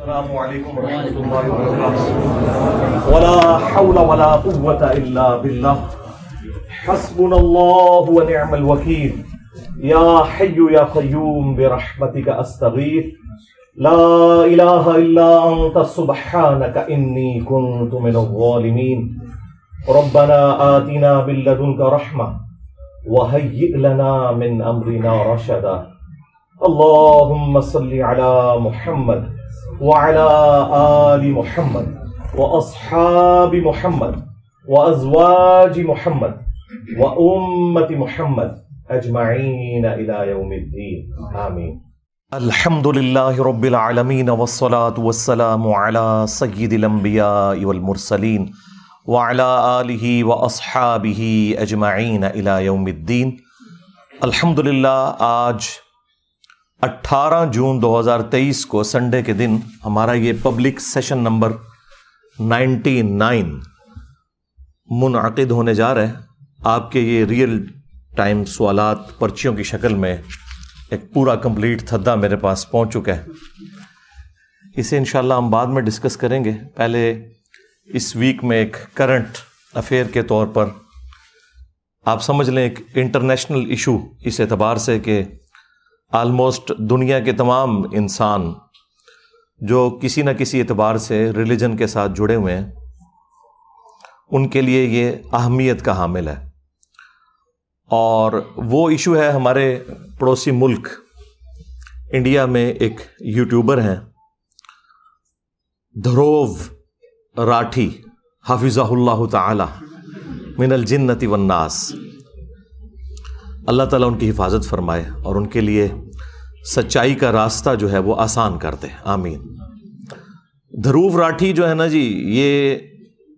السلام علیکم ورحمۃ اللہ وبرکاتہ ولا حول ولا قوة الا بالله. حسبنا الله ونعم الوكيل. يا حي يا قيوم، برحمتك استغيث لا اله الا انت سبحانك اني كنت من الظالمين. ربنا آتنا من لدنك رحمة وهيئ لنا من امرنا رشدا. اللهم صل على محمد وعلى آل محمد وأصحاب محمد وأزواج محمد وأمة محمد أجمعين إلى يوم الدين. آمين. الحمد لله رب العالمين والصلاة والسلام على سيد الأنبياء والمرسلين وعلى آله وأصحابه أجمعين إلى يوم الدين. الحمد لله، آج اٹھارہ جون دو ہزار تیئیس کو سنڈے کے دن ہمارا یہ public session number ninety nine منعقد ہونے جا رہا ہے۔ آپ کے یہ ریئل ٹائم سوالات پرچیوں کی شکل میں ایک پورا کمپلیٹ تھدا میرے پاس پہنچ چکا ہے۔ اسے انشاءاللہ ہم بعد میں ڈسکس کریں گے۔ پہلے اس ویک میں ایک کرنٹ افیئر کے طور پر آپ سمجھ لیں ایک انٹرنیشنل ایشو اس اعتبار سے کہ آلموسٹ دنیا کے تمام انسان جو کسی نہ کسی اعتبار سے ریلیجن کے ساتھ جڑے ہوئے ہیں، ان کے لیے یہ اہمیت کا حامل ہے۔ اور وہ ایشو ہے ہمارے پڑوسی ملک انڈیا میں ایک یوٹیوبر ہیں، دھروو راٹھی حافظہ اللہ تعالی، من الجنتی والناس۔ اللہ تعالیٰ ان کی حفاظت فرمائے اور ان کے لیے سچائی کا راستہ جو ہے وہ آسان کر دے۔ آمین۔ دھروو راٹھی جو ہے نا جی یہ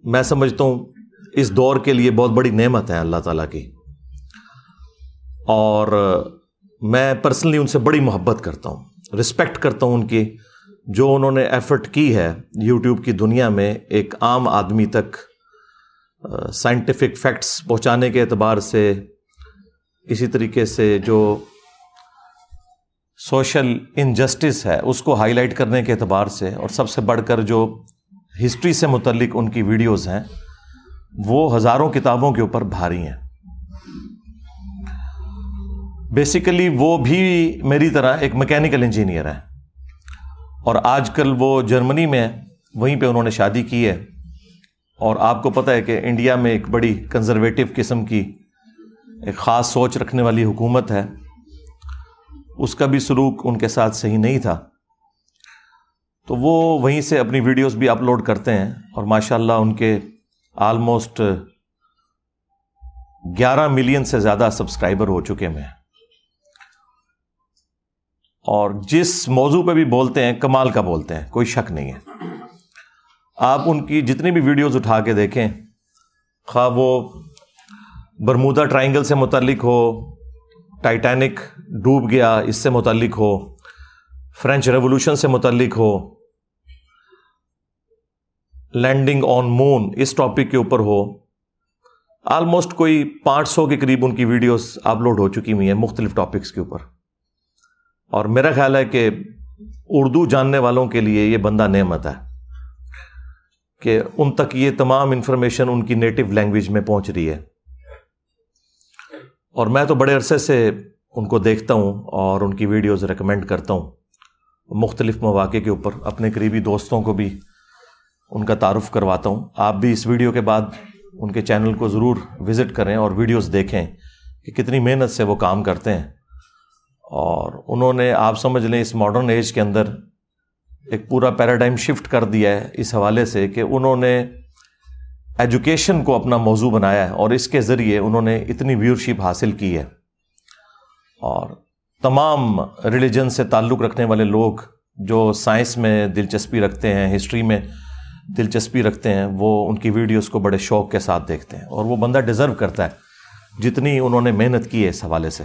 میں سمجھتا ہوں اس دور کے لیے بہت بڑی نعمت ہے اللہ تعالیٰ کی۔ اور میں پرسنلی ان سے بڑی محبت کرتا ہوں رسپیکٹ کرتا ہوں ان کی۔ جو انہوں نے ایفرٹ کی ہے یوٹیوب کی دنیا میں ایک عام آدمی تک سائنٹیفک فیکٹس پہنچانے کے اعتبار سے اسی طریقے سے جو سوشل انجسٹس ہے، اس کو ہائی لائٹ کرنے کے اعتبار سے اور سب سے بڑھ کر جو ہسٹری سے متعلق ان کی ویڈیوز ہیں، وہ ہزاروں کتابوں کے اوپر بھاری ہیں۔ بیسیکلی وہ بھی میری طرح ایک میکینیکل انجینئر ہیں۔ اور آج کل وہ جرمنی میں وہیں پہ انہوں نے شادی کی ہے۔ اور آپ کو پتہ ہے کہ انڈیا میں ایک بڑی کنزرویٹو قسم کی ایک خاص سوچ رکھنے والی حکومت ہے، اس کا بھی سلوک ان کے ساتھ صحیح نہیں تھا۔ تو وہ وہیں سے اپنی ویڈیوز بھی اپلوڈ کرتے ہیں اور ماشاء اللہ ان کے آلموسٹ گیارہ ملین سے زیادہ سبسکرائبر ہو چکے میں اور جس موضوع پہ بھی بولتے ہیں، کمال کا بولتے ہیں، کوئی شک نہیں ہے۔ آپ ان کی جتنی بھی ویڈیوز اٹھا کے دیکھیں، خواہ وہ برمودا ٹرائنگل سے متعلق ہو، ٹائٹینک ڈوب گیا، اس سے متعلق ہو، فرینچ ریولوشن سے متعلق ہو، لینڈنگ آن مون اس ٹاپک کے اوپر ہو، آلموسٹ کوئی پانچ سو کے قریب ان کی ویڈیوز اپلوڈ ہو چکی ہوئی ہیں مختلف ٹاپکس کے اوپر۔ اور میرا خیال ہے کہ اردو جاننے والوں کے لیے یہ بندہ نعمت ہے کہ ان تک یہ تمام انفارمیشن ان کی نیٹو لینگویج میں پہنچ رہی ہے۔ اور میں تو بڑے عرصے سے ان کو دیکھتا ہوں اور ان کی ویڈیوز ریکمینڈ کرتا ہوں۔ مختلف مواقع کے اوپر اپنے قریبی دوستوں کو بھی ان کا تعارف کرواتا ہوں۔ آپ بھی اس ویڈیو کے بعد ان کے چینل کو ضرور وزٹ کریں اور ویڈیوز دیکھیں کہ کتنی محنت سے وہ کام کرتے ہیں۔ اور انہوں نے آپ سمجھ لیں اس ماڈرن ایج کے اندر ایک پورا پیراڈائم شفٹ کر دیا ہے اس حوالے سے کہ انہوں نے ایجوکیشن کو اپنا موضوع بنایا ہے اور اس کے ذریعے انہوں نے اتنی ویورشپ حاصل کی ہے۔ اور تمام ریلیجن سے تعلق رکھنے والے لوگ جو سائنس میں دلچسپی رکھتے ہیں ہسٹری میں دلچسپی رکھتے ہیں، وہ ان کی ویڈیوز کو بڑے شوق کے ساتھ دیکھتے ہیں۔ اور وہ بندہ ڈیزرو کرتا ہے جتنی انہوں نے محنت کی ہے اس حوالے سے۔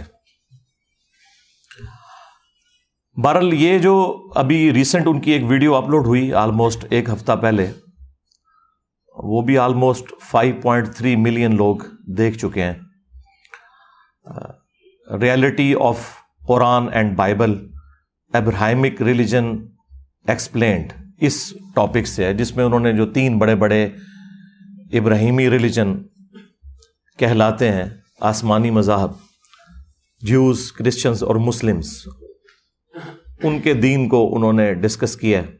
بہرحال یہ جو ابھی ریسنٹ ان کی ایک ویڈیو اپلوڈ ہوئی آلموسٹ ایک ہفتہ پہلے وہ بھی almost five point three million لوگ دیکھ چکے ہیں۔ Reality of Quran and Bible Abrahamic religion explained us topic سے ہے، جس میں انہوں نے جو تین بڑے بڑے ابراہیمی ریلیجن کہلاتے ہیں، آسمانی مذاہب جیوز کرسچنس اور مسلمس ان کے دین کو انہوں نے ڈسکس کیا ہے۔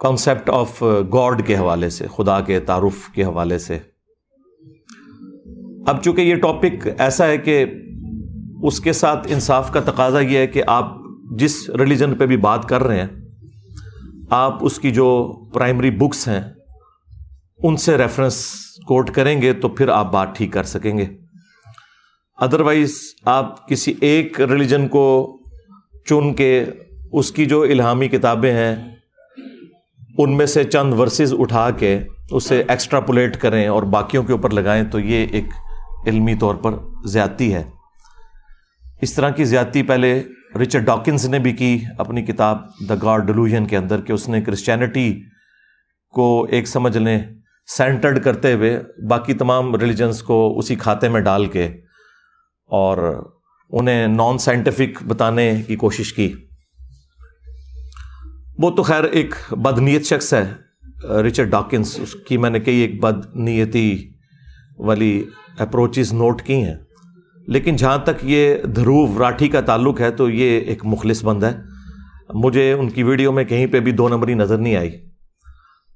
کانسیپٹ آف گاڈ کے حوالے سے، خدا کے تعارف کے حوالے سے۔ اب چونکہ یہ ٹاپک ایسا ہے کہ اس کے ساتھ انصاف کا تقاضا یہ ہے کہ آپ جس ریلیجن پہ بھی بات کر رہے ہیں، آپ اس کی جو پرائمری بکس ہیں، ان سے ریفرنس کوٹ کریں گے تو پھر آپ بات ٹھیک کر سکیں گے۔ ادروائز آپ کسی ایک ریلیجن کو چن کے اس کی جو الہامی کتابیں ہیں ان میں سے چند ورسز اٹھا کے اسے ایکسٹراپولیٹ کریں اور باقیوں کے اوپر لگائیں تو یہ ایک علمی طور پر زیادتی ہے۔ اس طرح کی زیادتی پہلے رچرڈ ڈاکنز نے بھی کی اپنی کتاب دا گاڈ ڈلوژن کے اندر کہ اس نے کرسچینٹی کو ایک سمجھ لیں سینٹرڈ کرتے ہوئے باقی تمام ریلیجنس کو اسی کھاتے میں ڈال کے اور انہیں نان سائنٹیفک بتانے کی کوشش کی۔ وہ تو خیر ایک بدنیت شخص ہے، رچرڈ ڈاکنس اس کی میں نے کئی ایک بد نیتی والی اپروچز نوٹ کی ہیں۔ لیکن جہاں تک یہ دھروو راٹھی کا تعلق ہے تو یہ ایک مخلص بند ہے۔ مجھے ان کی ویڈیو میں کہیں پہ بھی دو نمبری نظر نہیں آئی۔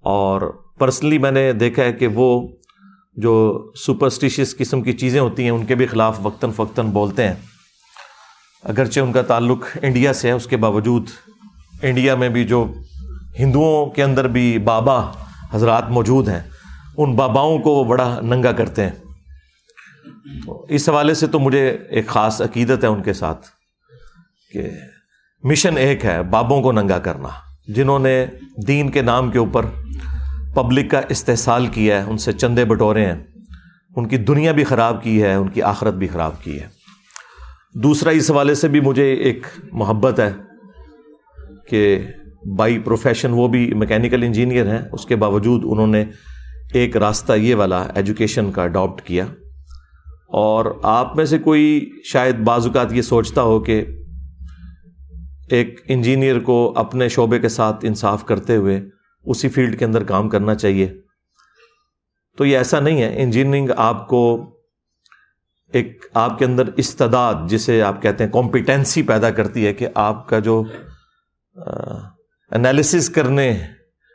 اور پرسنلی میں نے دیکھا ہے کہ وہ جو سپرسٹیشیس قسم کی چیزیں ہوتی ہیں، ان کے بھی خلاف وقتاً فوقتاً بولتے ہیں۔ اگرچہ ان کا تعلق انڈیا سے ہے، اس کے باوجود انڈیا میں بھی جو ہندوؤں کے اندر بھی بابا حضرات موجود ہیں، ان باباؤں کو وہ بڑا ننگا کرتے ہیں۔ تو اس حوالے سے تو مجھے ایک خاص عقیدت ہے ان کے ساتھ کہ مشن ایک ہے، بابوں کو ننگا کرنا۔ جنہوں نے دین کے نام کے اوپر پبلک کا استحصال کیا ہے، ان سے چندے بٹورے ہیں۔ ان کی دنیا بھی خراب کی ہے، ان کی آخرت بھی خراب کی ہے۔ دوسرا اس حوالے سے بھی مجھے ایک محبت ہے۔ کہ بائی پروفیشن وہ بھی میکینیکل انجینئر ہیں، اس کے باوجود انہوں نے ایک راستہ یہ والا ایجوکیشن کا اڈاپٹ کیا۔ اور آپ میں سے کوئی شاید بعض اوقات یہ سوچتا ہو کہ ایک انجینئر کو اپنے شعبے کے ساتھ انصاف کرتے ہوئے اسی فیلڈ کے اندر کام کرنا چاہیے۔ تو یہ ایسا نہیں ہے۔ انجینئرنگ آپ کو ایک آپ کے اندر استداد جسے آپ کہتے ہیں کمپیٹنسی پیدا کرتی ہے کہ آپ کا جو انالیسس کرنے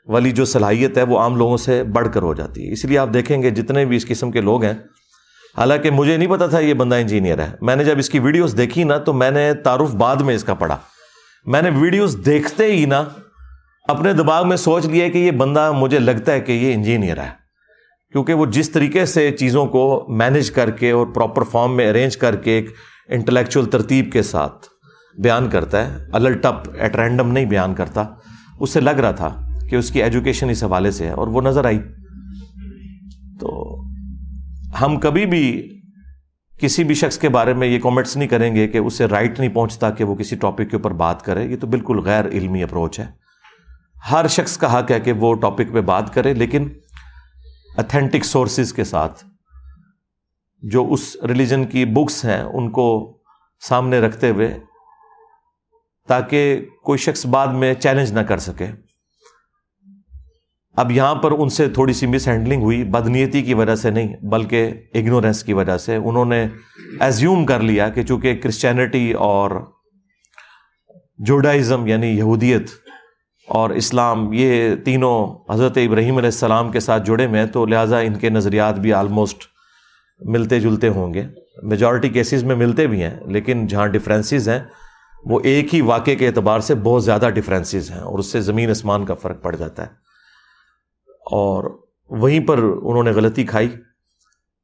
والی جو صلاحیت ہے وہ عام لوگوں سے بڑھ کر ہو جاتی ہے۔ اس لیے آپ دیکھیں گے جتنے بھی اس قسم کے لوگ ہیں، حالانکہ مجھے نہیں پتا تھا یہ بندہ انجینئر ہے۔ میں نے جب اس کی ویڈیوز دیکھی نا، تو میں نے تعارف بعد میں اس کا پڑھا۔ میں نے ویڈیوز دیکھتے ہی نا اپنے دماغ میں سوچ لیا کہ یہ بندہ مجھے لگتا ہے کہ یہ انجینئر ہے۔ کیونکہ وہ جس طریقے سے چیزوں کو مینج کر کے اور پراپر فارم میں ارینج کر کے ایک انٹلیکچوئل ترتیب کے ساتھ بیان کرتا ہے الل ٹپ ایٹ رینڈم نہیں بیان کرتا۔ اس سے لگ رہا تھا کہ اس کی ایجوکیشن اس حوالے سے ہے اور وہ نظر آئی۔ تو ہم کبھی بھی کسی بھی شخص کے بارے میں یہ کامنٹس نہیں کریں گے کہ اسے رائٹ نہیں پہنچتا کہ وہ کسی ٹاپک کے اوپر بات کرے۔ یہ تو بالکل غیر علمی اپروچ ہے۔ ہر شخص کا حق ہے کہ وہ ٹاپک پہ بات کرے، لیکن اتھینٹک سورسز کے ساتھ جو اس ریلیجن کی بکس ہیں، ان کو سامنے رکھتے ہوئے تاکہ کوئی شخص بعد میں چیلنج نہ کر سکے۔ اب یہاں پر ان سے تھوڑی سی مس ہینڈلنگ ہوئی، بدنیتی کی وجہ سے نہیں، بلکہ اگنورینس کی وجہ سے۔ انہوں نے ایزیوم کر لیا کہ چونکہ کرسچینٹی اور جوڈائزم یعنی یہودیت اور اسلام، یہ تینوں حضرت ابراہیم علیہ السلام کے ساتھ جڑے میں، تو لہٰذا ان کے نظریات بھی آلموسٹ ملتے جلتے ہوں گے۔ میجورٹی کیسز میں ملتے بھی ہیں، لیکن جہاں ڈفرینسز ہیں وہ ایک ہی واقعے کے اعتبار سے بہت زیادہ ڈفرینسز ہیں اور اس سے زمین آسمان کا فرق پڑ جاتا ہے۔ اور وہیں پر انہوں نے غلطی کھائی۔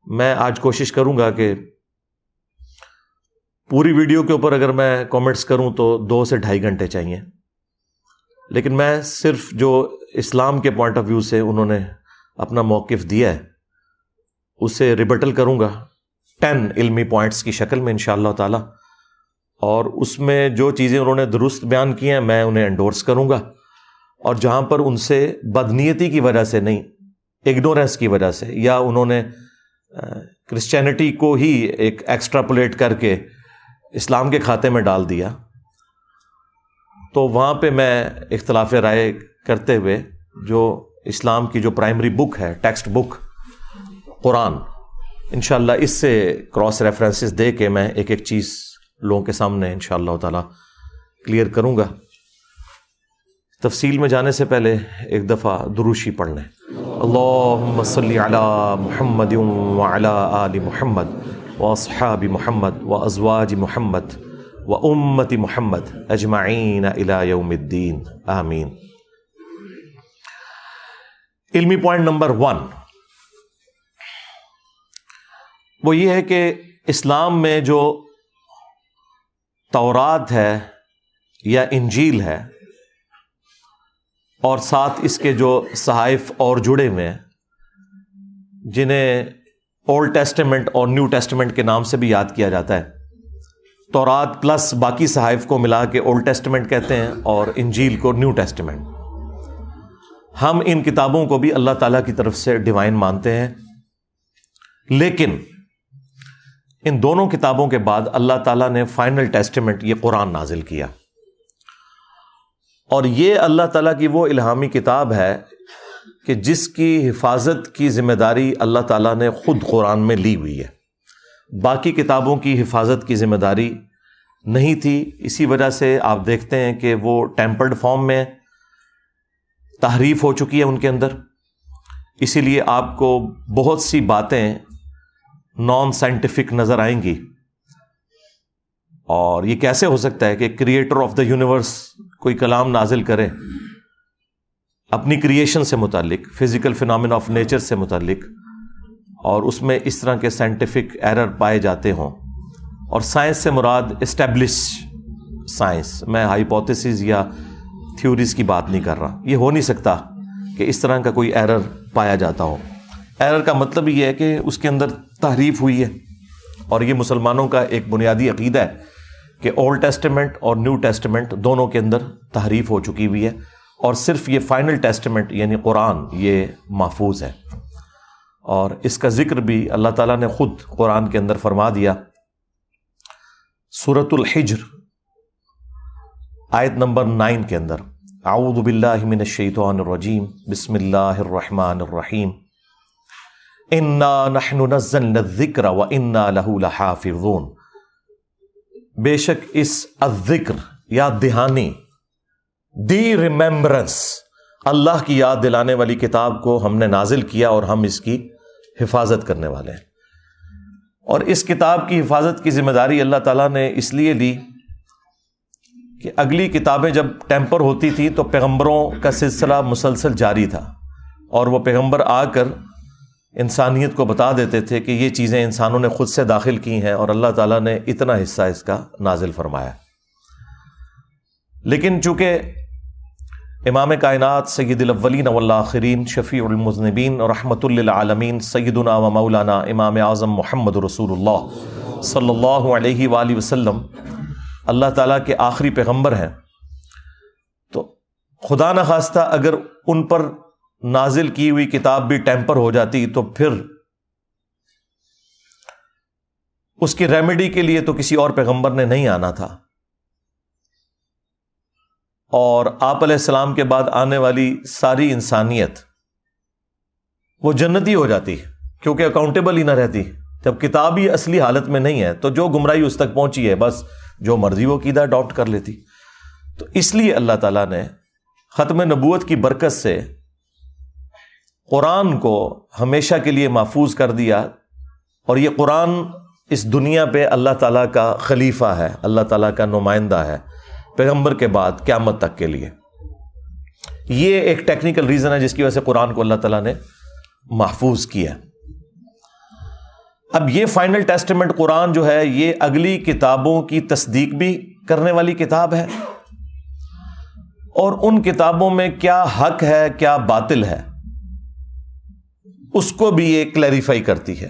میں آج کوشش کروں گا کہ پوری ویڈیو کے اوپر اگر میں کامنٹس کروں تو دو سے ڈھائی گھنٹے چاہیے۔ لیکن میں صرف جو اسلام کے پوائنٹ آف ویو سے انہوں نے اپنا موقف دیا ہے، اسے ریبٹل کروں گا۔ ٹین علمی پوائنٹس کی شکل میں ان شاء اللہ تعالی۔ اور اس میں جو چیزیں انہوں نے درست بیان کی ہیں میں انہیں انڈورس کروں گا۔ اور جہاں پر ان سے بدنیتی کی وجہ سے نہیں اگنورینس کی وجہ سے، یا انہوں نے کرسچینٹی کو ہی ایک ایکسٹراپولیٹ کر کے اسلام کے کھاتے میں ڈال دیا۔ تو وہاں پہ میں اختلاف رائے کرتے ہوئے جو اسلام کی جو پرائمری بک ہے ٹیکسٹ بک قرآن، انشاءاللہ اس سے کراس ریفرنسز دے کے میں ایک ایک چیز لوگوں کے سامنے ان شاء اللہ تعالیٰ کلیئر کروں گا۔ تفصیل میں جانے سے پہلے ایک دفعہ دروشی پڑھ لیں اللہ صلی علی محمد وعلی آل محمد و محمد و ازواج محمد و امت محمد اجمعین الى یوم الدین۔ آمین۔ علمی پوائنٹ نمبر ون وہ یہ ہے کہ اسلام میں جو تورات ہے یا انجیل ہے اور ساتھ اس کے جو صحائف اور جڑے ہوئے ہیں، جنہیں اولڈ ٹیسٹمنٹ اور نیو ٹیسٹمنٹ کے نام سے بھی یاد کیا جاتا ہے۔ تورات پلس باقی صحائف کو ملا کے اولڈ ٹیسٹمنٹ کہتے ہیں اور انجیل کو نیو ٹیسٹمنٹ ہم ان کتابوں کو بھی اللہ تعالیٰ کی طرف سے ڈیوائن مانتے ہیں۔ لیکن ان دونوں کتابوں کے بعد اللہ تعالیٰ نے فائنل ٹیسٹمنٹ یہ قرآن نازل کیا۔ اور یہ اللہ تعالیٰ کی وہ الہامی کتاب ہے کہ جس کی حفاظت کی ذمہ داری اللہ تعالیٰ نے خود قرآن میں لی ہوئی ہے۔ باقی کتابوں کی حفاظت کی ذمہ داری نہیں تھی۔ اسی وجہ سے آپ دیکھتے ہیں کہ وہ ٹیمپرڈ فارم میں تحریف ہو چکی ہے ان کے اندر۔ اسی لیے آپ کو بہت سی باتیں نان سائنٹیفک نظر آئیں گی۔ اور یہ کیسے ہو سکتا ہے کہ کریٹر آف دا یونیورس کوئی کلام نازل کرے؟ اپنی کریشن سے متعلق فزیکل فنامن آف نیچر سے متعلق، اور اس میں اس طرح کے سائنٹیفک ایرر پائے جاتے ہوں۔ اور سائنس سے مراد اسٹیبلش سائنس میں ہائیپوتھس یا تھیوریز کی بات نہیں کر رہا۔ یہ ہو نہیں سکتا کہ اس طرح کا کوئی ایرر پایا جاتا ہو۔ ایرر کا مطلب یہ ہے کہ اس کے اندر تحریف ہوئی ہے اور یہ مسلمانوں کا ایک بنیادی عقیدہ ہے کہ اولڈ ٹیسٹمنٹ اور نیو ٹیسٹمنٹ دونوں کے اندر تحریف ہو چکی ہوئی ہے اور صرف یہ فائنل ٹیسٹمنٹ یعنی قرآن یہ محفوظ ہے اور اس کا ذکر بھی اللہ تعالیٰ نے خود قرآن کے اندر فرما دیا۔ سورت الحجر، آیت نمبر نائن کے اندر۔ اعوذ باللہ من الشیطان الرجیم، بسم اللہ الرحمن الرحیم۔ انا نحن نزلنا الذکر و انا له لحافظون بے شک اس الذکر یا دہانی دی ریمبرنس اللہ کی یاد دلانے والی کتاب کو ہم نے نازل کیا اور ہم اس کی حفاظت کرنے والے ہیں۔ اور اس کتاب کی حفاظت کی ذمہ داری اللہ تعالیٰ نے اس لیے لی کہ اگلی کتابیں جب ٹیمپر ہوتی تھیں تو پیغمبروں کا سلسلہ مسلسل جاری تھا اور وہ پیغمبر آ کر انسانیت کو بتا دیتے تھے کہ یہ چیزیں انسانوں نے خود سے داخل کی ہیں اور اللہ تعالیٰ نے اتنا حصہ اس کا نازل فرمایا لیکن چونکہ امام کائنات سید الاولین والآخرین، شفیع المذنبین رحمۃ للعالمین، سیدنا و مولانا امام اعظم محمد رسول اللہ صلی اللہ علیہ وآلہ وسلم، اللہ تعالیٰ کے آخری پیغمبر ہیں۔ تو خدا نخواستہ اگر ان پر نازل کی ہوئی کتاب بھی ٹیمپر ہو جاتی تو پھر اس کی ریمیڈی کے لیے تو کسی اور پیغمبر نے نہیں آنا تھا۔ اور آپ علیہ السلام کے بعد آنے والی ساری انسانیت وہ جنتی ہو جاتی کیونکہ اکاؤنٹیبل ہی نہ رہتی۔ جب کتاب ہی اصلی حالت میں نہیں ہے تو جو گمراہی اس تک پہنچی ہے، بس جو مرضی وہ قیدا اڈاپٹ کر لیتی۔ تو اس لیے اللہ تعالیٰ نے ختم نبوت کی برکت سے قرآن کو ہمیشہ کے لیے محفوظ کر دیا اور یہ قرآن اس دنیا پہ اللہ تعالیٰ کا خلیفہ ہے، اللہ تعالیٰ کا نمائندہ ہے پیغمبر کے بعد قیامت تک کے لیے۔ یہ ایک ٹیکنیکل ریزن ہے جس کی وجہ سے قرآن کو اللہ تعالیٰ نے محفوظ کیا۔ اب یہ فائنل ٹیسٹمنٹ قرآن جو ہے، یہ اگلی کتابوں کی تصدیق بھی کرنے والی کتاب ہے۔ اور ان کتابوں میں کیا حق ہے، کیا باطل ہے۔ اس کو بھی یہ کلیریفائی کرتی ہے۔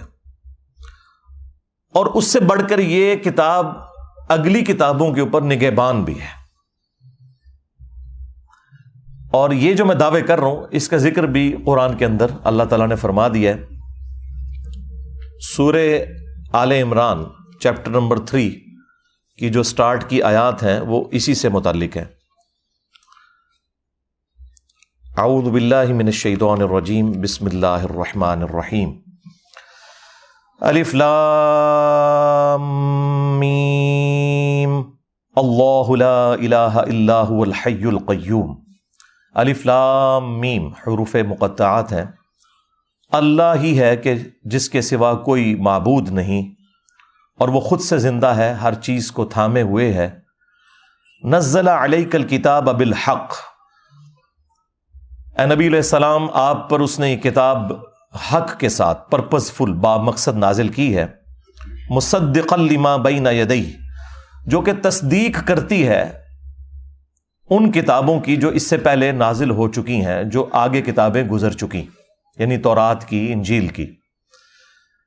اور اس سے بڑھ کر یہ کتاب اگلی کتابوں کے اوپر نگہبان بھی ہے۔ اور یہ جو میں دعوے کر رہا ہوں، اس کا ذکر بھی قرآن کے اندر اللہ تعالیٰ نے فرما دیا ہے۔ سور آل عمران، چیپٹر نمبر تھری کی جو سٹارٹ کی آیات ہیں، وہ اسی سے متعلق ہیں۔ اعوذ باللہ من الشیطان الرجیم، بسم اللہ الرحمن الرحیم۔ الف لام میم۔ اللہ لا الہ الا هو الحی القیوم۔ الف لام میم، حروف مقطعات ہیں۔ اللہ ہی ہے کہ جس کے سوا کوئی معبود نہیں، اور وہ خود سے زندہ ہے، ہر چیز کو تھامے ہوئے ہے۔ نزل علیک الکتاب بالحق۔ اے نبی علیہ السلام، آپ پر اس نے یہ کتاب حق کے ساتھ پرپز فل با مقصد نازل کی ہے۔ مصدق لما بین یدئی جو کہ تصدیق کرتی ہے ان کتابوں کی جو اس سے پہلے نازل ہو چکی ہیں، جو آگے کتابیں گزر چکی یعنی تورات کی، انجیل کی۔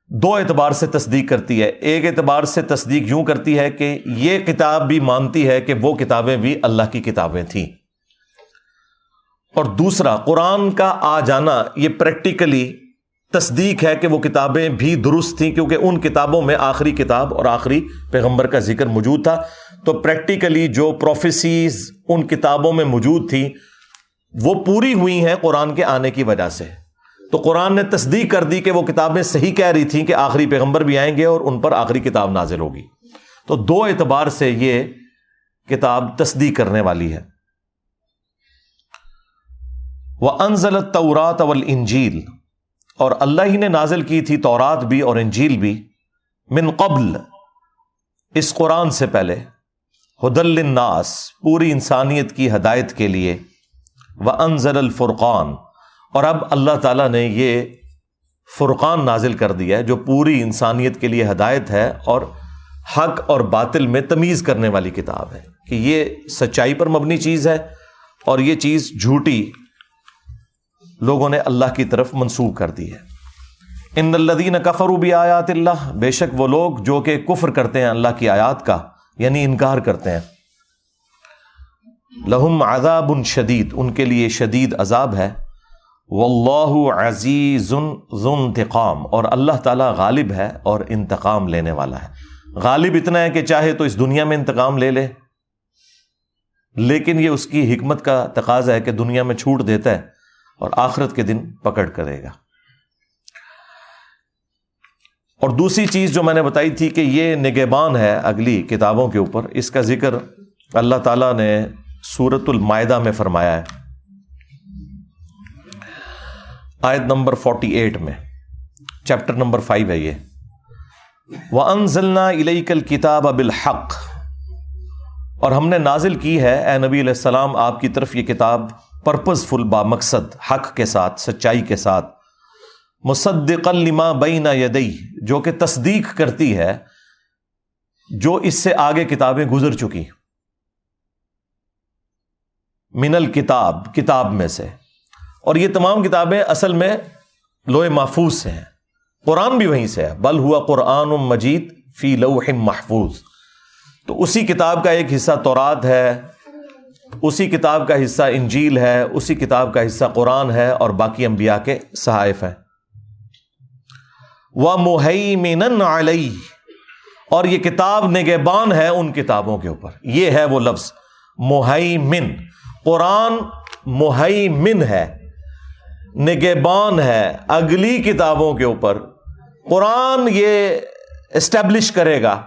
دو اعتبار سے تصدیق کرتی ہے۔ ایک اعتبار سے تصدیق یوں کرتی ہے کہ یہ کتاب بھی مانتی ہے کہ وہ کتابیں بھی اللہ کی کتابیں تھیں۔ اور دوسرا، قرآن کا آ جانا، یہ پریکٹیکلی تصدیق ہے کہ وہ کتابیں بھی درست تھیں، کیونکہ ان کتابوں میں آخری کتاب اور آخری پیغمبر کا ذکر موجود تھا۔ تو پریکٹیکلی جو پروفیسیز ان کتابوں میں موجود تھی وہ پوری ہوئی ہیں قرآن کے آنے کی وجہ سے۔ تو قرآن نے تصدیق کر دی کہ وہ کتابیں صحیح کہہ رہی تھیں کہ آخری پیغمبر بھی آئیں گے اور ان پر آخری کتاب نازل ہوگی۔ تو دو اعتبار سے یہ کتاب تصدیق کرنے والی ہے۔ وہ انزل تورات اول انجیل اور اللہ ہی نے نازل کی تھی تورات بھی اور انجیل بھی من قبل، اس قرآن سے پہلے۔ حدل الناس پوری انسانیت کی ہدایت کے لیے۔ وہ انزل الفرقان۔ اور اب اللہ تعالیٰ نے یہ فرقان نازل کر دیا ہے، جو پوری انسانیت کے لیے ہدایت ہے اور حق اور باطل میں تمیز کرنے والی کتاب ہے۔ کہ یہ سچائی پر مبنی چیز ہے اور یہ چیز جھوٹی لوگوں نے اللہ کی طرف منسوخ کر دی ہے۔ ان الدین کفر بھی آیات اللہ، بے شک وہ لوگ جو کہ کفر کرتے ہیں اللہ کی آیات کا یعنی انکار کرتے ہیں۔ لہم عذاب شدید، ان کے لیے شدید عذاب ہے۔ واللہ عزیز ذو انتقام، اور اللہ تعالیٰ غالب ہے اور انتقام لینے والا ہے۔ غالب اتنا ہے کہ چاہے تو اس دنیا میں انتقام لے لے۔ لیکن یہ اس کی حکمت کا تقاضا ہے کہ دنیا میں چھوٹ دیتا ہے۔ اور آخرت کے دن پکڑ کرے گا۔ اور دوسری چیز جو میں نے بتائی تھی کہ یہ نگہبان ہے اگلی کتابوں کے اوپر، اس کا ذکر اللہ تعالیٰ نے سورت المائدہ میں فرمایا ہے۔ آیت نمبر فورٹی ایٹ میں، چیپٹر نمبر فائیو ہے یہ۔ وہ انزلنا کل کتاب اب الحق اور ہم نے نازل کی ہے، اے نبی علیہ السلام، آپ کی طرف یہ کتاب پرپز فل با مقصد حق کے ساتھ سچائی کے ساتھ مصدق لما بین یدئی جو کہ تصدیق کرتی ہے جو اس سے آگے کتابیں گزر چکی من الکتاب کتاب میں سے اور یہ تمام کتابیں اصل میں لوہے محفوظ سے ہیں قرآن بھی وہیں سے ہے بل ہوا قرآن مجید فی لوح محفوظ تو اسی کتاب کا ایک حصہ تورات ہے اسی کتاب کا حصہ انجیل ہے، اسی کتاب کا حصہ قرآن ہے اور باقی انبیاء کے صحائف ہیں۔ وہ محمن علیہ اور یہ کتاب نگہبان ہے ان کتابوں کے اوپر۔ یہ ہے وہ لفظ۔ محیمن قرآن محیمن ہے۔ نگہبان ہے۔ اگلی کتابوں کے اوپر۔ قرآن یہ اسٹیبلش کرے گا۔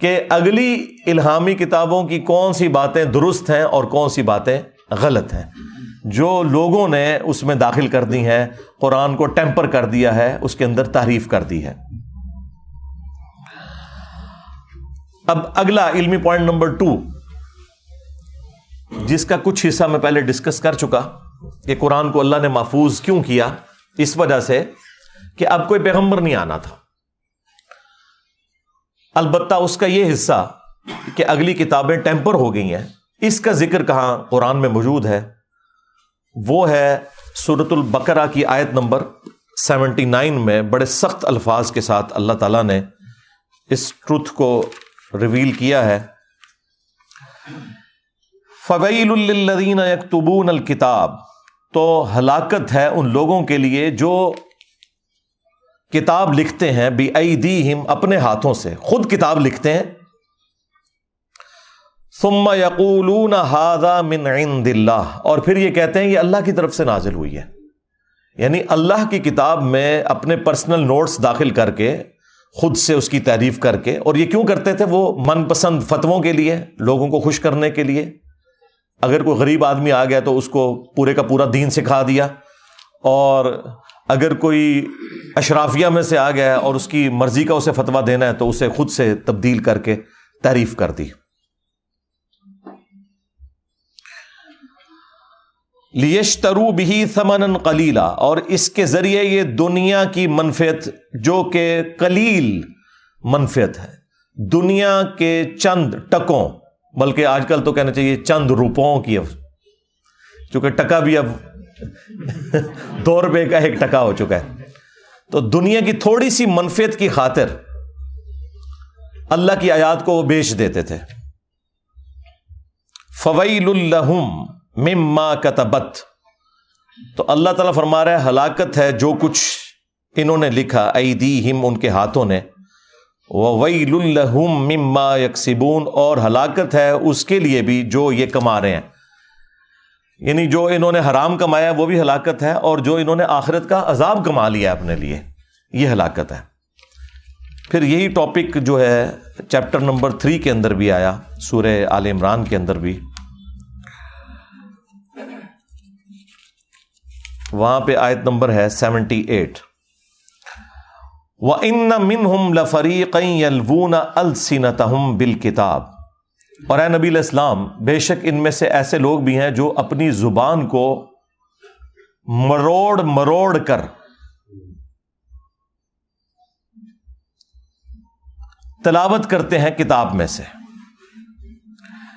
کہ اگلی الہامی کتابوں کی کون سی باتیں درست ہیں اور کون سی باتیں غلط ہیں۔ جو لوگوں نے اس میں داخل کر دی ہیں، قرآن کو ٹیمپر کر دیا ہے، اس کے اندر تعریف کر دی ہے۔ اب اگلا علمی پوائنٹ نمبر ٹو جس کا کچھ حصہ میں پہلے ڈسکس کر چکا کہ قرآن کو اللہ نے محفوظ کیوں کیا، اس وجہ سے کہ اب کوئی پیغمبر نہیں آنا تھا۔ البتہ اس کا یہ حصہ کہ اگلی کتابیں ٹیمپر ہو گئی ہیں۔ اس کا ذکر کہاں قرآن میں موجود ہے، وہ ہے سورت البقرہ کی آیت نمبر سیونٹی نائن میں بڑے سخت الفاظ کے ساتھ اللہ تعالیٰ نے اس ٹروتھ کو ریویل کیا ہے۔ فویل الدین یکتبون الکتاب تو ہلاکت ہے ان لوگوں کے لیے جو کتاب لکھتے ہیں بی ائی دی ہم اپنے ہاتھوں سے۔ خود کتاب لکھتے ہیں۔ ثم یقولون هذا من عند اللہ۔ اور پھر یہ کہتے ہیں یہ اللہ کی طرف سے نازل ہوئی ہے۔ یعنی اللہ کی کتاب میں اپنے پرسنل نوٹس داخل کر کے، خود سے اس کی تعریف کر کے۔ اور یہ کیوں کرتے تھے؟ وہ من پسند فتووں کے لیے، لوگوں کو خوش کرنے کے لیے۔ اگر کوئی غریب آدمی آ گیا تو اس کو پورے کا پورا دین سکھا دیا۔ اور اگر کوئی اشرافیہ میں سے آ گیا اور اس کی مرضی کا اسے فتوا دینا ہے تو اسے خود سے تبدیل کر کے تعریف کر دی۔ لیشترو بھی ثمن کلیلہ اور اس کے ذریعے یہ دنیا کی منفیت، جو کہ کلیل منفیت ہے۔ دنیا کے چند ٹکوں، بلکہ آج کل تو کہنا چاہیے چند روپوں کی اب، چونکہ ٹکا بھی اب دو روپے کا ایک ٹکا ہو چکا ہے۔ تو دنیا کی تھوڑی سی منفیت کی خاطر اللہ کی آیات کو وہ بیچ دیتے تھے۔ فویل الحم مما کتبت تو اللہ تعالیٰ فرما رہا ہے، ہلاکت ہے جو کچھ انہوں نے لکھا ائی دی ہم ان کے ہاتھوں نے۔ ویل الحم مما یکسبون اور ہلاکت ہے اس کے لیے بھی جو یہ کما رہے ہیں۔ یعنی جو انہوں نے حرام کمایا وہ بھی ہلاکت ہے، اور جو انہوں نے آخرت کا عذاب کما لیا اپنے لیے، یہ ہلاکت ہے۔ پھر یہی ٹاپک جو ہے چیپٹر نمبر تھری کے اندر بھی آیا، سورہ عال عمران کے اندر بھی۔ وہاں پہ آیت نمبر ہے سیونٹی ایٹ و ان من ہم لفریق السنتہم بالکتاب اور اے نبی الاسلام بے شک ان میں سے ایسے لوگ بھی ہیں جو اپنی زبان کو مروڑ مروڑ کر تلاوت کرتے ہیں کتاب میں سے۔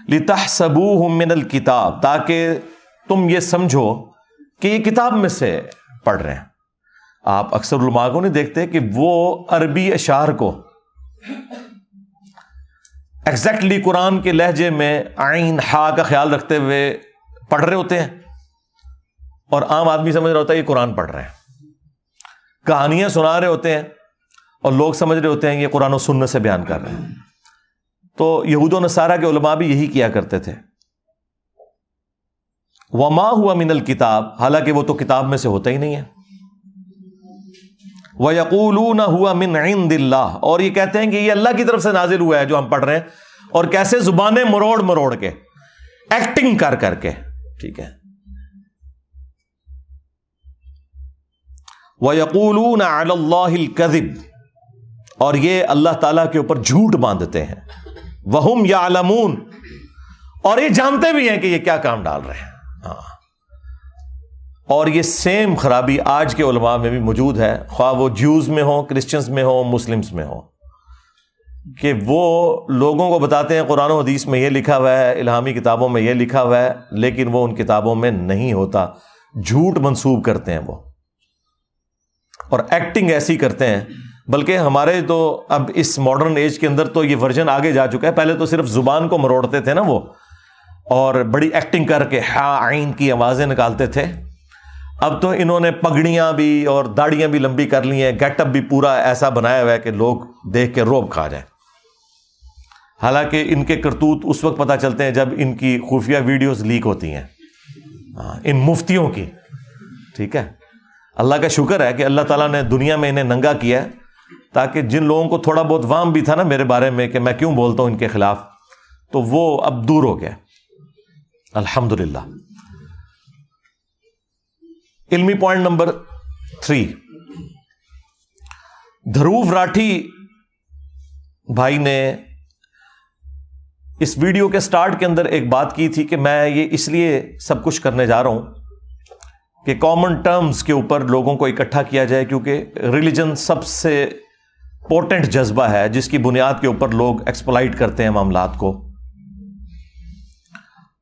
لتح سبو من الکتاب تاکہ تم یہ سمجھو کہ یہ کتاب میں سے پڑھ رہے ہیں۔ آپ اکثر علماء کو نہیں دیکھتے کہ وہ عربی اشار کو ایگزیکٹلی قرآن کے لہجے میں آئین ہا کا خیال رکھتے ہوئے پڑھ رہے ہوتے ہیں اور عام آدمی سمجھ رہا ہوتا ہے یہ قرآن پڑھ رہے ہیں۔ کہانیاں سنا رہے ہوتے ہیں اور لوگ سمجھ رہے ہوتے ہیں یہ قرآن و سننے سے بیان کر رہے ہیں۔ تو یہود و نصارہ کے علماء بھی یہی کیا کرتے تھے۔ وما ہوا من الکتاب حالانکہ وہ تو کتاب میں سے ہوتا ہی نہیں ہے۔ یقول ہوا من عند اللہ اور یہ کہتے ہیں کہ یہ اللہ کی طرف سے نازل ہوا ہے جو ہم پڑھ رہے ہیں اور کیسے زبانیں مروڑ مروڑ کے ایکٹنگ کر کر کے، ٹھیک ہے۔ وہ یقول اللہ اور یہ اللہ تعالی کے اوپر جھوٹ باندھتے ہیں۔ وہ یا اور یہ جانتے بھی ہیں کہ یہ کیا کام ڈال رہے ہیں۔ ہاں۔ اور یہ سیم خرابی آج کے علماء میں بھی موجود ہے۔ خواہ وہ جیوز میں ہوں کرسچنس میں ہوں مسلمس میں ہوں۔ کہ وہ لوگوں کو بتاتے ہیں، قرآن و حدیث میں یہ لکھا ہوا ہے، الہامی کتابوں میں یہ لکھا ہوا ہے، لیکن وہ ان کتابوں میں نہیں ہوتا۔ جھوٹ منسوب کرتے ہیں وہ۔ اور ایکٹنگ ایسی کرتے ہیں۔ بلکہ ہمارے تو اب اس ماڈرن ایج کے اندر تو یہ ورژن آگے جا چکا ہے۔ پہلے تو صرف زبان کو مروڑتے تھے نا وہ۔ اور بڑی ایکٹنگ کر کے ہا آئین کی آوازیں نکالتے تھے۔ اب تو انہوں نے پگڑیاں بھی اور داڑیاں بھی لمبی کر لی ہیں۔ گیٹ اپ بھی پورا ایسا بنایا ہوا ہے کہ لوگ دیکھ کے روب کھا جائیں۔ حالانکہ ان کے کرتوت اس وقت پتہ چلتے ہیں جب ان کی خفیہ ویڈیوز لیک ہوتی ہیں۔ ہاں، ان مفتیوں کی۔ ٹھیک ہے؟ اللہ کا شکر ہے کہ اللہ تعالیٰ نے دنیا میں انہیں ننگا کیا ہے، تاکہ جن لوگوں کو تھوڑا بہت وام بھی تھا نا میرے بارے میں کہ میں کیوں بولتا ہوں ان کے خلاف، تو وہ اب دور ہو گیا۔ الحمد للہ علمی point number three Dhruv Rathee بھائی نے اس ویڈیو کے سٹارٹ کے اندر ایک بات کی تھی کہ میں یہ اس لیے سب کچھ کرنے جا رہا ہوں کہ کامن ٹرمز کے اوپر لوگوں کو اکٹھا کیا جائے کیونکہ ریلیجن سب سے پورٹنٹ جذبہ ہے جس کی بنیاد کے اوپر لوگ ایکسپلائٹ کرتے ہیں معاملات کو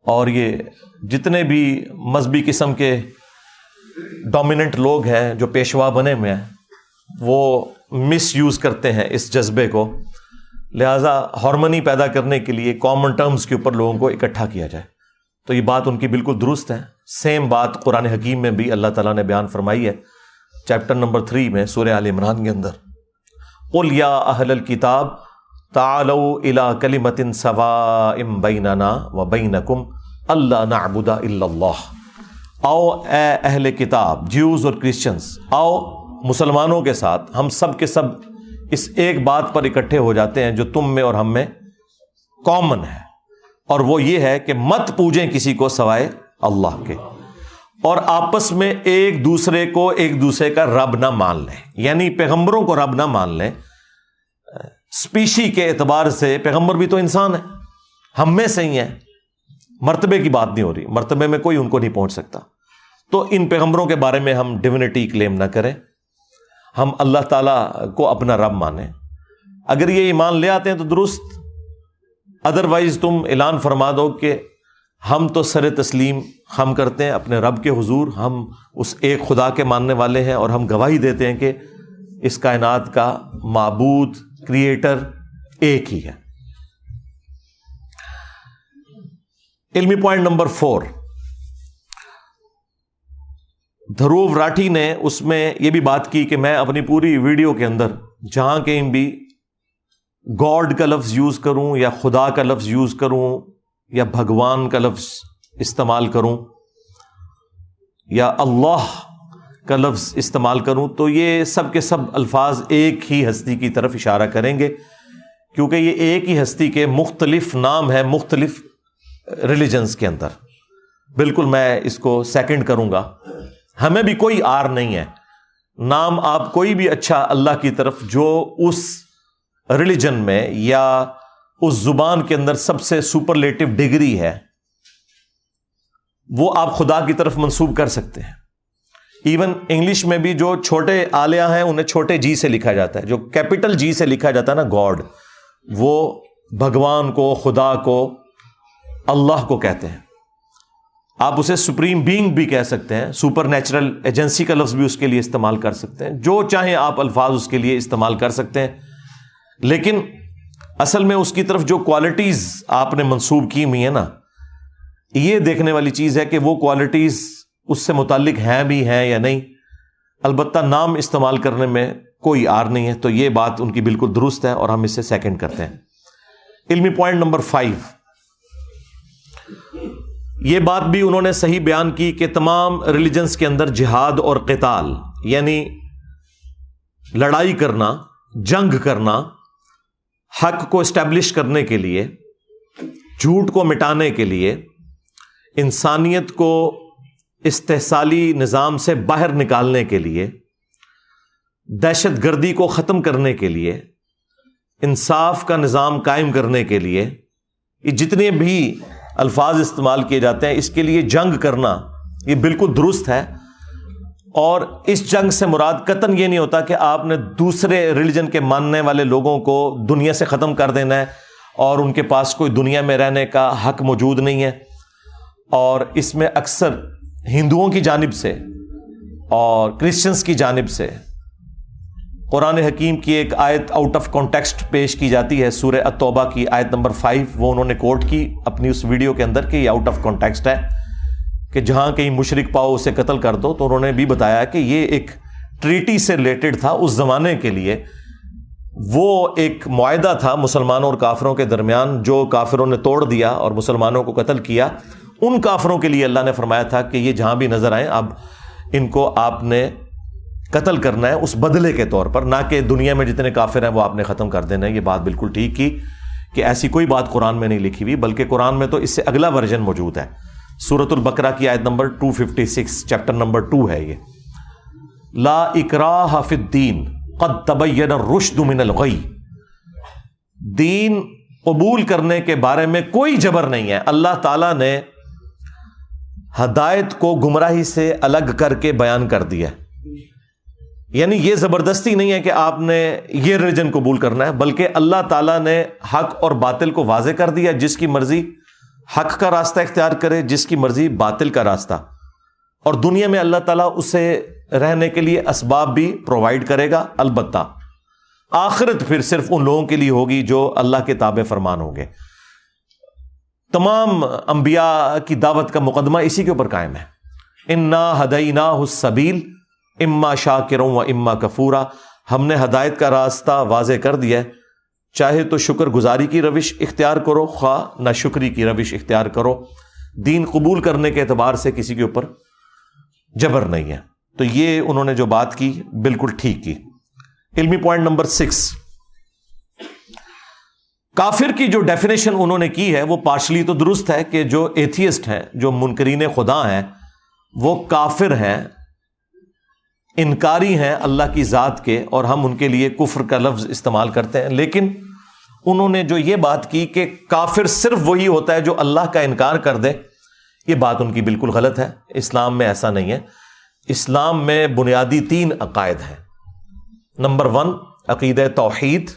اور یہ جتنے بھی مذہبی قسم کے ڈومیننٹ لوگ ہیں جو پیشوا بنے ہوئے ہیں، وہ مس یوز کرتے ہیں اس جذبے کو۔ لہذا ہارمنی پیدا کرنے کے لیے کامن ٹرمز کے اوپر لوگوں کو اکٹھا کیا جائے۔ تو یہ بات ان کی بالکل درست ہے۔ سیم بات قرآن حکیم میں بھی اللہ تعالیٰ نے بیان فرمائی ہے۔ چیپٹر نمبر تھری میں سورہ عال عمران کے اندر۔ قل یا اہل الکتاب تالو الا کلیمتن سوا ام بیننا و بینکم اللہ نعبد الا اللہ آؤ اے اہل کتاب جیوز اور کرسچنس آؤ مسلمانوں کے ساتھ، ہم سب کے سب اس ایک بات پر اکٹھے ہو جاتے ہیں جو تم میں اور ہم میں کامن ہے۔ اور وہ یہ ہے کہ مت پوجیں کسی کو سوائے اللہ کے۔ اور آپس میں ایک دوسرے کو ایک دوسرے کا رب نہ مان لیں۔ یعنی پیغمبروں کو رب نہ مان لیں۔ اسپیشی کے اعتبار سے پیغمبر بھی تو انسان ہے۔ ہم میں سے ہی ہیں۔ مرتبے کی بات نہیں ہو رہی، مرتبے میں کوئی ان کو نہیں پہنچ سکتا۔ تو ان پیغمبروں کے بارے میں ہم ڈیونٹی کلیم نہ کریں۔ ہم اللہ تعالیٰ کو اپنا رب مانیں۔ اگر یہ ایمان لے آتے ہیں تو درست۔ ادروائز تم اعلان فرما دو کہ ہم تو سر تسلیم ہم کرتے ہیں، اپنے رب کے حضور۔ ہم اس ایک خدا کے ماننے والے ہیں اور ہم گواہی دیتے ہیں کہ اس کائنات کا معبود کریٹر ایک ہی ہے۔ علمی point number four Dhruv Rathee نے اس میں یہ بھی بات کی کہ میں اپنی پوری ویڈیو کے اندر جہاں کہیں بھی گاڈ کا لفظ یوز کروں یا خدا کا لفظ یوز کروں یا بھگوان کا لفظ استعمال کروں یا اللہ کا لفظ استعمال کروں تو یہ سب کے سب الفاظ ایک ہی ہستی کی طرف اشارہ کریں گے کیونکہ یہ ایک ہی ہستی کے مختلف نام ہے مختلف ریلیجنس کے اندر۔ بالکل میں اس کو سیکنڈ کروں گا۔ ہمیں بھی کوئی آر نہیں ہے۔ نام آپ کوئی بھی اچھا اللہ کی طرف جو اس ریلیجن میں یا اس زبان کے اندر سب سے سپرلیٹو ڈگری ہے، وہ آپ خدا کی طرف منسوب کر سکتے ہیں۔ ایون انگلش میں بھی جو چھوٹے آلیا ہیں، انہیں چھوٹے جی سے لکھا جاتا ہے۔ جو کیپٹل جی سے لکھا جاتا ہے نا، گاڈ، وہ بھگوان کو، خدا کو اللہ کو کہتے ہیں۔ آپ اسے سپریم بینگ بھی کہہ سکتے ہیں سپر نیچرل ایجنسی کا لفظ بھی اس کے لیے استعمال کر سکتے ہیں۔ جو چاہیں آپ الفاظ اس کے لیے استعمال کر سکتے ہیں۔ لیکن اصل میں اس کی طرف جو کوالٹیز آپ نے منسوب کی ہوئی ہیں نا، یہ دیکھنے والی چیز ہے کہ وہ کوالٹیز اس سے متعلق ہیں بھی ہیں یا نہیں۔ البتہ نام استعمال کرنے میں کوئی آر نہیں ہے، تو یہ بات ان کی بالکل درست ہے اور ہم اسے سیکنڈ کرتے ہیں۔ علمی پوائنٹ نمبر فائیو یہ بات بھی انہوں نے صحیح بیان کی کہ تمام ریلیجنس کے اندر جہاد اور قتال یعنی لڑائی کرنا، جنگ کرنا، حق کو اسٹیبلش کرنے کے لیے، جھوٹ کو مٹانے کے لیے انسانیت کو استحصالی نظام سے باہر نکالنے کے لیے، دہشت گردی کو ختم کرنے کے لیے، انصاف کا نظام قائم کرنے کے لیے، یہ جتنے بھی الفاظ استعمال کیے جاتے ہیں، اس کے لیے جنگ کرنا یہ بالکل درست ہے۔ اور اس جنگ سے مراد قطن یہ نہیں ہوتا کہ آپ نے دوسرے ریلیجن کے ماننے والے لوگوں کو دنیا سے ختم کر دینا ہے اور ان کے پاس کوئی دنیا میں رہنے کا حق موجود نہیں ہے۔ اور اس میں اکثر ہندوؤں کی جانب سے اور کرسچنس کی جانب سے قرآن حکیم کی ایک آیت آؤٹ آف کانٹیکسٹ پیش کی جاتی ہے، سورہ اتوبہ کی آیت نمبر فائیو وہ انہوں نے کوٹ کی اپنی اس ویڈیو کے اندر کہ یہ آؤٹ آف کانٹیکسٹ ہے کہ جہاں کہیں مشرق پاؤ اسے قتل کر دو۔ تو انہوں نے بھی بتایا کہ یہ ایک ٹریٹی سے ریلیٹڈ تھا اس زمانے کے لیے۔ وہ ایک معاہدہ تھا مسلمانوں اور کافروں کے درمیان جو کافروں نے توڑ دیا اور مسلمانوں کو قتل کیا۔ ان کافروں کے لیے اللہ نے فرمایا تھا کہ یہ جہاں بھی نظر آئیں، اب ان کو آپ نے قتل کرنا ہے اس بدلے کے طور پر، نہ کہ دنیا میں جتنے کافر ہیں وہ آپ نے ختم کر دینا ہے یہ بات بالکل ٹھیک کی کہ ایسی کوئی بات قرآن میں نہیں لکھی ہوئی، بلکہ قرآن میں تو اس سے اگلا ورژن موجود ہے۔ سورت البکرا کی آیت نمبر 256 چیپٹر نمبر 2 ہے یہ۔ لا اکراہ فی الدین، قد تبین الرشد من الغی۔ دین قبول کرنے کے بارے میں کوئی جبر نہیں ہے۔ اللہ تعالی نے ہدایت کو گمراہی سے الگ کر کے بیان کر دیا یعنی یہ زبردستی نہیں ہے کہ آپ نے یہ ریلیجن قبول کرنا ہے، بلکہ اللہ تعالیٰ نے حق اور باطل کو واضح کر دیا، جس کی مرضی حق کا راستہ اختیار کرے، جس کی مرضی باطل کا راستہ۔ اور دنیا میں اللہ تعالیٰ اسے رہنے کے لیے اسباب بھی پرووائڈ کرے گا، البتہ آخرت پھر صرف ان لوگوں کے لیے ہوگی جو اللہ کے تابع فرمان ہوں گے۔ تمام انبیاء کی دعوت کا مقدمہ اسی کے اوپر قائم ہے۔ انا ہدئی نا حسبیل اما شاہ کروں و اما کفورا۔ ہم نے ہدایت کا راستہ واضح کر دیا چاہے تو شکر گزاری کی روش اختیار کرو، خواہ نہ شکری کی روش اختیار کرو۔ دین قبول کرنے کے اعتبار سے کسی کے اوپر جبر نہیں ہے۔ تو یہ انہوں نے جو بات کی، بالکل ٹھیک کی۔ علمی پوائنٹ نمبر سکس۔ کافر کی جو ڈیفینیشن انہوں نے کی ہے، وہ پارشلی تو درست ہے کہ جو ایتھیسٹ ہیں، جو منکرین خدا ہیں، وہ کافر ہیں۔ انکاری ہیں اللہ کی ذات کے اور ہم ان کے لیے کفر کا لفظ استعمال کرتے ہیں۔ لیکن انہوں نے جو یہ بات کی کہ کافر صرف وہی ہوتا ہے جو اللہ کا انکار کر دے، یہ بات ان کی بالکل غلط ہے۔ اسلام میں ایسا نہیں ہے۔ اسلام میں بنیادی تین عقائد ہیں۔ نمبر ون عقید توحید۔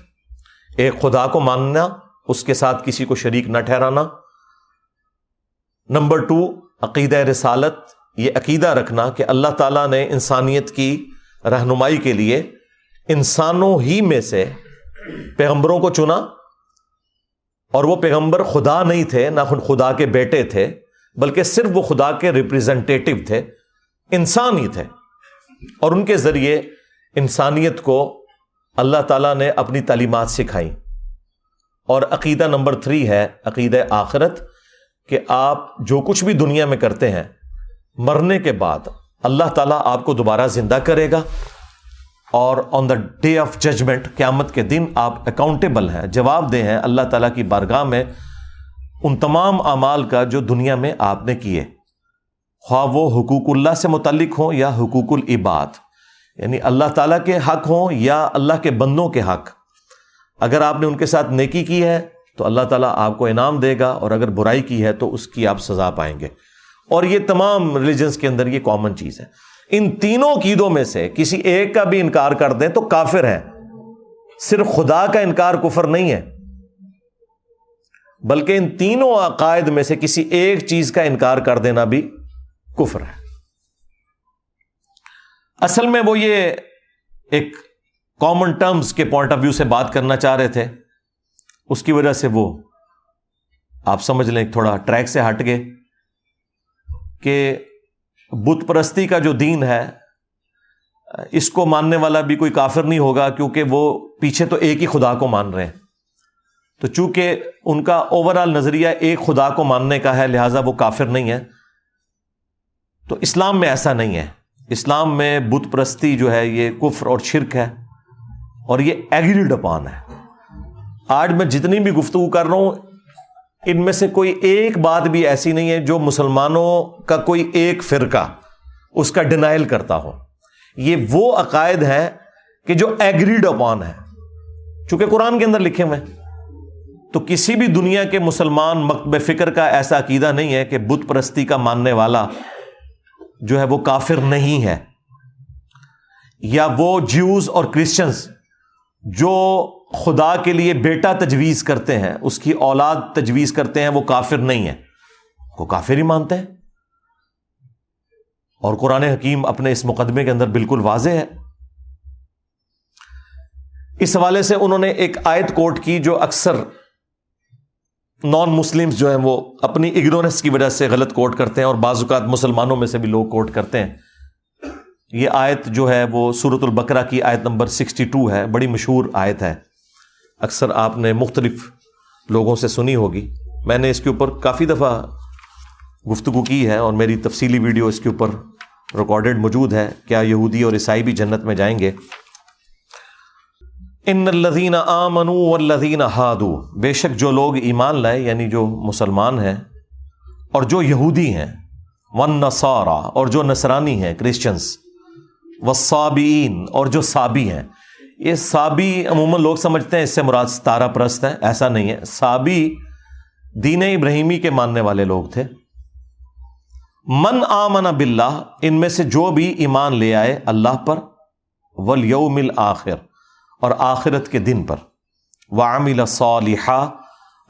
ایک خدا کو ماننا، اس کے ساتھ کسی کو شریک نہ ٹھہرانا۔ نمبر ٹو عقید رسالت۔ یہ عقیدہ رکھنا کہ اللہ تعالیٰ نے انسانیت کی رہنمائی کے لیے انسانوں ہی میں سے پیغمبروں کو چنا اور وہ پیغمبر خدا نہیں تھے، نہ خدا کے بیٹے تھے، بلکہ صرف وہ خدا کے ریپرزینٹیو تھے، انسان ہی تھے۔ اور ان کے ذریعے انسانیت کو اللہ تعالیٰ نے اپنی تعلیمات سکھائی۔ اور عقیدہ نمبر تھری ہے، عقیدہ آخرت، کہ آپ جو کچھ بھی دنیا میں کرتے ہیں مرنے کے بعد اللہ تعالیٰ آپ کو دوبارہ زندہ کرے گا اور on the day of judgement قیامت کے دن آپ اکاؤنٹیبل ہیں، جواب دہ ہیں اللہ تعالیٰ کی بارگاہ میں ان تمام اعمال کا جو دنیا میں آپ نے کیے۔ خواہ وہ حقوق اللہ سے متعلق ہوں یا حقوق العباد یعنی اللہ تعالیٰ کے حق ہوں یا اللہ کے بندوں کے حق۔ اگر آپ نے ان کے ساتھ نیکی کی ہے تو اللہ تعالیٰ آپ کو انعام دے گا اور اگر برائی کی ہے تو اس کی آپ سزا پائیں گے۔ اور یہ تمام ریلیجنس کے اندر یہ کامن چیز ہے۔ ان تینوں قیدوں میں سے کسی ایک کا بھی انکار کر دیں تو کافر ہے صرف خدا کا انکار کفر نہیں ہے۔ بلکہ ان تینوں عقائد میں سے کسی ایک چیز کا انکار کر دینا بھی کفر ہے۔ اصل میں وہ یہ ایک کامن ٹرمز کے پوائنٹ آف ویو سے بات کرنا چاہ رہے تھے۔ اس کی وجہ سے وہ، آپ سمجھ لیں، تھوڑا ٹریک سے ہٹ گئے۔ کہ بت پرستی کا جو دین ہے، اس کو ماننے والا بھی کوئی کافر نہیں ہوگا کیونکہ وہ پیچھے تو ایک ہی خدا کو مان رہے ہیں۔ تو چونکہ ان کا اوور آل نظریہ ایک خدا کو ماننے کا ہے، لہذا وہ کافر نہیں ہے تو اسلام میں ایسا نہیں ہے۔ اسلام میں بت پرستی جو ہے، یہ کفر اور شرک ہے اور یہ ایگریڈ اپان ہے۔ آج میں جتنی بھی گفتگو کر رہا ہوں ان میں سے کوئی ایک بات بھی ایسی نہیں ہے جو مسلمانوں کا کوئی ایک فرقہ اس کا ڈینائل کرتا ہو۔ یہ وہ عقائد ہے کہ جو ایگریڈ اپان ہے چونکہ قرآن کے اندر لکھے ہوئے تو کسی بھی دنیا کے مسلمان مکب فکر کا ایسا عقیدہ نہیں ہے کہ بت پرستی کا ماننے والا جو ہے وہ کافر نہیں ہے۔ یا وہ جیوز اور کرسچنس جو خدا کے لیے بیٹا تجویز کرتے ہیں، اس کی اولاد تجویز کرتے ہیں، وہ کافر نہیں ہے وہ کافر ہی مانتے ہیں۔ اور قرآن حکیم اپنے اس مقدمے کے اندر بالکل واضح ہے۔ اس حوالے سے انہوں نے ایک آیت کوٹ کی جو اکثر نان مسلم جو ہیں، وہ اپنی اگنورنس کی وجہ سے غلط کوٹ کرتے ہیں اور بعض اوقات مسلمانوں میں سے بھی لوگ کوٹ کرتے ہیں۔ یہ آیت جو ہے، وہ سورت البکرا کی آیت نمبر سکسٹی ٹو ہے، بڑی مشہور آیت ہے۔ اکثر آپ نے مختلف لوگوں سے سنی ہوگی۔ میں نے اس کے اوپر کافی دفعہ گفتگو کی ہے اور میری تفصیلی ویڈیو اس کے اوپر ریکارڈڈ موجود ہے۔ کیا یہودی اور عیسائی بھی جنت میں جائیں گے؟ ان الذین آمنوا والذین ہادو بے شک جو لوگ ایمان لائے یعنی جو مسلمان ہیں اور جو یہودی ہیں۔ ون نسارا اور جو نصرانی ہیں کرسچنس وصابین اور جو سابی ہیں۔ یہ سابی عموماً لوگ سمجھتے ہیں اس سے مراد ستارہ پرست ہے ایسا نہیں ہے۔ سابی دین ابراہیمی کے ماننے والے لوگ تھے۔ من آمن باللہ، ان میں سے جو بھی ایمان لے آئے اللہ پر ولیوم آخر اور آخرت کے دن پر۔ وعمل صالحہ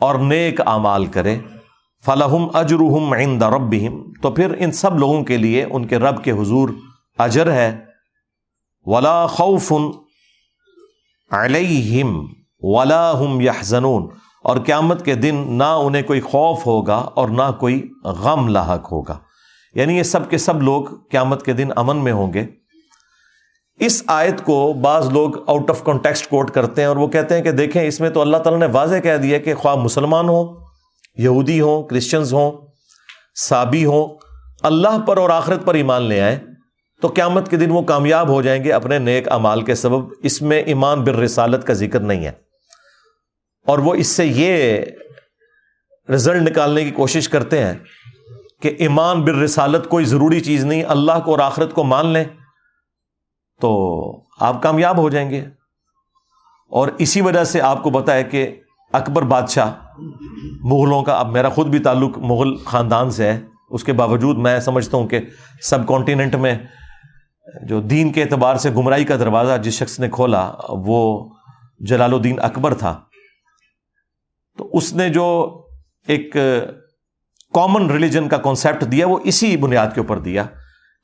اور نیک اعمال کرے۔ فلاحم اجرحم عند ربہم، تو پھر ان سب لوگوں کے لیے ان کے رب کے حضور اجر ہے۔ ولا خوف علیہم ولا ہم یحزنون، اور قیامت کے دن نہ انہیں کوئی خوف ہوگا اور نہ کوئی غم لاحق ہوگا۔ یعنی یہ سب کے سب لوگ قیامت کے دن امن میں ہوں گے۔ اس آیت کو بعض لوگ آؤٹ آف کانٹیکسٹ کوٹ کرتے ہیں اور وہ کہتے ہیں کہ دیکھیں، اس میں تو اللہ تعالیٰ نے واضح کہہ دیا کہ خواہ مسلمان ہوں، یہودی ہوں کرسچنز ہوں، سابی ہوں، اللہ پر اور آخرت پر ایمان لے آئے تو قیامت کے دن وہ کامیاب ہو جائیں گے اپنے نیک امال کے سبب۔ اس میں ایمان بر رسالت کا ذکر نہیں ہے۔ اور وہ اس سے یہ رزلٹ نکالنے کی کوشش کرتے ہیں کہ ایمان بر رسالت کوئی ضروری چیز نہیں، اللہ کو اور آخرت کو مان لیں تو آپ کامیاب ہو جائیں گے۔ اور اسی وجہ سے آپ کو بتایا کہ اکبر بادشاہ مغلوں کا، اب میرا خود بھی تعلق مغل خاندان سے ہے۔ اس کے باوجود میں سمجھتا ہوں کہ سب کانٹیننٹ میں جو دین کے اعتبار سے گمراہی کا دروازہ جس شخص نے کھولا، وہ جلال الدین اکبر تھا۔ تو اس نے جو ایک کامن ریلیجن کا کانسیپٹ دیا، وہ اسی بنیاد کے اوپر دیا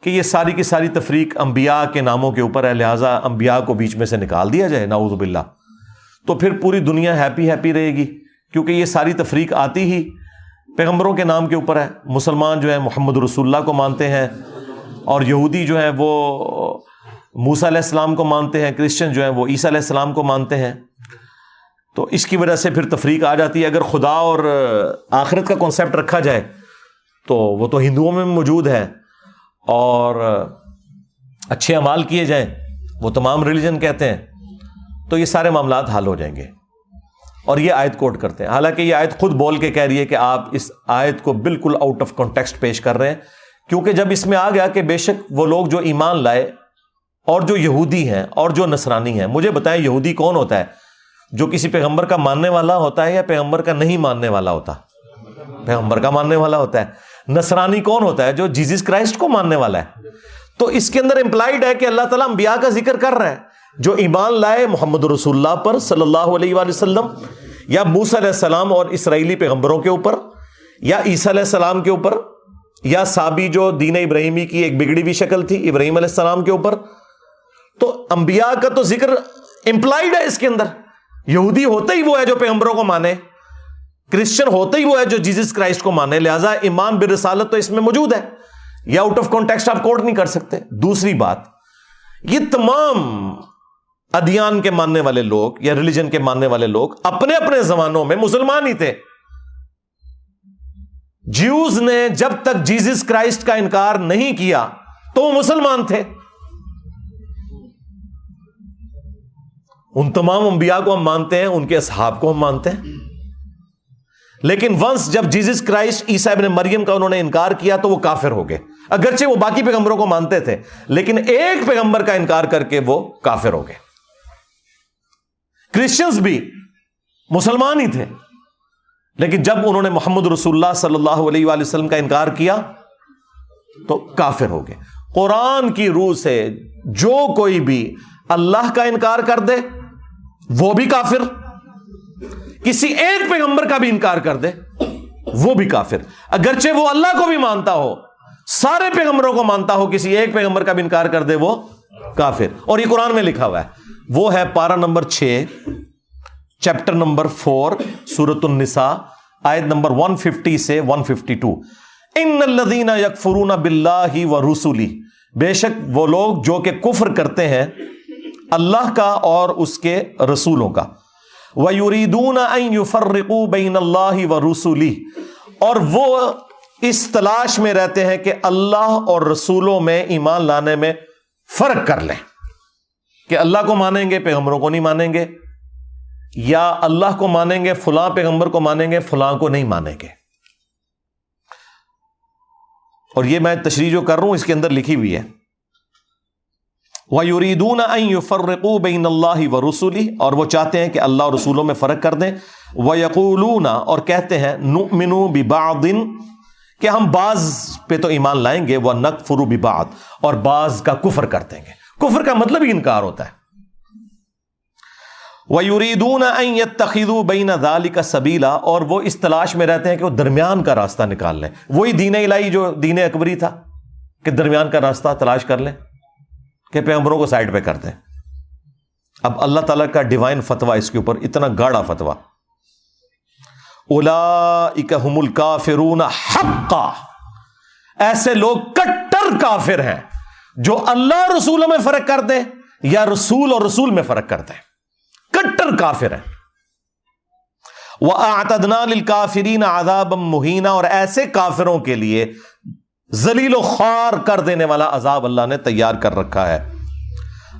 کہ یہ ساری کی ساری تفریق انبیاء کے ناموں کے اوپر ہے، لہٰذا انبیاء کو بیچ میں سے نکال دیا جائے ناؤز باللہ۔ تو پھر پوری دنیا ہیپی ہیپی رہے گی، کیونکہ یہ ساری تفریق آتی ہی پیغمبروں کے نام کے اوپر ہے۔ مسلمان جو ہے محمد رسول اللہ کو مانتے ہیں اور یہودی جو ہے وہ موسا علیہ السلام کو مانتے ہیں، کرسچن جو ہے وہ عیسیٰ علیہ السلام کو مانتے ہیں۔ تو اس کی وجہ سے پھر تفریق آ جاتی ہے۔ اگر خدا اور آخرت کا کانسیپٹ رکھا جائے تو وہ تو ہندوؤں میں موجود ہے۔ اور اچھے امال کیے جائیں، وہ تمام ریلیجن کہتے ہیں۔ تو یہ سارے معاملات حل ہو جائیں گے۔ اور یہ آیت کوٹ کرتے ہیں۔ حالانکہ یہ آیت خود بول کے کہہ رہی ہے کہ آپ اس آیت کو بالکل آؤٹ آف کانٹیکسٹ پیش کر رہے ہیں۔ کیونکہ جب اس میں آ گیا کہ بے شک وہ لوگ جو ایمان لائے اور جو یہودی ہیں اور جو نسرانی ہیں، مجھے بتائیں یہودی کون ہوتا ہے؟ جو کسی پیغمبر کا ماننے والا ہوتا ہے یا پیغمبر کا نہیں ماننے والا ہوتا؟ پیغمبر کا ماننے والا ہوتا ہے۔ نسرانی کون ہوتا ہے جو جیزس کرائسٹ کو ماننے والا ہے؟ تو اس کے اندر امپلائڈ ہے کہ اللہ تعالیٰ انبیاء کا ذکر کر رہا ہے۔ جو ایمان لائے محمد رسول اللہ پر صلی اللہ علیہ وآلہ وسلم یا موس علیہ السلام اور اسرائیلی پیغمبروں کے اوپر یا عیسیٰ علیہ السلام کے اوپر یا سابی جو دین ابراہیمی کی ایک بگڑی ہوئی شکل تھی، ابراہیم علیہ السلام کے اوپر۔ تو انبیاء کا تو ذکر امپلائڈ ہے اس کے اندر۔ یہودی ہوتا ہی وہ ہے جو پیغمبروں کو مانے، کرسچن ہوتا ہی وہ ہے جو جیزس کرائسٹ کو مانے۔ لہٰذا ایمان برسالت تو اس میں موجود ہے۔ یا آؤٹ آف کانٹیکسٹ آپ کوٹ نہیں کر سکتے۔ دوسری بات، یہ تمام ادیان کے ماننے والے لوگ یا ریلیجن کے ماننے والے لوگ اپنے اپنے زمانوں میں مسلمان ہی تھے۔ جیوز نے جب تک جیزس کرائسٹ کا انکار نہیں کیا تو وہ مسلمان تھے۔ ان تمام انبیاء کو ہم مانتے ہیں، ان کے اصحاب کو ہم مانتے ہیں۔ لیکن ونس جب جیزس کرائسٹ عیسا ابن مریم کا انہوں نے انکار کیا تو وہ کافر ہو گئے۔ اگرچہ وہ باقی پیغمبروں کو مانتے تھے، لیکن ایک پیغمبر کا انکار کر کے وہ کافر ہو گئے۔ کرسچنس بھی مسلمان ہی تھے۔ لیکن جب انہوں نے محمد رسول اللہ صلی اللہ علیہ وآلہ وسلم کا انکار کیا تو کافر ہو گئے۔ قرآن کی روح سے جو کوئی بھی اللہ کا انکار کر دے، وہ بھی کافر۔ کسی ایک پیغمبر کا بھی انکار کر دے، وہ بھی کافر۔ اگرچہ وہ اللہ کو بھی مانتا ہو، سارے پیغمبروں کو مانتا ہو، کسی ایک پیغمبر کا بھی انکار کر دے، وہ کافر۔ اور یہ قرآن میں لکھا ہوا ہے۔ وہ ہے پارا نمبر چھ۔ چیپٹر نمبر فور سورت النساء آیت نمبر ون ففٹی سے ون ففٹی ٹو ان الدین یک فرون بلّہ و رسولی بے شک وہ لوگ جو کہ کفر کرتے ہیں اللہ کا اور اس کے رسولوں کا وہ یوریدون فرقو بین اللہ و رسولی اور وہ اس تلاش میں رہتے ہیں کہ اللہ اور رسولوں میں ایمان لانے میں فرق کر لیں۔ کہ اللہ کو مانیں گے، پیغمبروں کو نہیں مانیں گے۔ یا اللہ کو مانیں گے، فلاں پیغمبر کو مانیں گے، فلاں کو نہیں مانیں گے۔ اور یہ میں تشریح جو کر رہا ہوں، اس کے اندر لکھی ہوئی ہے۔ وہ یوریدون فرقو بین اللہ و رسولی اور وہ چاہتے ہیں کہ اللہ رسولوں میں فرق کر دیں۔ وہ یقولون اور کہتے ہیں نؤمنو ببعض، کہ ہم بعض پہ تو ایمان لائیں گے۔ وہ نق فرو ببعض، اور بعض کا کفر کر دیں گے۔ کفر کا مطلب ہی انکار ہوتا ہے۔ وہ یوریدون تخیدو بین دالی کا سبیلا اور وہ اس تلاش میں رہتے ہیں کہ وہ درمیان کا راستہ نکال لیں۔ وہی دین الہی جو دین اکبری تھا کہ درمیان کا راستہ تلاش کر لیں کہ پیغمبروں کو سائڈ پہ کر دیں۔ اب اللہ تعالیٰ کا ڈیوائن فتوا اس کے اوپر، اتنا گاڑا فتوا اولا اکم الکا فرون ایسے لوگ کٹر کافر ہیں جو اللہ رسولوں میں فرق کر دیں یا رسول اور رسول میں فرق کرتے ہیں کٹر کافر ہیں وہ آتدنا کافرین آداب مہینہ اور ایسے کافروں کے لیے زلیل و خوار کر دینے عذاب عذاب اللہ نے تیار کر رکھا ہے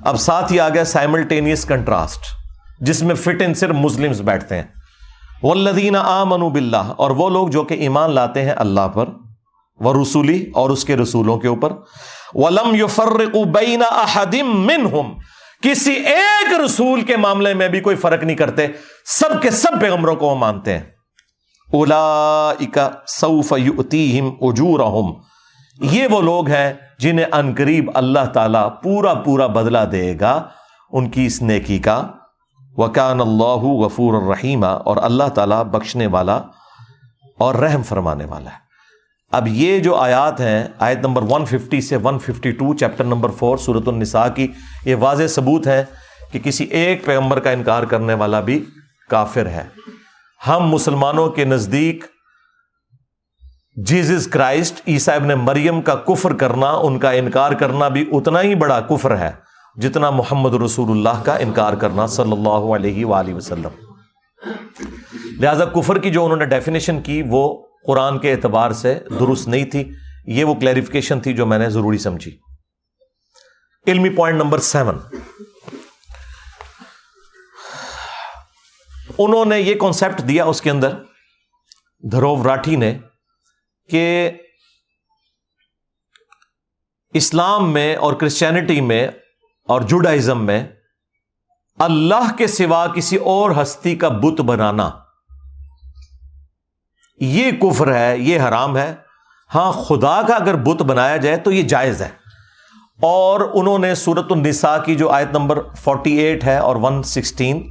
اب ساتھ ہی آ گیا سائملٹینیس کنٹراسٹ جس میں فٹ ان صرف مسلم بیٹھتے ہیں وہ لدین آ منو اور وہ لوگ جو کہ ایمان لاتے ہیں اللہ پر وہ رسولی اور اس کے رسولوں کے اوپر ولم یو فرق کسی ایک رسول کے معاملے میں بھی کوئی فرق نہیں کرتے۔ سب کے سب پیغمبروں کو وہ مانتے ہیں۔ اولا سوف اجور یہ وہ لوگ ہیں جنہیں انقریب اللہ تعالی پورا پورا بدلا دے گا۔ ان کی اس نیکی کا۔ وکان اللہ غفور الرحیمہ اور اللہ تعالیٰ بخشنے والا اور رحم فرمانے والا ہے۔ اب یہ جو آیات ہیں، آیت نمبر 150 سے 152 چیپٹر نمبر 4 سورت النساء کی یہ واضح ثبوت ہے کہ کسی ایک پیغمبر کا انکار کرنے والا بھی کافر ہے۔ ہم مسلمانوں کے نزدیک جیزس کرائسٹ، عیسیٰ ابن مریم کا کفر کرنا، ان کا انکار کرنا بھی اتنا ہی بڑا کفر ہے جتنا محمد رسول اللہ کا انکار کرنا صلی اللہ علیہ وآلہ وسلم۔ لہذا کفر کی جو انہوں نے ڈیفینیشن کی وہ قرآن کے اعتبار سے درست نہیں تھی، یہ وہ کلیریفکیشن تھی جو میں نے ضروری سمجھی۔ علمی پوائنٹ نمبر سیون انہوں نے یہ کانسیپٹ دیا اس کے اندر۔ دھرو راٹھی نے کہ اسلام میں اور کرسچینٹی میں اور جوڈائزم میں اللہ کے سوا کسی اور ہستی کا بت بنانا۔ یہ کفر ہے، یہ حرام ہے۔ ہاں خدا کا اگر بت بنایا جائے تو یہ جائز ہے۔ اور انہوں نے سورت النساء کی جو آیت نمبر 48 ہے اور 116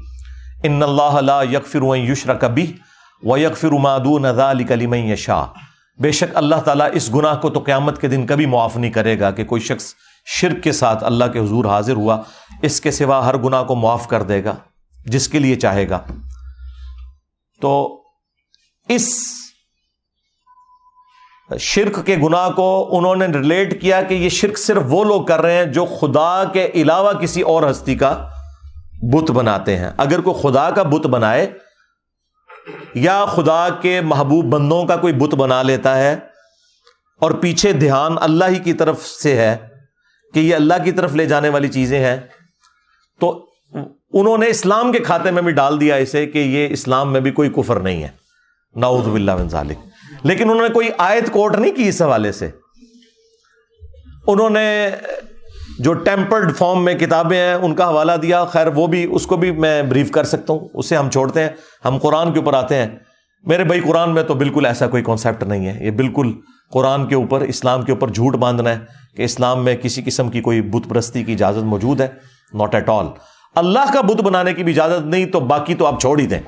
ان اللہ یکفر یشر کبھی و یکفر امادو نزا علی کلیم شاہ بے شک اللہ تعالیٰ اس گناہ کو تو قیامت کے دن کبھی معاف نہیں کرے گا کہ کوئی شخص شرک کے ساتھ اللہ کے حضور حاضر ہوا، اس کے سوا ہر گناہ کو معاف کر دے گا، جس کے لیے چاہے گا۔ تو اس شرک کے گناہ کو انہوں نے ریلیٹ کیا کہ یہ شرک صرف وہ لوگ کر رہے ہیں جو خدا کے علاوہ کسی اور ہستی کا بت بناتے ہیں۔ اگر کوئی خدا کا بت بنائے یا خدا کے محبوب بندوں کا کوئی بت بنا لیتا ہے اور پیچھے دھیان اللہ ہی کی طرف سے ہے کہ یہ اللہ کی طرف لے جانے والی چیزیں ہیں، تو انہوں نے اسلام کے کھاتے میں بھی ڈال دیا اسے کہ یہ اسلام میں بھی کوئی کفر نہیں ہے۔ ناؤز باللہ من ذالک۔ لیکن انہوں نے کوئی آیت کوٹ نہیں کی اس حوالے سے۔ انہوں نے جو ٹیمپرڈ فارم میں کتابیں ہیں، ان کا حوالہ دیا۔ خیر، وہ بھی، اس کو بھی میں بریف کر سکتا ہوں۔ اسے ہم چھوڑتے ہیں۔ ہم قرآن کے اوپر آتے ہیں۔ میرے بھائی، قرآن میں تو بالکل ایسا کوئی کانسیپٹ نہیں ہے۔ یہ بالکل قرآن کے اوپر، اسلام کے اوپر جھوٹ باندھنا ہے کہ اسلام میں کسی قسم کی کوئی بت پرستی کی اجازت موجود ہے۔ ناٹ ایٹ آل اللہ کا بت بنانے کی بھی اجازت نہیں تو باقی تو آپ چھوڑ ہی دیں۔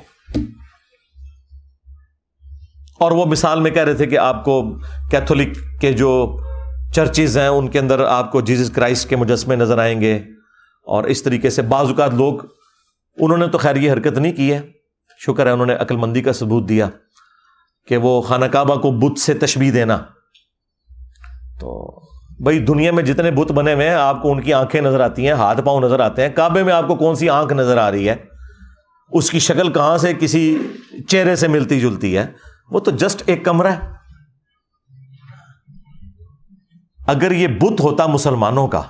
اور وہ مثال میں کہہ رہے تھے کہ آپ کو کیتھولک کے جو چرچز ہیں، ان کے اندر آپ کو جیزس کرائسٹ کے مجسمے نظر آئیں گے۔ اور اس طریقے سے بعض اوقات لوگ، انہوں نے تو خیر یہ حرکت نہیں کی ہے۔ شکر ہے، انہوں نے عقل مندی کا ثبوت دیا کہ وہ خانہ کعبہ کو بت سے تشبیح دینا۔ تو بھائی، دنیا میں جتنے بت بنے ہوئے ہیں، آپ کو ان کی آنکھیں نظر آتی ہیں، ہاتھ پاؤں نظر آتے ہیں۔ کعبے میں آپ کو کون سی آنکھ نظر آ رہی ہے؟ اس کی شکل کہاں سے کسی چہرے سے ملتی جلتی ہے؟ وہ تو جسٹ ایک کمرہ ہے۔ اگر یہ بت ہوتا مسلمانوں کا،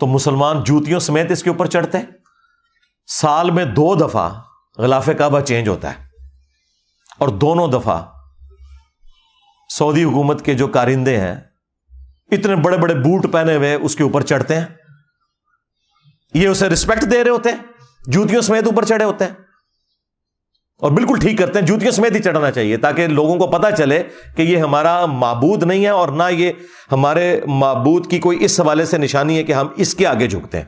تو مسلمان جوتیوں سمیت اس کے اوپر چڑھتے سال میں دو دفعہ غلاف کعبہ چینج ہوتا ہے۔ اور دونوں دفعہ سعودی حکومت کے جو کارندے ہیں، اتنے بڑے بڑے بوٹ پہنے ہوئے اس کے اوپر چڑھتے ہیں۔ یہ اسے رسپیکٹ دے رہے ہوتے ہیں، جوتیوں سمیت اوپر چڑھے ہوتے ہیں۔ اور بالکل ٹھیک کرتے ہیں، جوتیوں سمیت ہی چڑھنا چاہیے تاکہ لوگوں کو پتا چلے کہ یہ ہمارا معبود نہیں ہے اور نہ یہ ہمارے معبود کی کوئی اس حوالے سے نشانی ہے کہ ہم اس کے آگے جھکتے ہیں۔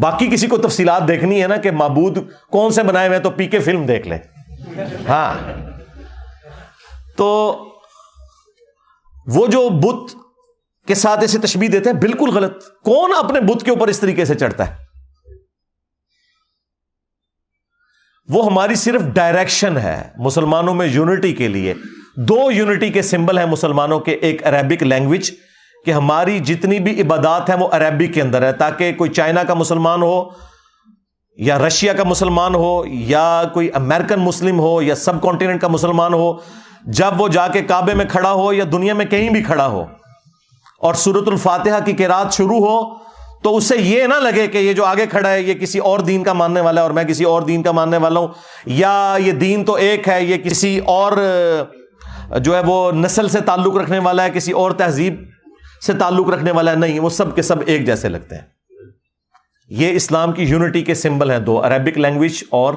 باقی کسی کو تفصیلات دیکھنی ہے نا کہ معبود کون سے بنائے ہوئے تو پی کے فلم دیکھ لے ہاں۔ تو وہ جو بت کے ساتھ اسے تشبیح دیتے ہیں، بالکل غلط۔ کون اپنے بت کے اوپر اس طریقے سے چڑھتا ہے؟ وہ ہماری صرف ڈائریکشن ہے مسلمانوں میں یونٹی کے لیے۔ دو یونٹی کے سمبل ہیں مسلمانوں کے، ایک عربک لینگویج کہ ہماری جتنی بھی عبادات ہیں وہ عربک کے اندر ہے تاکہ کوئی چائنا کا مسلمان ہو یا رشیا کا مسلمان ہو یا کوئی امریکن مسلم ہو یا سب کانٹیننٹ کا مسلمان ہو، جب وہ جا کے کعبے میں کھڑا ہو یا دنیا میں کہیں بھی کھڑا ہو۔ اور سورت الفاتحہ کی کیرات شروع ہو تو اس سے یہ نہ لگے کہ یہ جو آگے کھڑا ہے، یہ کسی اور دین کا ماننے والا ہے اور میں کسی اور دین کا ماننے والا ہوں، یا یہ دین تو ایک ہے، یہ کسی اور جو ہے وہ نسل سے تعلق رکھنے والا ہے، کسی اور تہذیب سے تعلق رکھنے والا ہے، نہیں، وہ سب کے سب ایک جیسے لگتے ہیں۔ یہ اسلام کی یونٹی کے سمبل ہیں دو عربک لینگویج اور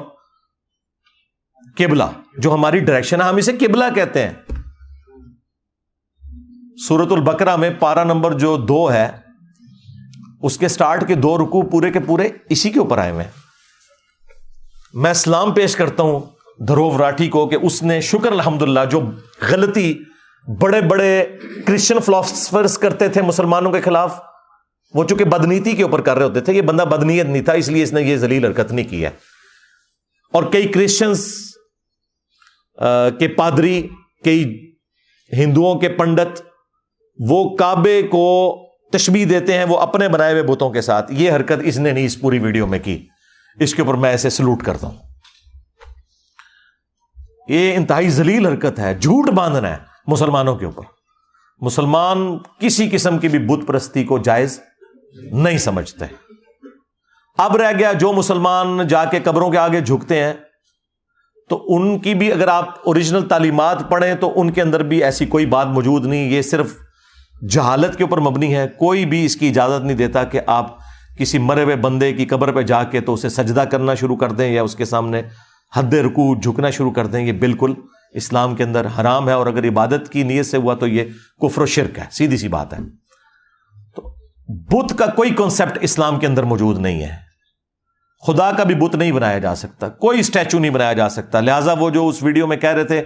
قبلہ جو ہماری ڈائریکشن ہے۔ ہم اسے قبلہ کہتے ہیں۔ سورت البکرا میں پارا نمبر جو دو ہے اس کے سٹارٹ کے دو رکو پورے کے پورے اسی کے اوپر آئے ہوئے میں سلام پیش کرتا ہوں دھرو راٹھی کو کہ اس نے شکر الحمد جو غلطی بڑے بڑے کرسچن فلاسفرس کرتے تھے مسلمانوں کے خلاف، وہ چونکہ بدنیتی کے اوپر کر رہے ہوتے تھے، یہ بندہ بدنیت نہیں تھا، اس لیے اس نے یہ ذلیل حرکت نہیں کی ہے۔ اور کئی کرسچنس کے پادری، کئی ہندوؤں کے پنڈت، وہ کعبے کو تشبیح دیتے ہیں وہ اپنے بنائے ہوئے بتوں کے ساتھ۔ یہ حرکت اس نے نہیں اس پوری ویڈیو میں کی۔ اس کے اوپر میں ایسے سلوٹ کرتا ہوں۔ یہ انتہائی ذلیل حرکت ہے، جھوٹ باندھنا ہے مسلمانوں کے اوپر۔ مسلمان کسی قسم کی بھی بت پرستی کو جائز نہیں سمجھتے۔ اب رہ گیا جو مسلمان جا کے قبروں کے آگے جھکتے ہیں، تو ان کی بھی اگر آپ اوریجنل تعلیمات پڑھیں، تو ان کے اندر بھی ایسی کوئی بات موجود نہیں۔ یہ صرف جہالت کے اوپر مبنی ہے، کوئی بھی اس کی اجازت نہیں دیتا کہ آپ کسی مرے ہوئے بندے کی قبر پہ جا کے تو اسے سجدہ کرنا شروع کر دیں یا اس کے سامنے حد رکو جھکنا شروع کر دیں۔ یہ بالکل اسلام کے اندر حرام ہے اور اگر عبادت کی نیت سے ہوا تو یہ کفر و شرک ہے، سیدھی سی بات ہے۔ تو بت کا کوئی کانسیپٹ اسلام کے اندر موجود نہیں ہے۔ خدا کا بھی بت نہیں بنایا جا سکتا، کوئی اسٹیچو نہیں بنایا جا سکتا۔ لہٰذا وہ جو اس ویڈیو میں کہہ رہے تھے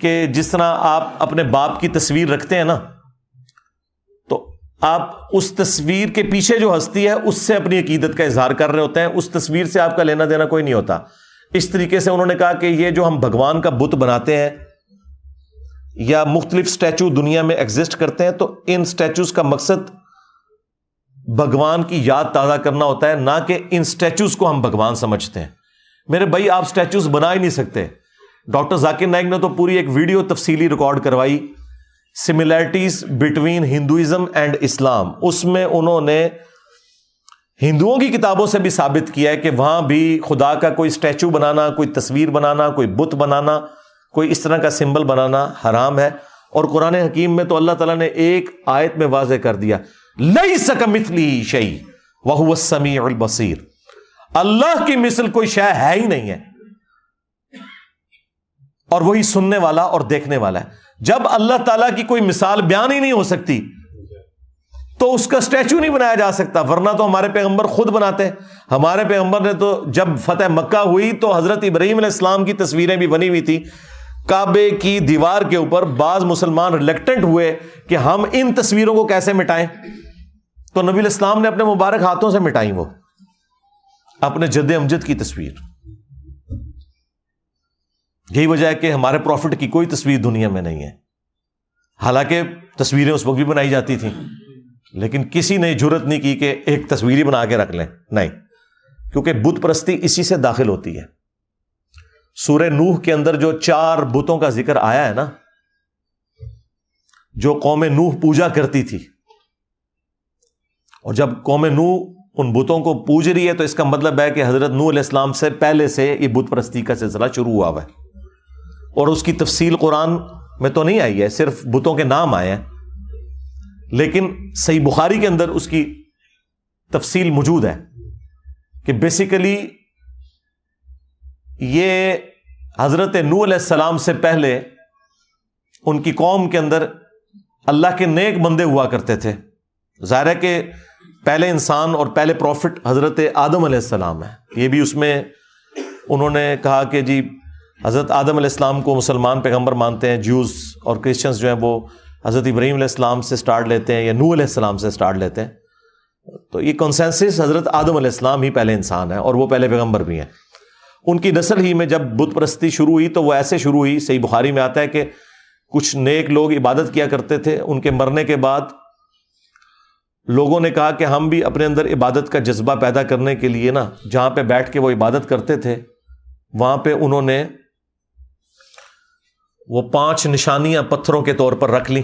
کہ جس طرح آپ اپنے باپ کی تصویر رکھتے ہیں نا آپ اس تصویر کے پیچھے جو ہستی ہے، اس سے اپنی عقیدت کا اظہار کر رہے ہوتے ہیں۔ اس تصویر سے آپ کا لینا دینا کوئی نہیں ہوتا۔ اس طریقے سے انہوں نے کہا کہ یہ جو ہم بھگوان کا بت بناتے ہیں یا مختلف اسٹیچو دنیا میں ایگزٹ کرتے ہیں، تو ان اسٹیچوز کا مقصد بھگوان کی یاد تازہ کرنا ہوتا ہے، نہ کہ ان اسٹیچوز کو ہم بھگوان سمجھتے ہیں۔ میرے بھائی، آپ اسٹیچوز بنا ہی نہیں سکتے۔ ڈاکٹر ذاکر نائک نے تو پوری ایک ویڈیو تفصیلی ریکارڈ کروائی۔ Similarities between Hinduism and Islam اس میں انہوں نے ہندوؤں کی کتابوں سے بھی ثابت کیا ہے کہ وہاں بھی خدا کا کوئی اسٹیچو بنانا، کوئی تصویر بنانا، کوئی بت بنانا، کوئی اس طرح کا سمبل بنانا حرام ہے۔ اور قرآن حکیم میں تو اللہ تعالیٰ نے ایک آیت میں واضح کر دیا لئی سکمتلی شعی وہ سمیع البصیر اللہ کی مثل کوئی شے ہے ہی نہیں ہے۔ اور وہی سننے والا اور دیکھنے والا ہے۔ جب اللہ تعالیٰ کی کوئی مثال بیان ہی نہیں ہو سکتی، تو اس کا اسٹیچو نہیں بنایا جا سکتا، ورنہ تو ہمارے پیغمبر خود بناتے۔ ہمارے پیغمبر نے تو جب فتح مکہ ہوئی تو حضرت ابراہیم علیہ السلام کی تصویریں بھی بنی ہوئی تھی کعبے کی دیوار کے اوپر بعض مسلمان ریلیکٹنٹ ہوئے کہ ہم ان تصویروں کو کیسے مٹائیں۔ تو نبی الاسلام نے اپنے مبارک ہاتھوں سے مٹائی وہ، اپنے جد امجد کی تصویر۔ یہی وجہ ہے کہ ہمارے پروفٹ کی کوئی تصویر دنیا میں نہیں ہے۔ حالانکہ تصویریں اس وقت بھی بنائی جاتی تھیں، لیکن کسی نے ضرورت نہیں کی کہ ایک تصویر ہی بنا کے رکھ لیں۔ نہیں، کیونکہ بت پرستی اسی سے داخل ہوتی ہے۔ سورہ نوح کے اندر جو چار بتوں کا ذکر آیا ہے نا، جو قوم نوح پوجا کرتی تھی، اور جب قوم نو ان بتوں کو پوج رہی ہے تو اس کا مطلب ہے کہ حضرت نو علیہ السلام سے پہلے سے یہ بت پرستی کا سلسلہ شروع ہوا ہوا ہے۔ اور اس کی تفصیل قرآن میں تو نہیں آئی ہے، صرف بتوں کے نام آئے ہیں۔ لیکن صحیح بخاری کے اندر اس کی تفصیل موجود ہے کہ بیسیکلی یہ حضرت نو علیہ السلام سے پہلے ان کی قوم کے اندر اللہ کے نیک بندے ہوا کرتے تھے۔ ظاہر ہے کہ پہلے انسان اور پہلے پروفٹ حضرت آدم علیہ السلام ہے یہ بھی اس میں انہوں نے کہا کہ جی حضرت آدم علیہ السلام کو مسلمان پیغمبر مانتے ہیں جوز اور کرسچنس جو ہیں وہ حضرت ابراہیم علیہ السلام سے اسٹارٹ لیتے ہیں یا نو علیہ السلام سے اسٹارٹ لیتے ہیں۔ تو یہ کنسنسس حضرت آدم علیہ السلام ہی پہلے انسان ہے اور وہ پہلے پیغمبر بھی ہیں۔ ان کی نسل ہی میں جب بت پرستی شروع ہوئی تو وہ ایسے شروع ہوئی، صحیح بخاری میں آتا ہے کہ کچھ نیک لوگ عبادت کیا کرتے تھے، ان کے مرنے کے بعد لوگوں نے کہا کہ ہم بھی اپنے اندر عبادت کا جذبہ پیدا کرنے کے لیے نا، جہاں پہ بیٹھ کے وہ عبادت کرتے تھے، وہاں پہ انہوں نے وہ پانچ نشانیاں پتھروں کے طور پر رکھ لی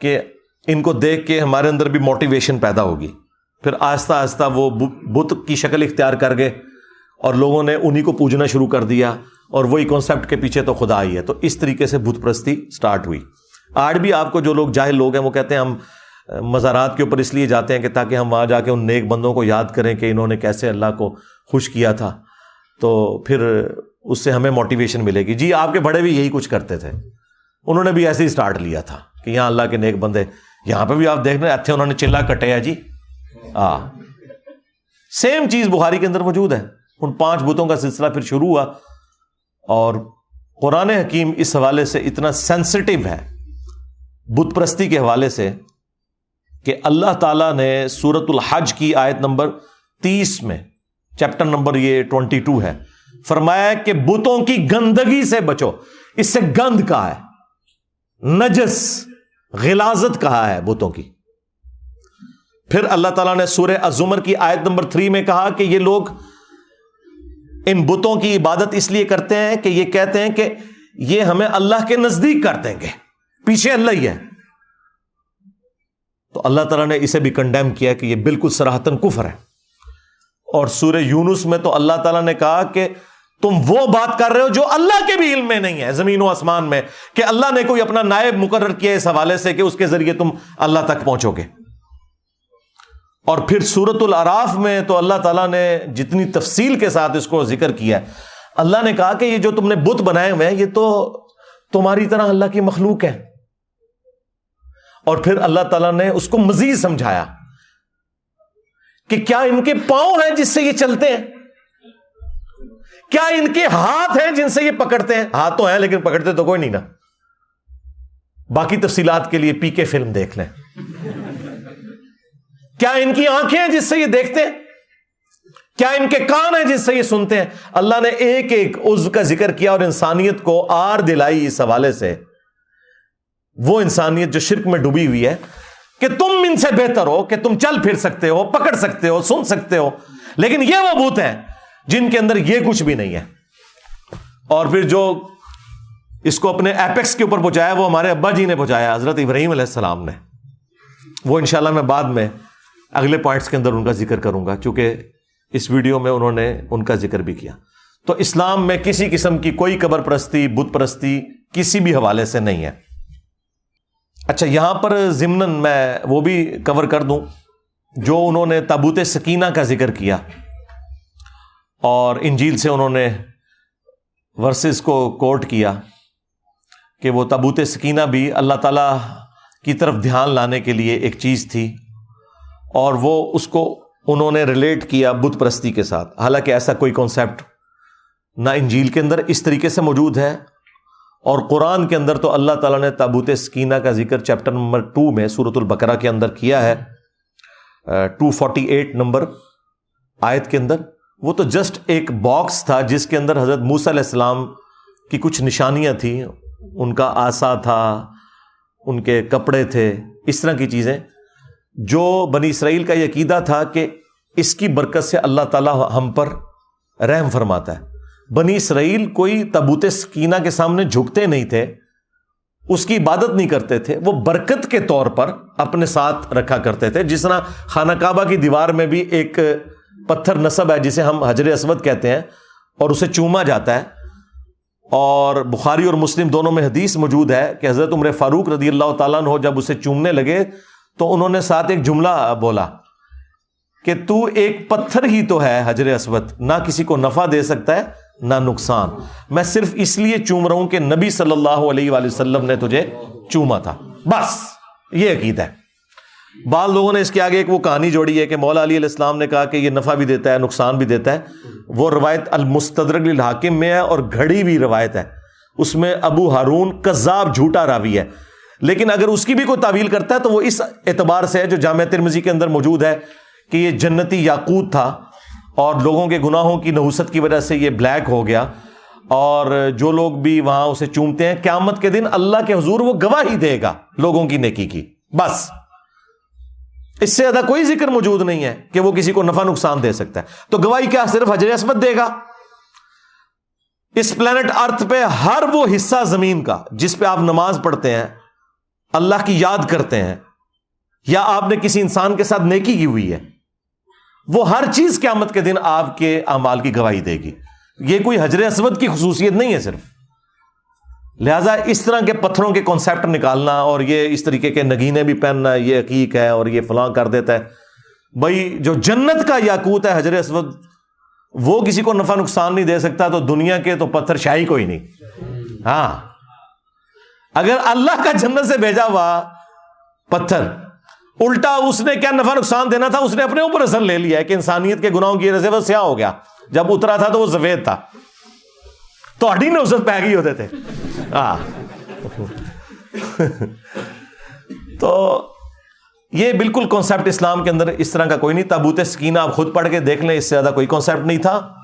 کہ ان کو دیکھ کے ہمارے اندر بھی موٹیویشن پیدا ہوگی۔ پھر آہستہ آہستہ وہ بت کی شکل اختیار کر گئے اور لوگوں نے انہیں کو پوجنا شروع کر دیا اور وہی کانسیپٹ کے پیچھے تو خدا آئی ہے۔ تو اس طریقے سے بت پرستی اسٹارٹ ہوئی۔ آج بھی آپ کو جو لوگ جاہل لوگ ہیں وہ کہتے ہیں ہم مزارات کے اوپر اس لیے جاتے ہیں کہ تاکہ ہم وہاں جا کے ان نیک بندوں کو یاد کریں کہ انہوں نے کیسے اللہ کو خوش کیا تھا۔ تو پھر اس سے ہمیں موٹیویشن ملے گی۔ جی آپ کے بڑے بھی یہی کچھ کرتے تھے۔ انہوں نے بھی ایسے ہی اسٹارٹ لیا تھا کہ یہاں اللہ کے نیک بندے، یہاں پہ بھی آپ دیکھ رہے اتھے اچھا، انہوں نے چلا، کٹے جی ہاں۔ سیم چیز بخاری کے اندر موجود ہے۔ ان پانچ بتوں کا سلسلہ پھر شروع ہوا۔ اور قرآن حکیم اس حوالے سے اتنا سینسٹیو ہے، بت پرستی کے حوالے سے، کہ اللہ تعالیٰ نے سورت الحج کی آیت نمبر تیس میں چیپٹر نمبر یہ ٹوینٹی ٹو ہے۔ فرمایا کہ بتوں کی گندگی سے بچو۔ اس سے گند کہا ہے۔ نجس، غلازت کہا ہے بتوں کی۔ پھر اللہ تعالیٰ نے سورہ ازمر کی آیت نمبر تھری میں کہا کہ یہ لوگ ان بتوں کی عبادت اس لیے کرتے ہیں کہ یہ کہتے ہیں کہ یہ ہمیں اللہ کے نزدیک کر دیں گے۔ پیچھے اللہ ہی ہے۔ تو اللہ تعالیٰ نے اسے بھی کنڈیم کیا کہ یہ بالکل سراہتن کفر ہے۔ اور سورہ یونس میں تو اللہ تعالیٰ نے کہا کہ تم وہ بات کر رہے ہو جو اللہ کے بھی علم میں نہیں ہے، زمین و آسمان میں، کہ اللہ نے کوئی اپنا نائب مقرر کیا اس حوالے سے کہ اس کے ذریعے تم اللہ تک پہنچو گے۔ اور پھر سورت العراف میں تو اللہ تعالیٰ نے جتنی تفصیل کے ساتھ اس کو ذکر کیا ہے، اللہ نے کہا کہ یہ جو تم نے بت بنائے ہوئے ہیں، یہ تو تمہاری طرح اللہ کی مخلوق ہے۔ اور پھر اللہ تعالیٰ نے اس کو مزید سمجھایا۔ کہ کیا ان کے پاؤں ہیں جس سے یہ چلتے ہیں؟ کیا ان کے ہاتھ ہیں جن سے یہ پکڑتے ہیں؟ ہاتھ تو ہیں لیکن پکڑتے تو کوئی نہیں نا۔ باقی تفصیلات کے لیے پی کے فلم دیکھ لیں۔ کیا ان کی آنکھیں ہیں جس سے یہ دیکھتے ہیں؟ کیا ان کے کان ہیں جس سے یہ سنتے ہیں؟ اللہ نے ایک ایک عز کا ذکر کیا اور انسانیت کو آر دلائی اس حوالے سے۔ وہ انسانیت جو شرک میں ڈوبی ہوئی ہے کہ تم ان سے بہتر ہو، کہ تم چل پھر سکتے ہو، پکڑ سکتے ہو، سن سکتے ہو۔ لیکن یہ وہ بوت ہیں جن کے اندر یہ کچھ بھی نہیں ہے۔ اور پھر جو اس کو اپنے ایپیکس کے اوپر پہنچایا، وہ ہمارے ابا جی نے پہنچایا، حضرت ابراہیم علیہ السلام نے۔ وہ انشاءاللہ میں بعد میں اگلے پوائنٹس کے اندر ان کا ذکر کروں گا، چونکہ اس ویڈیو میں انہوں نے ان کا ذکر بھی کیا۔ تو اسلام میں کسی قسم کی کوئی قبر پرستی، بت پرستی، کسی بھی حوالے سے نہیں ہے۔ اچھا یہاں پر ضمن میں وہ بھی کور کر دوں، جو انہوں نے تابوت سکینہ کا ذکر کیا۔ اور انجیل سے انہوں نے ورسز کو کوٹ کیا کہ وہ تابوت سکینہ بھی اللہ تعالی کی طرف دھیان لانے کے لیے ایک چیز تھی۔ اور وہ اس کو انہوں نے ریلیٹ کیا بت پرستی کے ساتھ۔ حالانکہ ایسا کوئی کانسیپٹ نہ انجیل کے اندر اس طریقے سے موجود ہے۔ اور قرآن کے اندر تو اللہ تعالیٰ نے تابوت سکینہ کا ذکر چیپٹر نمبر ٹو میں سورت البقرہ کے اندر کیا ہے۔ ٹو فورٹی ایٹ نمبر آیت کے اندر۔ وہ تو جسٹ ایک باکس تھا جس کے اندر حضرت موس علیہ السلام کی کچھ نشانیاں تھیں۔ ان کا آسا تھا، ان کے کپڑے تھے، اس طرح کی چیزیں۔ جو بنی اسرائیل کا یہ عقیدہ تھا کہ اس کی برکت سے اللہ تعالیٰ ہم پر رحم فرماتا ہے۔ بنی اسرائیل کوئی تبوت سکینہ کے سامنے جھکتے نہیں تھے، اس کی عبادت نہیں کرتے تھے، وہ برکت کے طور پر اپنے ساتھ رکھا کرتے تھے۔ جس طرح خانہ کعبہ کی دیوار میں بھی ایک پتھر نصب ہے، جسے ہم حجر اسود کہتے ہیں، اور اسے چوما جاتا ہے۔ اور بخاری اور مسلم دونوں میں حدیث موجود ہے کہ حضرت عمر فاروق رضی اللہ تعالیٰ نے جب اسے چومنے لگے تو انہوں نے ساتھ ایک جملہ بولا کہ تو ایک پتھر ہی تو ہے حجر اسود، نہ کسی کو نفع دے سکتا ہے نہ نقصان۔ میں صرف اس لیے چوم رہا ہوں کہ نبی صلی اللہ علیہ وآلہ وسلم نے تجھے چوما تھا۔ بس، یہ عقید ہے۔ بعض لوگوں نے اس کے آگے ایک وہ کہانی جوڑی ہے کہ مولا علی علیہ السلام نے کہا کہ یہ نفع بھی دیتا ہے، نقصان بھی دیتا ہے۔ وہ روایت المستدرک الحاکم میں ہے اور گھڑی بھی روایت ہے۔ اس میں ابو ہارون کذاب جھوٹا راوی ہے۔ لیکن اگر اس کی بھی کوئی تعویل کرتا ہے تو وہ اس اعتبار سے ہے جو جامع ترمزی کے اندر موجود ہے کہ یہ جنتی یاقوت تھا۔ اور لوگوں کے گناہوں کی نحوست کی وجہ سے یہ بلیک ہو گیا اور جو لوگ بھی وہاں اسے چومتے ہیں، قیامت کے دن اللہ کے حضور وہ گواہی دے گا لوگوں کی نیکی کی۔ بس۔ اس سے زیادہ کوئی ذکر موجود نہیں ہے کہ وہ کسی کو نفع نقصان دے سکتا ہے۔ تو گواہی کیا صرف حجر اسمت دے گا؟ اس پلانٹ ارتھ پہ ہر وہ حصہ زمین کا جس پہ آپ نماز پڑھتے ہیں، اللہ کی یاد کرتے ہیں، یا آپ نے کسی انسان کے ساتھ نیکی کی ہوئی ہے۔ وہ ہر چیز قیامت کے دن آپ کے اعمال کی گواہی دے گی۔ یہ کوئی حجر اسود کی خصوصیت نہیں ہے صرف۔ لہذا اس طرح کے پتھروں کے کانسیپٹ نکالنا اور یہ اس طریقے کے نگینے بھی پہننا، یہ حقیق ہے اور یہ فلاں کر دیتا ہے۔ بھائی، جو جنت کا یاقوت ہے حجر اسود، وہ کسی کو نفع نقصان نہیں دے سکتا، تو دنیا کے تو پتھر شاہی کوئی نہیں۔ ہاں۔ اگر اللہ کا جنت سے بھیجا ہوا پتھر الٹا اس نے کیا نفع نقصان دینا تھا؟ اس نے اپنے اوپر اثر لے لیا ہے کہ انسانیت کے گناہوں کی وجہ سے وہ سیاہ ہو گیا۔ جب اترا تھا تو وہ سفید تھا۔ تو ہڈی نے اسے پہ گئی ہوتے تھے۔ ہاں۔ تو یہ بالکل کانسیپٹ اسلام کے اندر اس طرح کا کوئی نہیں۔ تابوت سکینہ آپ خود پڑھ کے دیکھ لیں، اس سے زیادہ کوئی کانسیپٹ نہیں تھا۔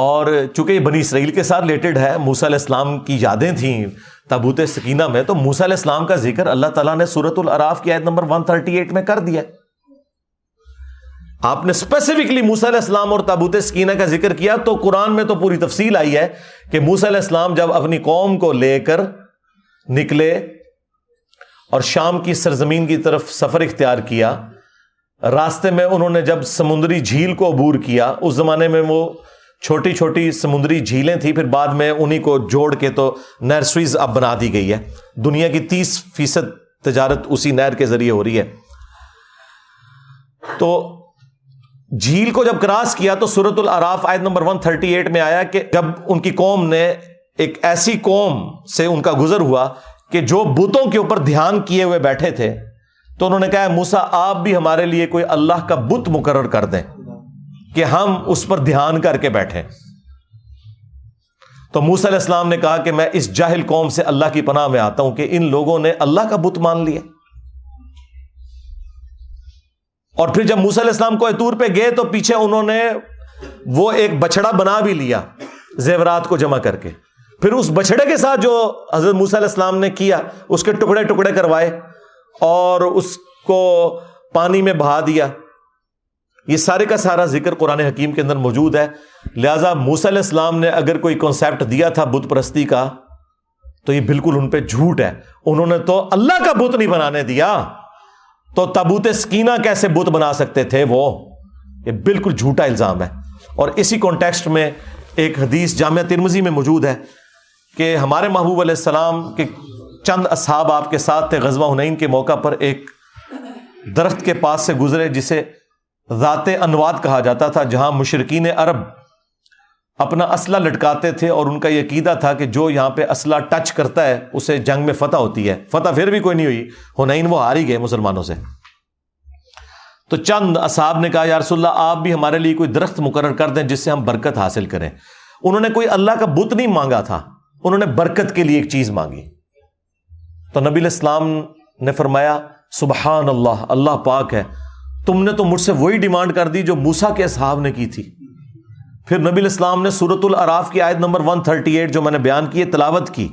اور چونکہ یہ بنی اسرائیل کے ساتھ ریلیٹڈ ہے موسا علیہ السلام کی یادیں تھیں تابوت سکینہ میں، تو موسا علیہ السلام کا ذکر اللہ تعالیٰ نے سورت العراف کی عید نمبر 138 میں کر دیا آپ نے اسپیسیفکلی موسا علیہ السلام اور تابوت سکینہ کا ذکر کیا تو قرآن میں تو پوری تفصیل آئی ہے کہ موسا علیہ السلام جب اپنی قوم کو لے کر نکلے اور شام کی سرزمین کی طرف سفر اختیار کیا، راستے میں انہوں نے جب سمندری جھیل کو عبور کیا، اس زمانے میں وہ چھوٹی چھوٹی سمندری جھیلیں تھیں، پھر بعد میں انہیں کو جوڑ کے تو نرسریز اب بنا دی گئی ہے دنیا کی تیس فیصد تجارت اسی نہر کے ذریعے ہو رہی ہے۔ تو جھیل کو جب کراس کیا تو سورت العراف آیت نمبر 138 میں آیا کہ جب ان کی قوم نے ایک ایسی قوم سے ان کا گزر ہوا کہ جو بتوں کے اوپر دھیان کیے ہوئے بیٹھے تھے، تو انہوں نے کہا موسا آپ بھی ہمارے لیے کوئی اللہ کا بت مقرر کر دیں۔ کہ ہم اس پر دھیان کر کے بیٹھے تو موسا علیہ السلام نے کہا کہ میں اس جاہل قوم سے اللہ کی پناہ میں آتا ہوں کہ ان لوگوں نے اللہ کا بت مان لیا۔ اور پھر جب موسا علیہ السلام کو اتور پہ گئے تو پیچھے انہوں نے وہ ایک بچڑا بنا بھی لیا زیورات کو جمع کر کے۔ پھر اس بچڑے کے ساتھ جو حضرت موسیٰ علیہ السلام نے کیا، اس کے ٹکڑے ٹکڑے کروائے اور اس کو پانی میں بہا دیا۔ یہ سارے کا سارا ذکر قرآن حکیم کے اندر موجود ہے۔ لہذا موسیٰ علیہ السلام نے اگر کوئی کانسیپٹ دیا تھا بت پرستی کا، تو یہ بالکل ان پہ جھوٹ ہے۔ انہوں نے تو اللہ کا بت نہیں بنانے دیا۔ تو تبوت سکینہ کیسے بت بنا سکتے تھے وہ؟ یہ بالکل جھوٹا الزام ہے۔ اور اسی کانٹیکسٹ میں ایک حدیث جامعہ ترمزی میں موجود ہے کہ ہمارے محبوب علیہ السلام کے چند اصحاب آپ کے ساتھ تھے غزوہ ہنین کے موقع پر ایک درخت کے پاس سے گزرے، جسے ذات انواد کہا جاتا تھا، جہاں مشرقین عرب اپنا اسلحہ لٹکاتے تھے اور ان کا یہ عقیدہ تھا کہ جو یہاں پہ اسلحہ ٹچ کرتا ہے، اسے جنگ میں فتح ہوتی ہے۔ فتح پھر بھی کوئی نہیں ہوئی۔ ہنین وہ ہاری گئے مسلمانوں سے۔ تو چند اصحاب نے کہا، یا رسول اللہ آپ بھی ہمارے لیے کوئی درخت مقرر کر دیں جس سے ہم برکت حاصل کریں۔ انہوں نے کوئی اللہ کا بت نہیں مانگا تھا۔ انہوں نے برکت کے لیے ایک چیز مانگی۔ تو نبی الاسلام نے فرمایا، سبحان اللہ اللہ پاک ہے۔ تم نے تو مجھ سے وہی ڈیمانڈ کر دی جو موسا کے اصحاب نے کی تھی۔ پھر نبی الاسلام نے سورت العراف کی آیت نمبر 138 جو میں نے بیان کی تلاوت کی۔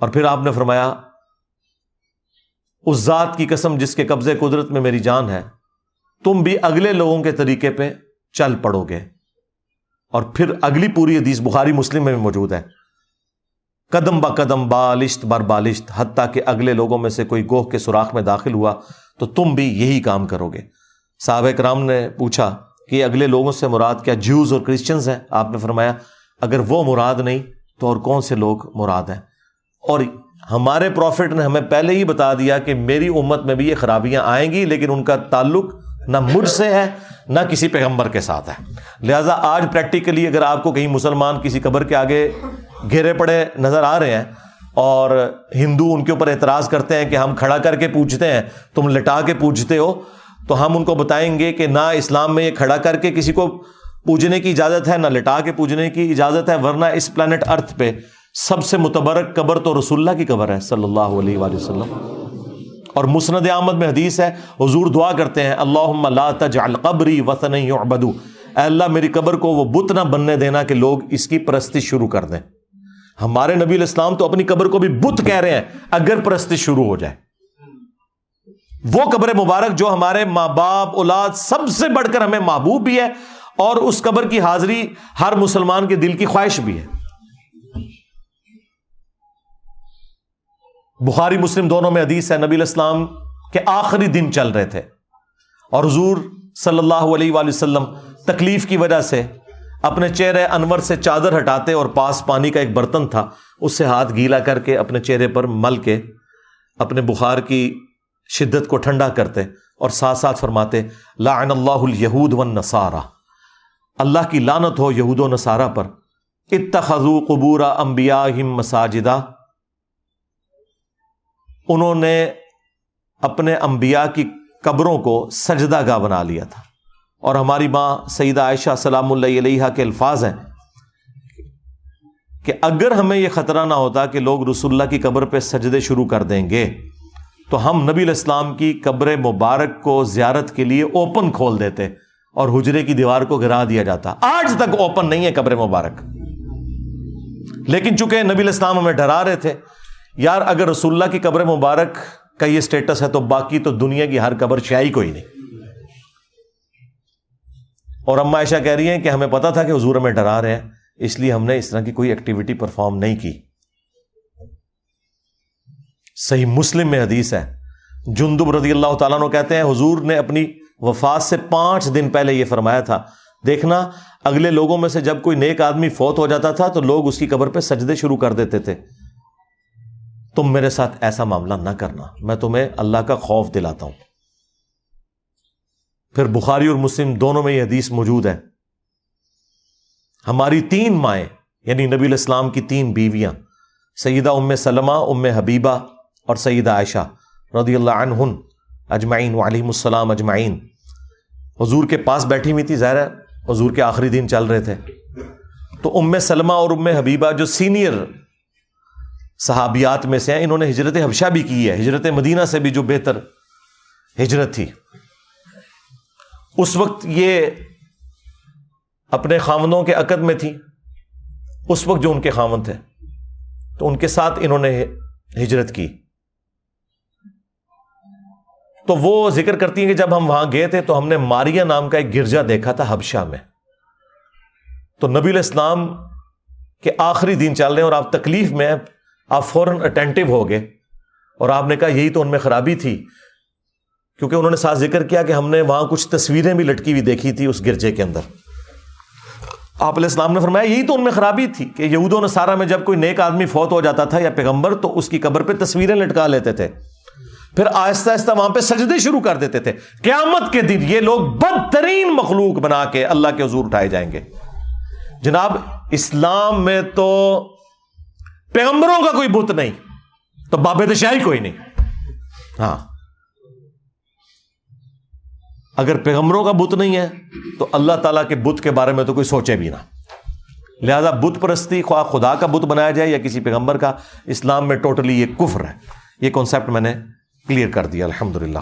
اور پھر آپ نے فرمایا، اس ذات کی قسم جس کے قبضے قدرت میں میری جان ہے، تم بھی اگلے لوگوں کے طریقے پہ چل پڑو گے۔ اور پھر اگلی پوری حدیث بخاری مسلم میں بھی موجود ہے۔ قدم با قدم بالشت بر بالشت، حتیٰ کہ اگلے لوگوں میں سے کوئی گوہ کے سوراخ میں داخل ہوا۔ تو تم بھی یہی کام کرو گے۔ صحابہ کرام نے پوچھا کہ اگلے لوگوں سے مراد کیا جوز اور کرسچنز ہیں؟ آپ نے فرمایا، اگر وہ مراد نہیں تو اور کون سے لوگ مراد ہیں؟ اور ہمارے پروفٹ نے ہمیں پہلے ہی بتا دیا کہ میری امت میں بھی یہ خرابیاں آئیں گی، لیکن ان کا تعلق نہ مجھ سے ہے، نہ کسی پیغمبر کے ساتھ ہے۔ لہٰذا آج پریکٹیکلی اگر آپ کو کہیں مسلمان کسی قبر کے آگے گھیرے پڑے نظر آ رہے ہیں اور ہندو ان کے اوپر اعتراض کرتے ہیں کہ ہم کھڑا کر کے پوچھتے ہیں، تم لٹا کے پوچھتے ہو، تو ہم ان کو بتائیں گے کہ نہ اسلام میں یہ کھڑا کر کے کسی کو پوجنے کی اجازت ہے، نہ لٹا کے پوجنے کی اجازت ہے، ورنہ اس پلانٹ ارتھ پہ سب سے متبرک قبر تو رسول اللہ کی قبر ہے صلی اللہ علیہ وآلہ وسلم۔ اور مسند احمد میں حدیث ہے، حضور دعا کرتے ہیں اللہ لا تجعل قبری وطن یعبدو۔ اے اللہ، میری قبر کو وہ بت نہ بننے دینا کہ لوگ اس کی پرستی شروع کر دیں۔ ہمارے نبی الاسلام تو اپنی قبر کو بھی بت کہہ رہے ہیں، اگر پرستی شروع ہو جائے۔ وہ قبر مبارک جو ہمارے ماں باپ، اولاد سب سے بڑھ کر ہمیں محبوب بھی ہے، اور اس قبر کی حاضری ہر مسلمان کے دل کی خواہش بھی ہے۔ بخاری مسلم دونوں میں حدیث ہے، نبی الاسلام کے آخری دن چل رہے تھے۔ اور حضور صلی اللہ علیہ وآلہ وسلم تکلیف کی وجہ سے اپنے چہرے انور سے چادر ہٹاتے اور پاس پانی کا ایک برتن تھا، اس سے ہاتھ گیلا کر کے اپنے چہرے پر مل کے اپنے بخار کی شدت کو ٹھنڈا کرتے اور ساتھ ساتھ فرماتے، لعن اللہ الیہود والنصارہ۔ اللہ کی لانت ہو یہود و نصارہ پر۔ اتخذو قبور انبیاءہم مساجدہ۔ انہوں نے اپنے انبیاء کی قبروں کو سجدہ گاہ بنا لیا تھا۔ اور ہماری ماں سیدہ عائشہ سلام اللہ علیہ کے الفاظ ہیں کہ اگر ہمیں یہ خطرہ نہ ہوتا کہ لوگ رسول اللہ کی قبر پہ سجدے شروع کر دیں گے، تو ہم نبی الاسلام کی قبر مبارک کو زیارت کے لیے اوپن کھول دیتے اور حجرے کی دیوار کو گرا دیا جاتا۔ آج تک اوپن نہیں ہے قبر مبارک۔ لیکن چونکہ نبی الاسلام ہمیں ڈرا رہے تھے، یار اگر رسول اللہ کی قبر مبارک کا یہ سٹیٹس ہے تو باقی تو دنیا کی ہر قبر شاہی کوئی نہیں۔ اور اما عائشہ کہہ رہی ہیں کہ ہمیں پتا تھا کہ حضور ہمیں ڈرا رہے ہیں، اس لیے ہم نے اس طرح کی کوئی ایکٹیویٹی پرفارم نہیں کی۔ صحیح مسلم میں حدیث ہے۔ جندب رضی اللہ تعالیٰ نے کہتے ہیں، حضور نے اپنی وفات سے پانچ دن پہلے یہ فرمایا تھا۔ دیکھنا، اگلے لوگوں میں سے جب کوئی نیک آدمی فوت ہو جاتا تھا تو لوگ اس کی قبر پہ سجدے شروع کر دیتے تھے۔ تم میرے ساتھ ایسا معاملہ نہ کرنا، میں تمہیں اللہ کا خوف دلاتا ہوں۔ پھر بخاری اور مسلم دونوں میں یہ حدیث موجود ہے ہماری تین مائیں یعنی نبی الاسلام کی تین بیویاں، سیدہ ام سلمہ، ام حبیبہ اور سیدہ عائشہ رضی اللہ عنہن اجمعین وعلیہم السلام اجمعین۔ حضور کے پاس بیٹھی ہوئی تھی، ظاہر حضور کے آخری دن چل رہے تھے۔ تو ام سلمہ اور ام حبیبہ جو سینئر صحابیات میں سے ہیں، انہوں نے ہجرت حبشہ بھی کی ہے، ہجرت مدینہ سے بھی جو بہتر ہجرت تھی۔ اس وقت یہ اپنے خامدوں کے عقد میں تھی۔ اس وقت جو ان کے خامن تھے۔ تو ان کے ساتھ انہوں نے ہجرت کی۔ تو وہ ذکر کرتی ہیں کہ جب ہم وہاں گئے تھے تو ہم نے ماریا نام کا ایک گرجا دیکھا تھا حبشہ میں۔ تو نبی الاسلام کے آخری دن چل رہے ہیں اور آپ تکلیف میں آپ فوراً اٹینٹو ہو گئے۔ اور آپ نے کہا یہی تو ان میں خرابی تھی۔ کیونکہ انہوں نے ساتھ ذکر کیا کہ ہم نے وہاں کچھ تصویریں بھی لٹکی ہوئی دیکھی تھی اس گرجے کے اندر۔ آپ علیہ السلام نے فرمایا یہی تو ان میں خرابی تھی کہ یہود و نصارہ میں جب کوئی نیک آدمی فوت ہو جاتا تھا یا پیغمبر تو اس کی قبر پہ تصویریں لٹکا لیتے تھے۔ پھر آہستہ آہستہ وہاں پہ سجدے شروع کر دیتے تھے۔ قیامت کے دن یہ لوگ بدترین مخلوق بنا کے اللہ کے حضور اٹھائے جائیں گے۔ جناب، اسلام میں تو پیغمبروں کا کوئی بت نہیں، تو باب شاہی کوئی نہیں۔ ہاں۔ اگر پیغمبروں کا بت نہیں ہے، تو اللہ تعالیٰ کے بت کے بارے میں تو کوئی سوچے بھی نہ۔ لہذا بت پرستی، خواہ خدا کا بت بنایا جائے یا کسی پیغمبر کا، اسلام میں ٹوٹلی یہ کفر ہے۔ یہ کانسیپٹ میں نے کلیئر کر دیا الحمد للہ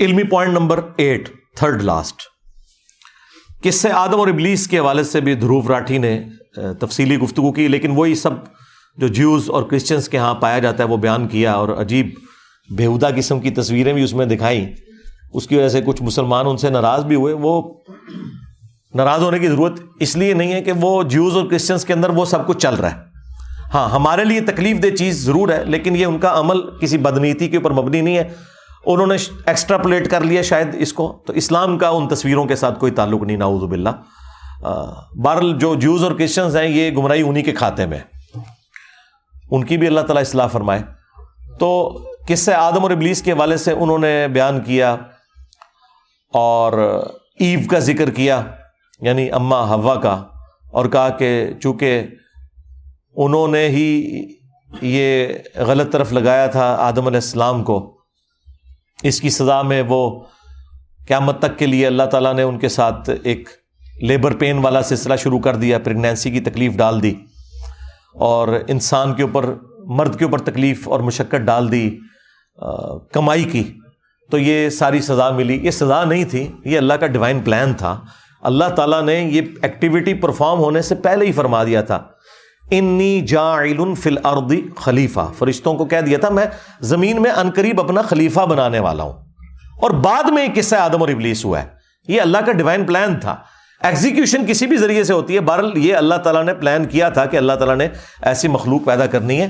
علمی point number eight third last کس سے آدم اور ابلیس کے حوالے سے بھی دھروف راٹھی نے تفصیلی گفتگو کی، لیکن وہی سب جو جیوز اور کرسچنس کے ہاں پایا جاتا ہے، وہ بیان کیا اور عجیب بےحدہ قسم کی تصویریں بھی اس میں دکھائیں اس کی وجہ سے کچھ مسلمان ان سے ناراض بھی ہوئے۔ وہ ناراض ہونے کی ضرورت اس لیے نہیں ہے کہ وہ جیوز اور کرسچنس کے اندر وہ سب کچھ چل رہا ہے۔ ہاں ہمارے لیے تکلیف دہ چیز ضرور ہے، لیکن یہ ان کا عمل کسی بدنیتی کے اوپر مبنی نہیں ہے۔ انہوں نے ایکسٹرا پلیٹ کر لیا شاید اس کو۔ تو اسلام کا ان تصویروں کے ساتھ کوئی تعلق نہیں ناؤز باللہ۔ بہرل جو جوز اور کرسچنز ہیں، یہ گمراہی انہی کے کھاتے میں ان کی بھی اللہ تعالیٰ اصلاح فرمائے۔ تو کس سے آدم اور ابلیس کے والے سے انہوں نے بیان کیا اور ایو کا ذکر کیا یعنی اما ہوا کا، اور کہا کہ چونکہ انہوں نے ہی یہ غلط طرف لگایا تھا آدم علیہ السلام کو، اس کی سزا میں وہ قیامت تک کے لیے اللہ تعالیٰ نے ان کے ساتھ ایک لیبر پین والا سلسلہ شروع کر دیا پریگنینسی کی تکلیف ڈال دی، اور انسان کے اوپر، مرد کے اوپر تکلیف اور مشقت ڈال دی۔ کمائی کی۔ تو یہ ساری سزا ملی۔ یہ سزا نہیں تھی، یہ اللہ کا ڈیوائن پلان تھا۔ اللہ تعالیٰ نے یہ ایکٹیویٹی پرفارم ہونے سے پہلے ہی فرما دیا تھا۔ انی جا فل اردی خلیفہ فرشتوں کو کہہ دیا تھا، میں زمین میں انقریب اپنا خلیفہ بنانے والا ہوں۔ اور بعد میں قصہ آدم اور ابلیس ہوا ہے۔ یہ اللہ کا ڈیوائن پلان تھا۔ ایگزیکیوشن کسی بھی ذریعے سے ہوتی ہے۔ بہرحال یہ اللہ تعالیٰ نے پلان کیا تھا کہ اللہ تعالیٰ نے ایسی مخلوق پیدا کرنی ہے۔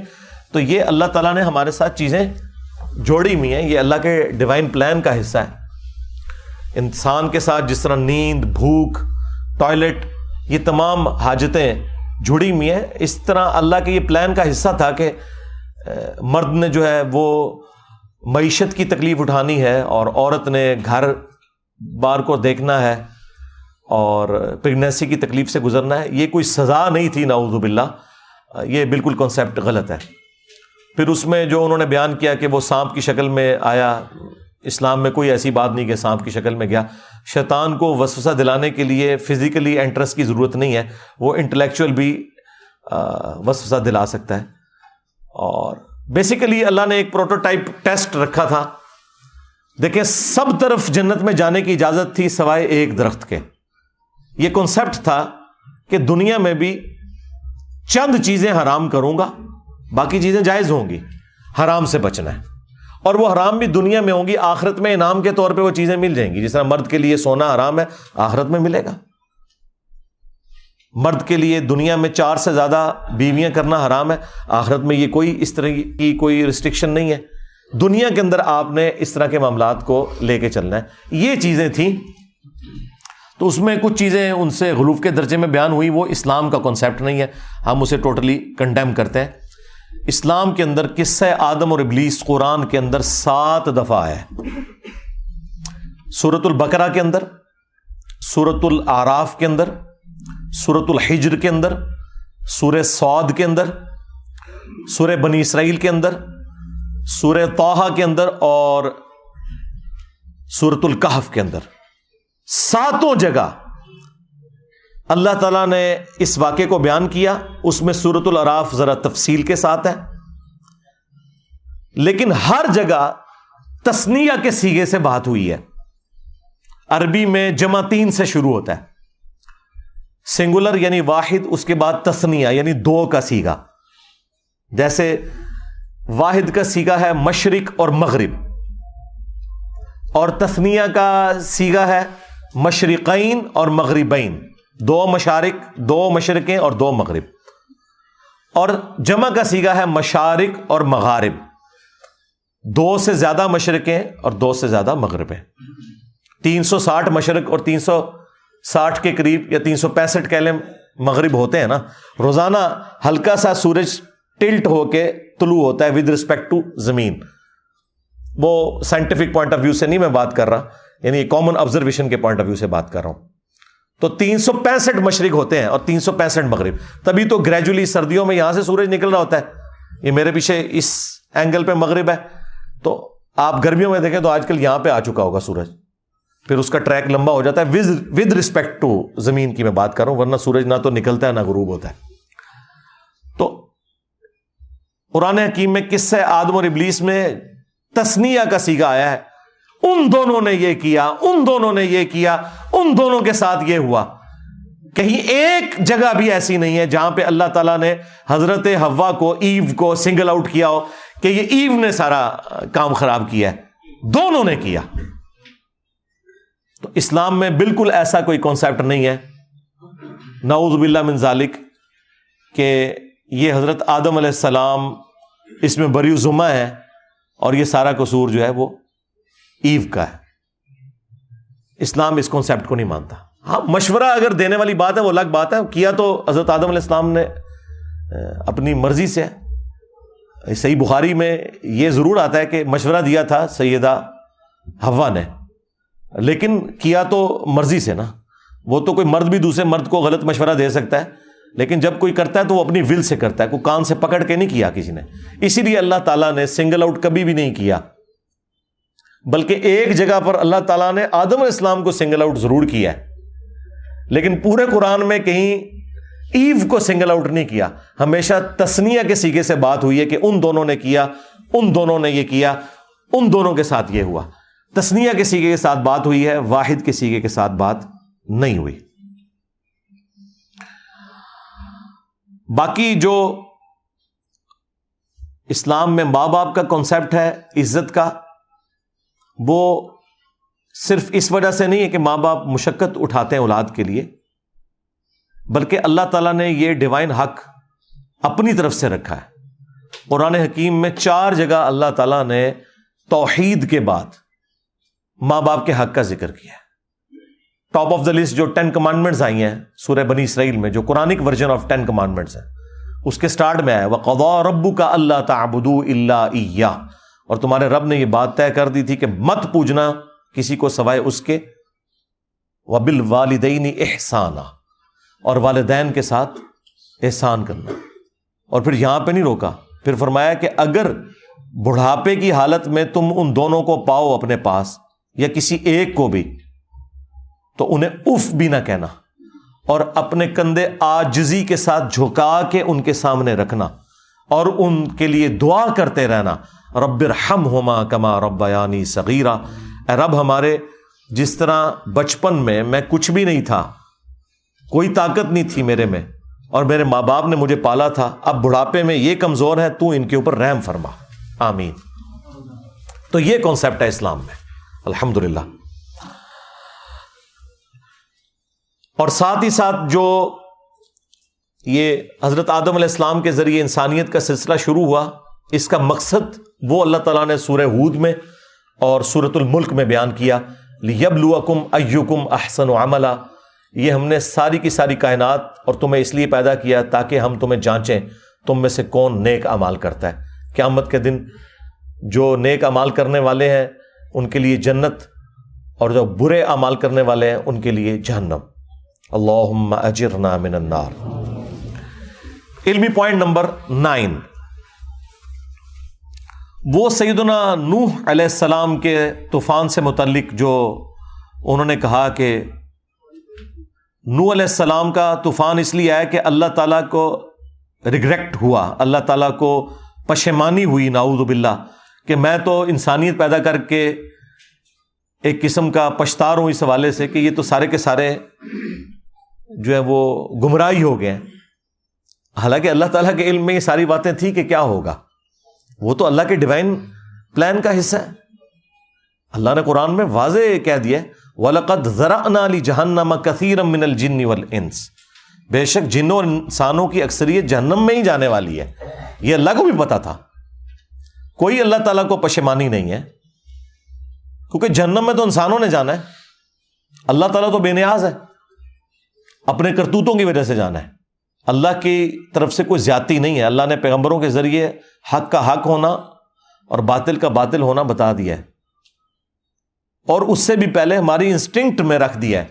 تو یہ اللہ تعالیٰ نے ہمارے ساتھ چیزیں جوڑی ہوئی ہیں، یہ اللہ کے ڈیوائن پلان کا حصہ ہے۔ انسان کے ساتھ جس طرح نیند، بھوک ٹوائلٹ یہ تمام حاجتیں جڑی ہوئی ہیں، اس طرح اللہ کے یہ پلان کا حصہ تھا کہ مرد نے جو ہے وہ معیشت کی تکلیف اٹھانی ہے اور عورت نے گھر بار کو دیکھنا ہے اور پریگنینسی کی تکلیف سے گزرنا ہے۔ یہ کوئی سزا نہیں تھی، نعوذ باللہ۔ یہ بالکل کانسیپٹ غلط ہے۔ پھر اس میں جو انہوں نے بیان کیا کہ وہ سانپ کی شکل میں آیا، اسلام میں کوئی ایسی بات نہیں کہ سانپ کی شکل میں گیا۔ شیطان کو وسوسہ دلانے کے لیے فزیکلی انٹرس کی ضرورت نہیں ہے، وہ انٹلیکچوئل بھی وسوسہ دلا سکتا ہے۔ اور بیسیکلی اللہ نے ایک پروٹوٹائپ ٹیسٹ رکھا تھا۔ دیکھیں، سب طرف جنت میں جانے کی اجازت تھی سوائے ایک درخت کے۔ یہ کانسیپٹ تھا کہ دنیا میں بھی چند چیزیں حرام کروں گا۔ باقی چیزیں جائز ہوں گی۔ حرام سے بچنا ہے۔ اور وہ حرام بھی دنیا میں ہوں گی، آخرت میں انعام کے طور پہ وہ چیزیں مل جائیں گی۔ جس طرح مرد کے لیے سونا حرام ہے، آخرت میں ملے گا۔ مرد کے لیے دنیا میں چار سے زیادہ بیویاں کرنا حرام ہے، آخرت میں یہ کوئی اس طرح کی کوئی ریسٹرکشن نہیں ہے۔ دنیا کے اندر آپ نے اس طرح کے معاملات کو لے کے چلنا ہے۔ یہ چیزیں تھیں۔ تو اس میں کچھ چیزیں ان سے غلوف کے درجے میں بیان ہوئی، وہ اسلام کا کانسیپٹ نہیں ہے۔ ہم اسے ٹوٹلی کنڈیم کرتے ہیں۔ اسلام کے اندر قصہ آدم اور ابلیس قرآن کے اندر سات دفعہ ہے۔ سورت البقرہ کے اندر سورت العراف کے اندر سورت الحجر کے اندر سور سعود کے اندر سور بنی اسرائیل کے اندر سور توحا کے اندر اور سورت القحف کے اندر۔ ساتوں جگہ اللہ تعالیٰ نے اس واقعے کو بیان کیا، اس میں سورت العراف ذرا تفصیل کے ساتھ ہے۔ لیکن ہر جگہ تسنیہ کے سیگے سے بات ہوئی ہے۔ عربی میں جمع تین سے شروع ہوتا ہے۔ سنگولر یعنی واحد، اس کے بعد تسنیہ یعنی دو کا سیگا۔ جیسے واحد کا سیگا ہے مشرق اور مغرب۔ اور تسنیہ کا سیگا ہے مشرقین اور مغربین۔ دو مشارق، دو مشرقیں اور دو مغرب۔ اور جمع کا سیگا ہے مشارق اور مغارب۔ دو سے زیادہ مشرقیں اور دو سے زیادہ مغربیں۔ تین سو ساٹھ مشرق اور تین سو ساٹھ کے قریب یا تین سو پینسٹھ کیلے مغرب ہوتے ہیں نا۔ روزانہ ہلکا سا سورج ٹلٹ ہو کے طلوع ہوتا ہے ود رسپیکٹ ٹو زمین۔ وہ سائنٹیفک پوائنٹ آف ویو سے نہیں میں بات کر رہا یعنی کامن آبزرویشن کے پوائنٹ آف ویو سے بات کر رہا ہوں۔ تو تین سو پینسٹھ مشرق ہوتے ہیں اور تین سو پینسٹھ مغرب۔ تبھی تو گریجولی سردیوں میں یہاں سے سورج نکل رہا ہوتا ہے۔ یہ میرے پیچھے اس اینگل پہ مغرب ہے۔ تو آپ گرمیوں میں دیکھیں تو آج کل یہاں پہ آ چکا ہوگا سورج۔ پھر اس کا ٹریک لمبا ہو جاتا ہے۔ ود ریسپیکٹ ٹو زمین کی میں بات کر رہا ہوں، ورنہ سورج نہ تو نکلتا ہے، نہ غروب ہوتا ہے۔ تو قرآن حکیم میں کس سے آدم اور ابلیس میں تسنیا کا سیگا آیا ہے۔ ان دونوں نے یہ کیا، ان دونوں نے یہ کیا، ان دونوں کے ساتھ یہ ہوا۔ کہیں ایک جگہ بھی ایسی نہیں ہے جہاں پہ اللہ تعالیٰ نے حضرت ہوا کو، ایو کو سنگل آؤٹ کیا ہو کہ یہ ایو نے سارا کام خراب کیا ہے۔ دونوں نے کیا۔ تو اسلام میں بالکل ایسا کوئی کانسیپٹ نہیں ہے۔ نعوذ باللہ من ذالک کہ یہ حضرت آدم علیہ السلام اس میں بری زما ہے اور یہ سارا قصور جو ہے وہ ایو کا ہے۔ اسلام اس کانسیپٹ کو نہیں مانتا۔ ہاں مشورہ اگر دینے والی بات ہے، وہ الگ بات ہے۔ کیا تو حضرت آدم علیہ السلام نے اپنی مرضی سے، صحیح بخاری میں یہ ضرور آتا ہے کہ مشورہ دیا تھا سیدہ ہوا نے۔ لیکن کیا تو مرضی سے نا۔ وہ تو کوئی مرد بھی دوسرے مرد کو غلط مشورہ دے سکتا ہے، لیکن جب کوئی کرتا ہے تو وہ اپنی ول سے کرتا ہے۔ کوئی کان سے پکڑ کے نہیں کیا کسی نے۔ اسی لیے اللہ تعالیٰ نے سنگل آؤٹ کبھی بھی نہیں کیا۔ بلکہ ایک جگہ پر اللہ تعالیٰ نے آدم علیہ السلام کو سنگل آؤٹ ضرور کیا ہے۔ لیکن پورے قرآن میں کہیں ایو کو سنگل آؤٹ نہیں کیا۔ ہمیشہ تسنیا کے سیگے سے بات ہوئی ہے کہ ان دونوں نے کیا، ان دونوں نے یہ کیا، ان دونوں کے ساتھ یہ ہوا۔ تسنیا کے سیگے کے ساتھ بات ہوئی ہے، واحد کے سیگے کے ساتھ بات نہیں ہوئی۔ باقی جو اسلام میں ماں باپ کا کانسیپٹ ہے، عزت کا وہ صرف اس وجہ سے نہیں ہے کہ ماں باپ مشقت اٹھاتے ہیں اولاد کے لیے، بلکہ اللہ تعالیٰ نے یہ ڈیوائن حق اپنی طرف سے رکھا ہے۔ قرآن حکیم میں چار جگہ اللہ تعالیٰ نے توحید کے بعد ماں باپ کے حق کا ذکر کیا ہے۔ ٹاپ آف دا لسٹ جو ٹین کمانڈمنٹس آئی ہیں، سورہ بنی اسرائیل میں جو Quranic version of ten commandments ہیں، اس کے سٹارٹ میں آیا وہ قدا ربو کا اللہ تعبدو اللہ اور تمہارے رب نے یہ بات طے کر دی تھی کہ مت پوجنا کسی کو سوائے اس کے۔ وبل والدین احسانہ اور والدین کے ساتھ احسان کرنا۔ اور پھر یہاں پہ نہیں روکا، پھر فرمایا کہ اگر بڑھاپے کی حالت میں تم ان دونوں کو پاؤ اپنے پاس یا کسی ایک کو بھی، تو انہیں اف بھی نہ کہنا۔ اور اپنے کندھے آجزی کے ساتھ جھکا کے ان کے سامنے رکھنا۔ اور ان کے لیے دعا کرتے رہنا۔ رب ہم ہوما کما رب یعنی صغیرہ رب ہمارے، جس طرح بچپن میں میں کچھ بھی نہیں تھا، کوئی طاقت نہیں تھی میرے میں، اور میرے ماں باپ نے مجھے پالا تھا، اب بڑھاپے میں یہ کمزور ہے، تو ان کے اوپر رحم فرما۔ آمین۔ تو یہ کانسیپٹ ہے اسلام میں۔ الحمد للہ اور ساتھ ہی ساتھ جو یہ حضرت آدم علیہ السلام کے ذریعے انسانیت کا سلسلہ شروع ہوا، اس کا مقصد وہ اللہ تعالیٰ نے سورہ ہود میں اور سورت الملک میں بیان کیا یب لکم ایوکم احسن و عملہ یہ ہم نے ساری کی ساری کائنات اور تمہیں اس لیے پیدا کیا تاکہ ہم تمہیں جانچیں تم میں سے کون نیک امال کرتا ہے۔ قیامت کے دن جو نیک امال کرنے والے ہیں، ان کے لیے جنت اور جو برے امال کرنے والے ہیں، ان کے لیے جہنم۔ اللہ اجرنا من النار۔ علمی پوائنٹ نمبر نائن۔ وہ سیدنا نوح علیہ السلام کے طوفان سے متعلق جو انہوں نے کہا کہ نو علیہ السلام کا طوفان اس لیے آیا کہ اللہ تعالیٰ کو ریگریکٹ ہوا، اللہ تعالیٰ کو پشمانی ہوئی ناؤد باللہ، کہ میں تو انسانیت پیدا کر کے ایک قسم کا پچھتار ہوں اس حوالے سے کہ یہ تو سارے کے سارے جو ہے وہ گمراہی ہو گئے حالانکہ اللہ تعالیٰ کے علم میں یہ ساری باتیں تھیں کہ کیا ہوگا۔ وہ تو اللہ کے ڈیوائن پلان کا حصہ ہے۔ اللہ نے قرآن میں واضح کہہ دیا ولقد ذرا علی جہنم کثیر من الجن والانس بے شک جنوں انسانوں کی اکثریت جہنم میں ہی جانے والی ہے۔ یہ اللہ کو بھی پتا تھا۔ کوئی اللہ تعالیٰ کو پشمانی نہیں ہے۔ کیونکہ جہنم میں تو انسانوں نے جانا ہے۔ اللہ تعالیٰ تو بے نیاز ہے۔ اپنے کرتوتوں کی وجہ سے جانا ہے۔ اللہ کی طرف سے کوئی زیادتی نہیں ہے۔ اللہ نے پیغمبروں کے ذریعے حق کا حق ہونا اور باطل کا باطل ہونا بتا دیا ہے۔ اور اس سے بھی پہلے ہماری انسٹنکٹ میں رکھ دیا ہے۔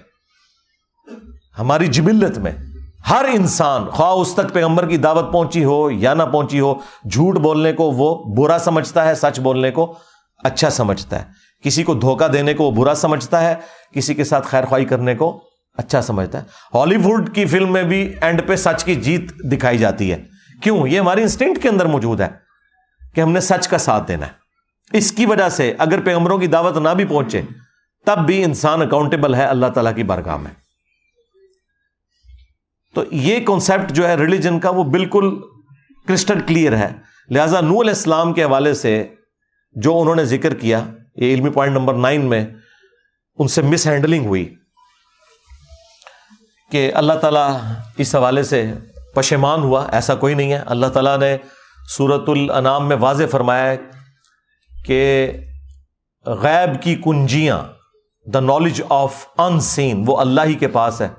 ہماری جبلت میں ہر انسان خواہ اس تک پیغمبر کی دعوت پہنچی ہو یا نہ پہنچی ہو، جھوٹ بولنے کو وہ برا سمجھتا ہے، سچ بولنے کو اچھا سمجھتا ہے۔ کسی کو دھوکہ دینے کو وہ برا سمجھتا ہے، کسی کے ساتھ خیر خواہی کرنے کو اچھا سمجھتا ہے۔ ہالی ووڈ کی فلم میں بھی اینڈ پہ سچ کی جیت دکھائی جاتی ہے۔ کیوں؟ یہ ہماری انسٹنکٹ کے اندر موجود ہے کہ ہم نے سچ کا ساتھ دینا ہے۔ اس کی وجہ سے اگر پیغمبروں کی دعوت نہ بھی پہنچے، تب بھی انسان اکاؤنٹیبل ہے، اللہ تعالیٰ کی بارگاہ میں۔ تو یہ کانسیپٹ جو ہے ریلیجن کا وہ بالکل کرسٹل کلیئر ہے۔ لہذا نو علیہ السلام کے حوالے سے جو انہوں نے ذکر کیا، یہ علمی پوائنٹ نمبر نائن میں، ان سے مس ہینڈلنگ ہوئی۔ کہ اللہ تعالیٰ اس حوالے سے پشیمان ہوا، ایسا کوئی نہیں ہے۔ اللہ تعالیٰ نے سورت الانام میں واضح فرمایا ہے کہ غیب کی کنجیاں دا نالج آف ان سین وہ اللہ ہی کے پاس ہے۔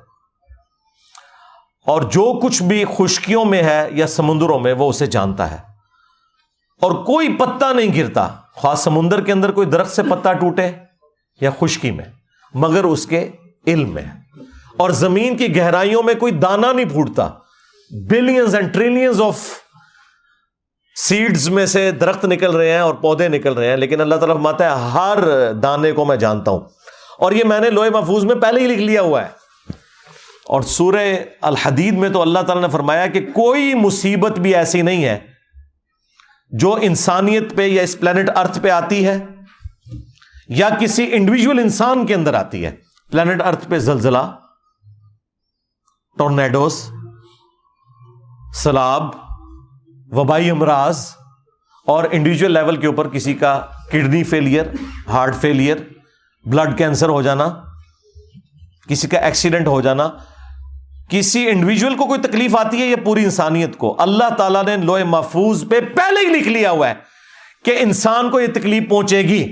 اور جو کچھ بھی خشکیوں میں ہے یا سمندروں میں، وہ اسے جانتا ہے۔ اور کوئی پتا نہیں گرتا۔ خاص سمندر کے اندر کوئی درخت سے پتا ٹوٹے یا خشکی میں، مگر اس کے علم میں۔ ہے اور زمین کی گہرائیوں میں کوئی دانا نہیں پھوٹتا۔ Billions and trillions of seeds میں سے درخت نکل رہے ہیں اور پودے نکل رہے ہیں، لیکن اللہ تعالیٰ ماتا ہے، ہر دانے کو میں جانتا ہوں۔ اور یہ میں نے لوہے محفوظ میں پہلے ہی لکھ لیا ہوا ہے۔ اور سورہ الحدید میں تو اللہ تعالیٰ نے فرمایا کہ کوئی مصیبت بھی ایسی نہیں ہے جو انسانیت پہ یا اس پلانٹ ارتھ پہ آتی ہے یا کسی انڈیویجل انسان کے اندر آتی ہے۔ پلانٹ ارتھ پہ زلزلہ ٹورنیڈوز، سلاب، وبائی امراض اور انڈیویجل لیول کے اوپر کسی کا kidney failure heart failure blood cancer ہو جانا، کسی کا ایکسیڈنٹ ہو جانا، کسی انڈیویجل کو کوئی تکلیف آتی ہے یا پوری انسانیت کو، اللہ تعالیٰ نے لوہے محفوظ پہ پہلے ہی لکھ لیا ہوا ہے کہ انسان کو یہ تکلیف پہنچے گی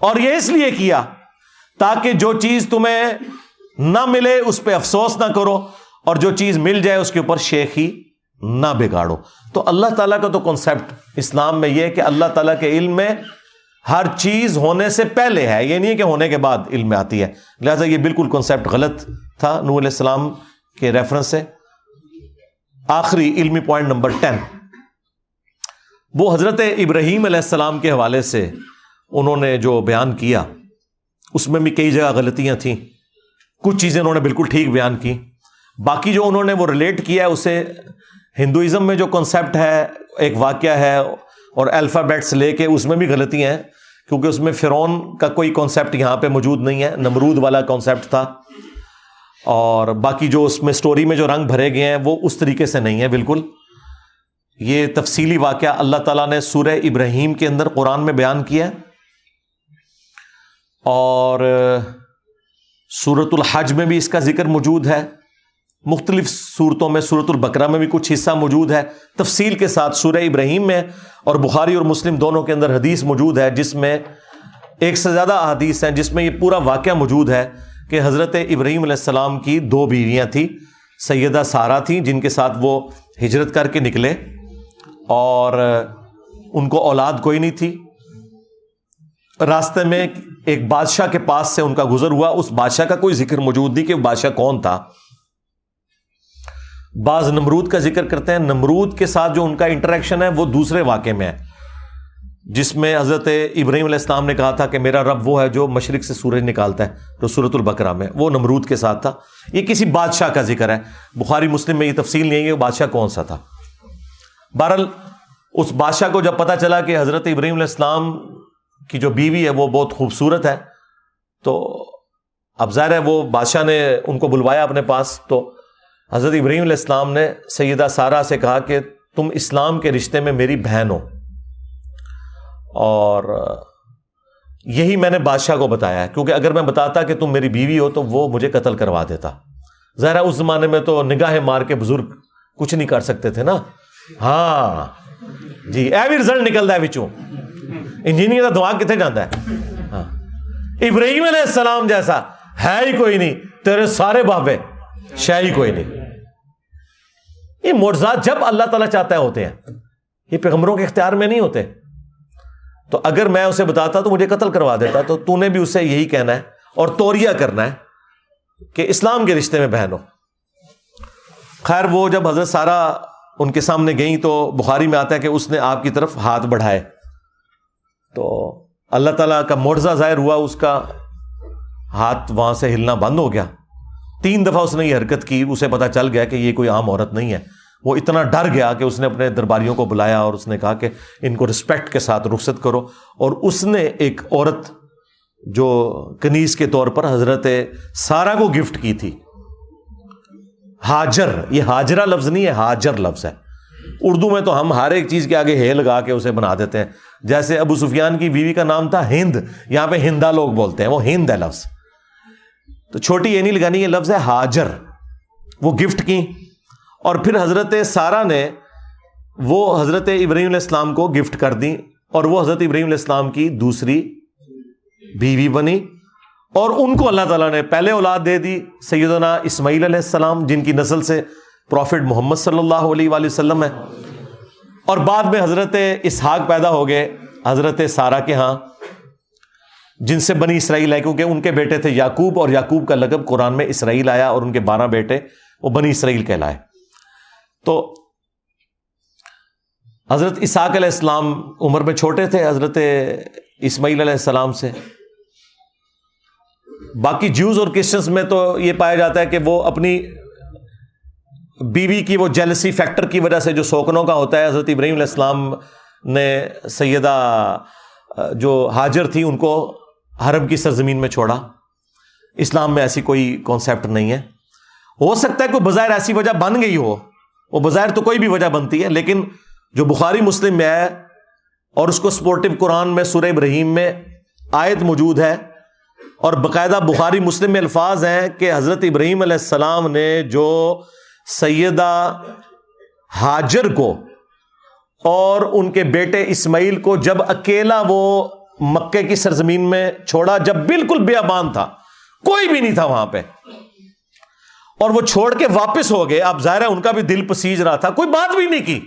اور یہ اس لیے کیا تاکہ جو چیز تمہیں نہ ملے اس پہ افسوس نہ کرو اور جو چیز مل جائے اس کے اوپر شیخی نہ بگاڑو۔ تو اللہ تعالیٰ کا تو کانسیپٹ اسلام میں یہ کہ اللہ تعالیٰ کے علم میں ہر چیز ہونے سے پہلے ہے۔ یہ نہیں کہ ہونے کے بعد علم میں آتی ہے۔ لہٰذا یہ بالکل کانسیپٹ غلط تھا۔ نور علیہ السلام کے ریفرنس سے۔ آخری علمی پوائنٹ نمبر ٹین وہ حضرت ابراہیم علیہ السلام کے حوالے سے انہوں نے جو بیان کیا، اس میں بھی کئی جگہ غلطیاں تھیں۔ کچھ چیزیں انہوں نے بالکل ٹھیک بیان کی۔ باقی جو انہوں نے وہ ریلیٹ کیا ہے، اسے ہندوازم میں جو کانسیپٹ ہے، ایک واقعہ ہے اور الفابیٹس لے کے اس میں بھی غلطیاں ہیں، کیونکہ اس میں فرون کا کوئی کانسیپٹ یہاں پہ موجود نہیں ہے، نمرود والا کانسیپٹ تھا۔ اور باقی جو اس میں اسٹوری میں جو رنگ بھرے گئے ہیں، وہ اس طریقے سے نہیں ہے بالکل۔ یہ تفصیلی واقعہ اللہ تعالیٰ نے سورہ ابراہیم کے اندر قرآن میں بیان کیا اور سورت الحج میں بھی اس کا ذکر موجود ہے۔ مختلف صورتوں میں صورت البکرا میں بھی کچھ حصہ موجود ہے۔ تفصیل کے ساتھ سورہ ابراہیم میں اور بخاری اور مسلم دونوں کے اندر حدیث موجود ہے، جس میں ایک سے زیادہ حدیث ہیں، جس میں یہ پورا واقعہ موجود ہے کہ حضرت ابراہیم علیہ السلام کی دو بیویاں تھیں، سیدہ سارا تھیں، جن کے ساتھ وہ ہجرت کر کے نکلے۔ اور ان کو اولاد کوئی نہیں تھی۔ راستے میں ایک بادشاہ کے پاس سے ان کا گزر ہوا۔ اس بادشاہ کا کوئی ذکر موجود نہیں کہ بادشاہ کون تھا۔ بعض نمرود کا ذکر کرتے ہیں۔ نمرود کے ساتھ جو ان کا انٹریکشن ہے، وہ دوسرے واقعے میں ہے۔ جس میں حضرت ابراہیم علیہ السلام نے کہا تھا کہ میرا رب وہ ہے جو مشرق سے سورج نکالتا ہے تو سورت البکرا میں۔ وہ نمرود کے ساتھ تھا۔ یہ کسی بادشاہ کا ذکر ہے۔ بخاری مسلم میں یہ تفصیل نہیں ہے وہ بادشاہ کون سا تھا۔ بہرحال، اس بادشاہ کو جب پتا چلا کہ حضرت ابراہیم علیہ السلام کی جو بیوی ہے وہ بہت خوبصورت ہے۔ تو اب ظاہر ہے وہ بادشاہ نے ان کو بلوایا اپنے پاس۔ تو حضرت ابراہیم علیہ السلام نے سیدہ سارا سے کہا کہ تم اسلام کے رشتے میں میری بہن ہو۔ اور یہی میں نے بادشاہ کو بتایا ہے۔ کیونکہ اگر میں بتاتا کہ تم میری بیوی ہو تو وہ مجھے قتل کروا دیتا۔ ظاہر اس زمانے میں تو نگاہیں مار کے بزرگ کچھ نہیں کر سکتے تھے نا۔ ہاں۔ جی اے بھی رزلٹ نکلتا ہے بچوں انجینئر کا دماغ کتنے جانا ہے؟ ہاں۔ ابراہیم علیہ السلام جیسا ہے ہی کوئی نہیں، تیرے سارے بابے شاہی کوئی نہیں۔ یہ مرزاد جب اللہ تعالیٰ چاہتا ہے ہوتے ہیں، یہ پیغمبروں کے اختیار میں نہیں ہوتے۔ تو اگر میں اسے بتاتا تو مجھے قتل کروا دیتا، تو تو نے بھی اسے یہی کہنا ہے اور توریا کرنا ہے کہ اسلام کے رشتے میں بہن ہو خیر، وہ جب حضرت سارا ان کے سامنے گئی تو بخاری میں آتا ہے کہ اس نے آپ کی طرف ہاتھ بڑھائے۔ تو اللہ تعالیٰ کا مرزا ظاہر ہوا، اس کا ہاتھ وہاں سے ہلنا بند ہو گیا۔ تین دفعہ اس نے یہ حرکت کی، اسے پتا چل گیا کہ یہ کوئی عام عورت نہیں ہے۔ وہ اتنا ڈر گیا کہ اس نے اپنے درباریوں کو بلایا اور اس نے کہا کہ ان کو رسپیکٹ کے ساتھ رخصت کرو۔ اور اس نے ایک عورت جو کنیز کے طور پر حضرت سارا کو گفٹ کی تھی۔ ہاجر یہ ہاجرا لفظ نہیں ہے ہاجر لفظ ہے۔ اردو میں تو ہم ہر ایک چیز کے آگے ہے لگا کے اسے بنا دیتے ہیں۔ جیسے ابو سفیان کی بیوی کا نام تھا ہند، یہاں پہ ہندا لوگ بولتے ہیں، وہ ہند ہے لفظ۔ تو چھوٹی یہ نہیں لگانی، یہ لفظ ہے ہاجر۔ وہ گفٹ کی۔ اور پھر حضرت سارا نے وہ حضرت ابراہیم علیہ السلام کو گفٹ کر دی، اور وہ حضرت ابراہیم علیہ السلام کی دوسری بیوی بنی۔ اور ان کو اللہ تعالیٰ نے پہلے اولاد دے دی، سیدنا اسماعیل علیہ السلام، جن کی نسل سے پروفٹ محمد صلی اللہ علیہ وآلہ وسلم ہے۔ اور بعد میں حضرت اسحاق پیدا ہو گئے، حضرت سارا کے ہاں جن سے بنی اسرائیل ہے کیونکہ ان کے بیٹے تھے یعقوب، اور یعقوب کا لقب قرآن میں اسرائیل آیا، اور ان کے بارہ بیٹے، وہ بنی اسرائیل کہلائے۔ تو حضرت اسحاق علیہ السلام عمر میں چھوٹے تھے، حضرت اسماعیل علیہ السلام سے۔ باقی جوز اور کرسچنس میں تو یہ پایا جاتا ہے کہ وہ اپنی بیوی کی وہ جیلسی فیکٹر کی وجہ سے جو سوکنوں کا ہوتا ہے، حضرت ابراہیم علیہ السلام نے سیدہ، جو حاجر تھی، ان کو حرم کی سرزمین میں چھوڑا۔ اسلام میں ایسی کوئی کانسیپٹ نہیں ہے۔ ہو سکتا ہے کوئی بظاہر ایسی وجہ بن گئی ہو۔ وہ بظاہر تو کوئی بھی وجہ بنتی ہے، لیکن جو بخاری مسلم میں ہے اور اس کو سپورٹو قرآن میں، سورہ ابراہیم میں آیت موجود ہے۔ اور باقاعدہ بخاری مسلم میں الفاظ ہیں کہ حضرت ابراہیم علیہ السلام نے جو سیدہ حاجر کو اور ان کے بیٹے اسماعیل کو جب اکیلا وہ مکے کی سرزمین میں چھوڑا، جب بالکل بیابان تھا، کوئی بھی نہیں تھا وہاں پہ۔ اور وہ چھوڑ کے واپس ہو گئے۔ اب ظاہر ہے ان کا بھی دل پسیج رہا تھا، کوئی بات بھی نہیں کی۔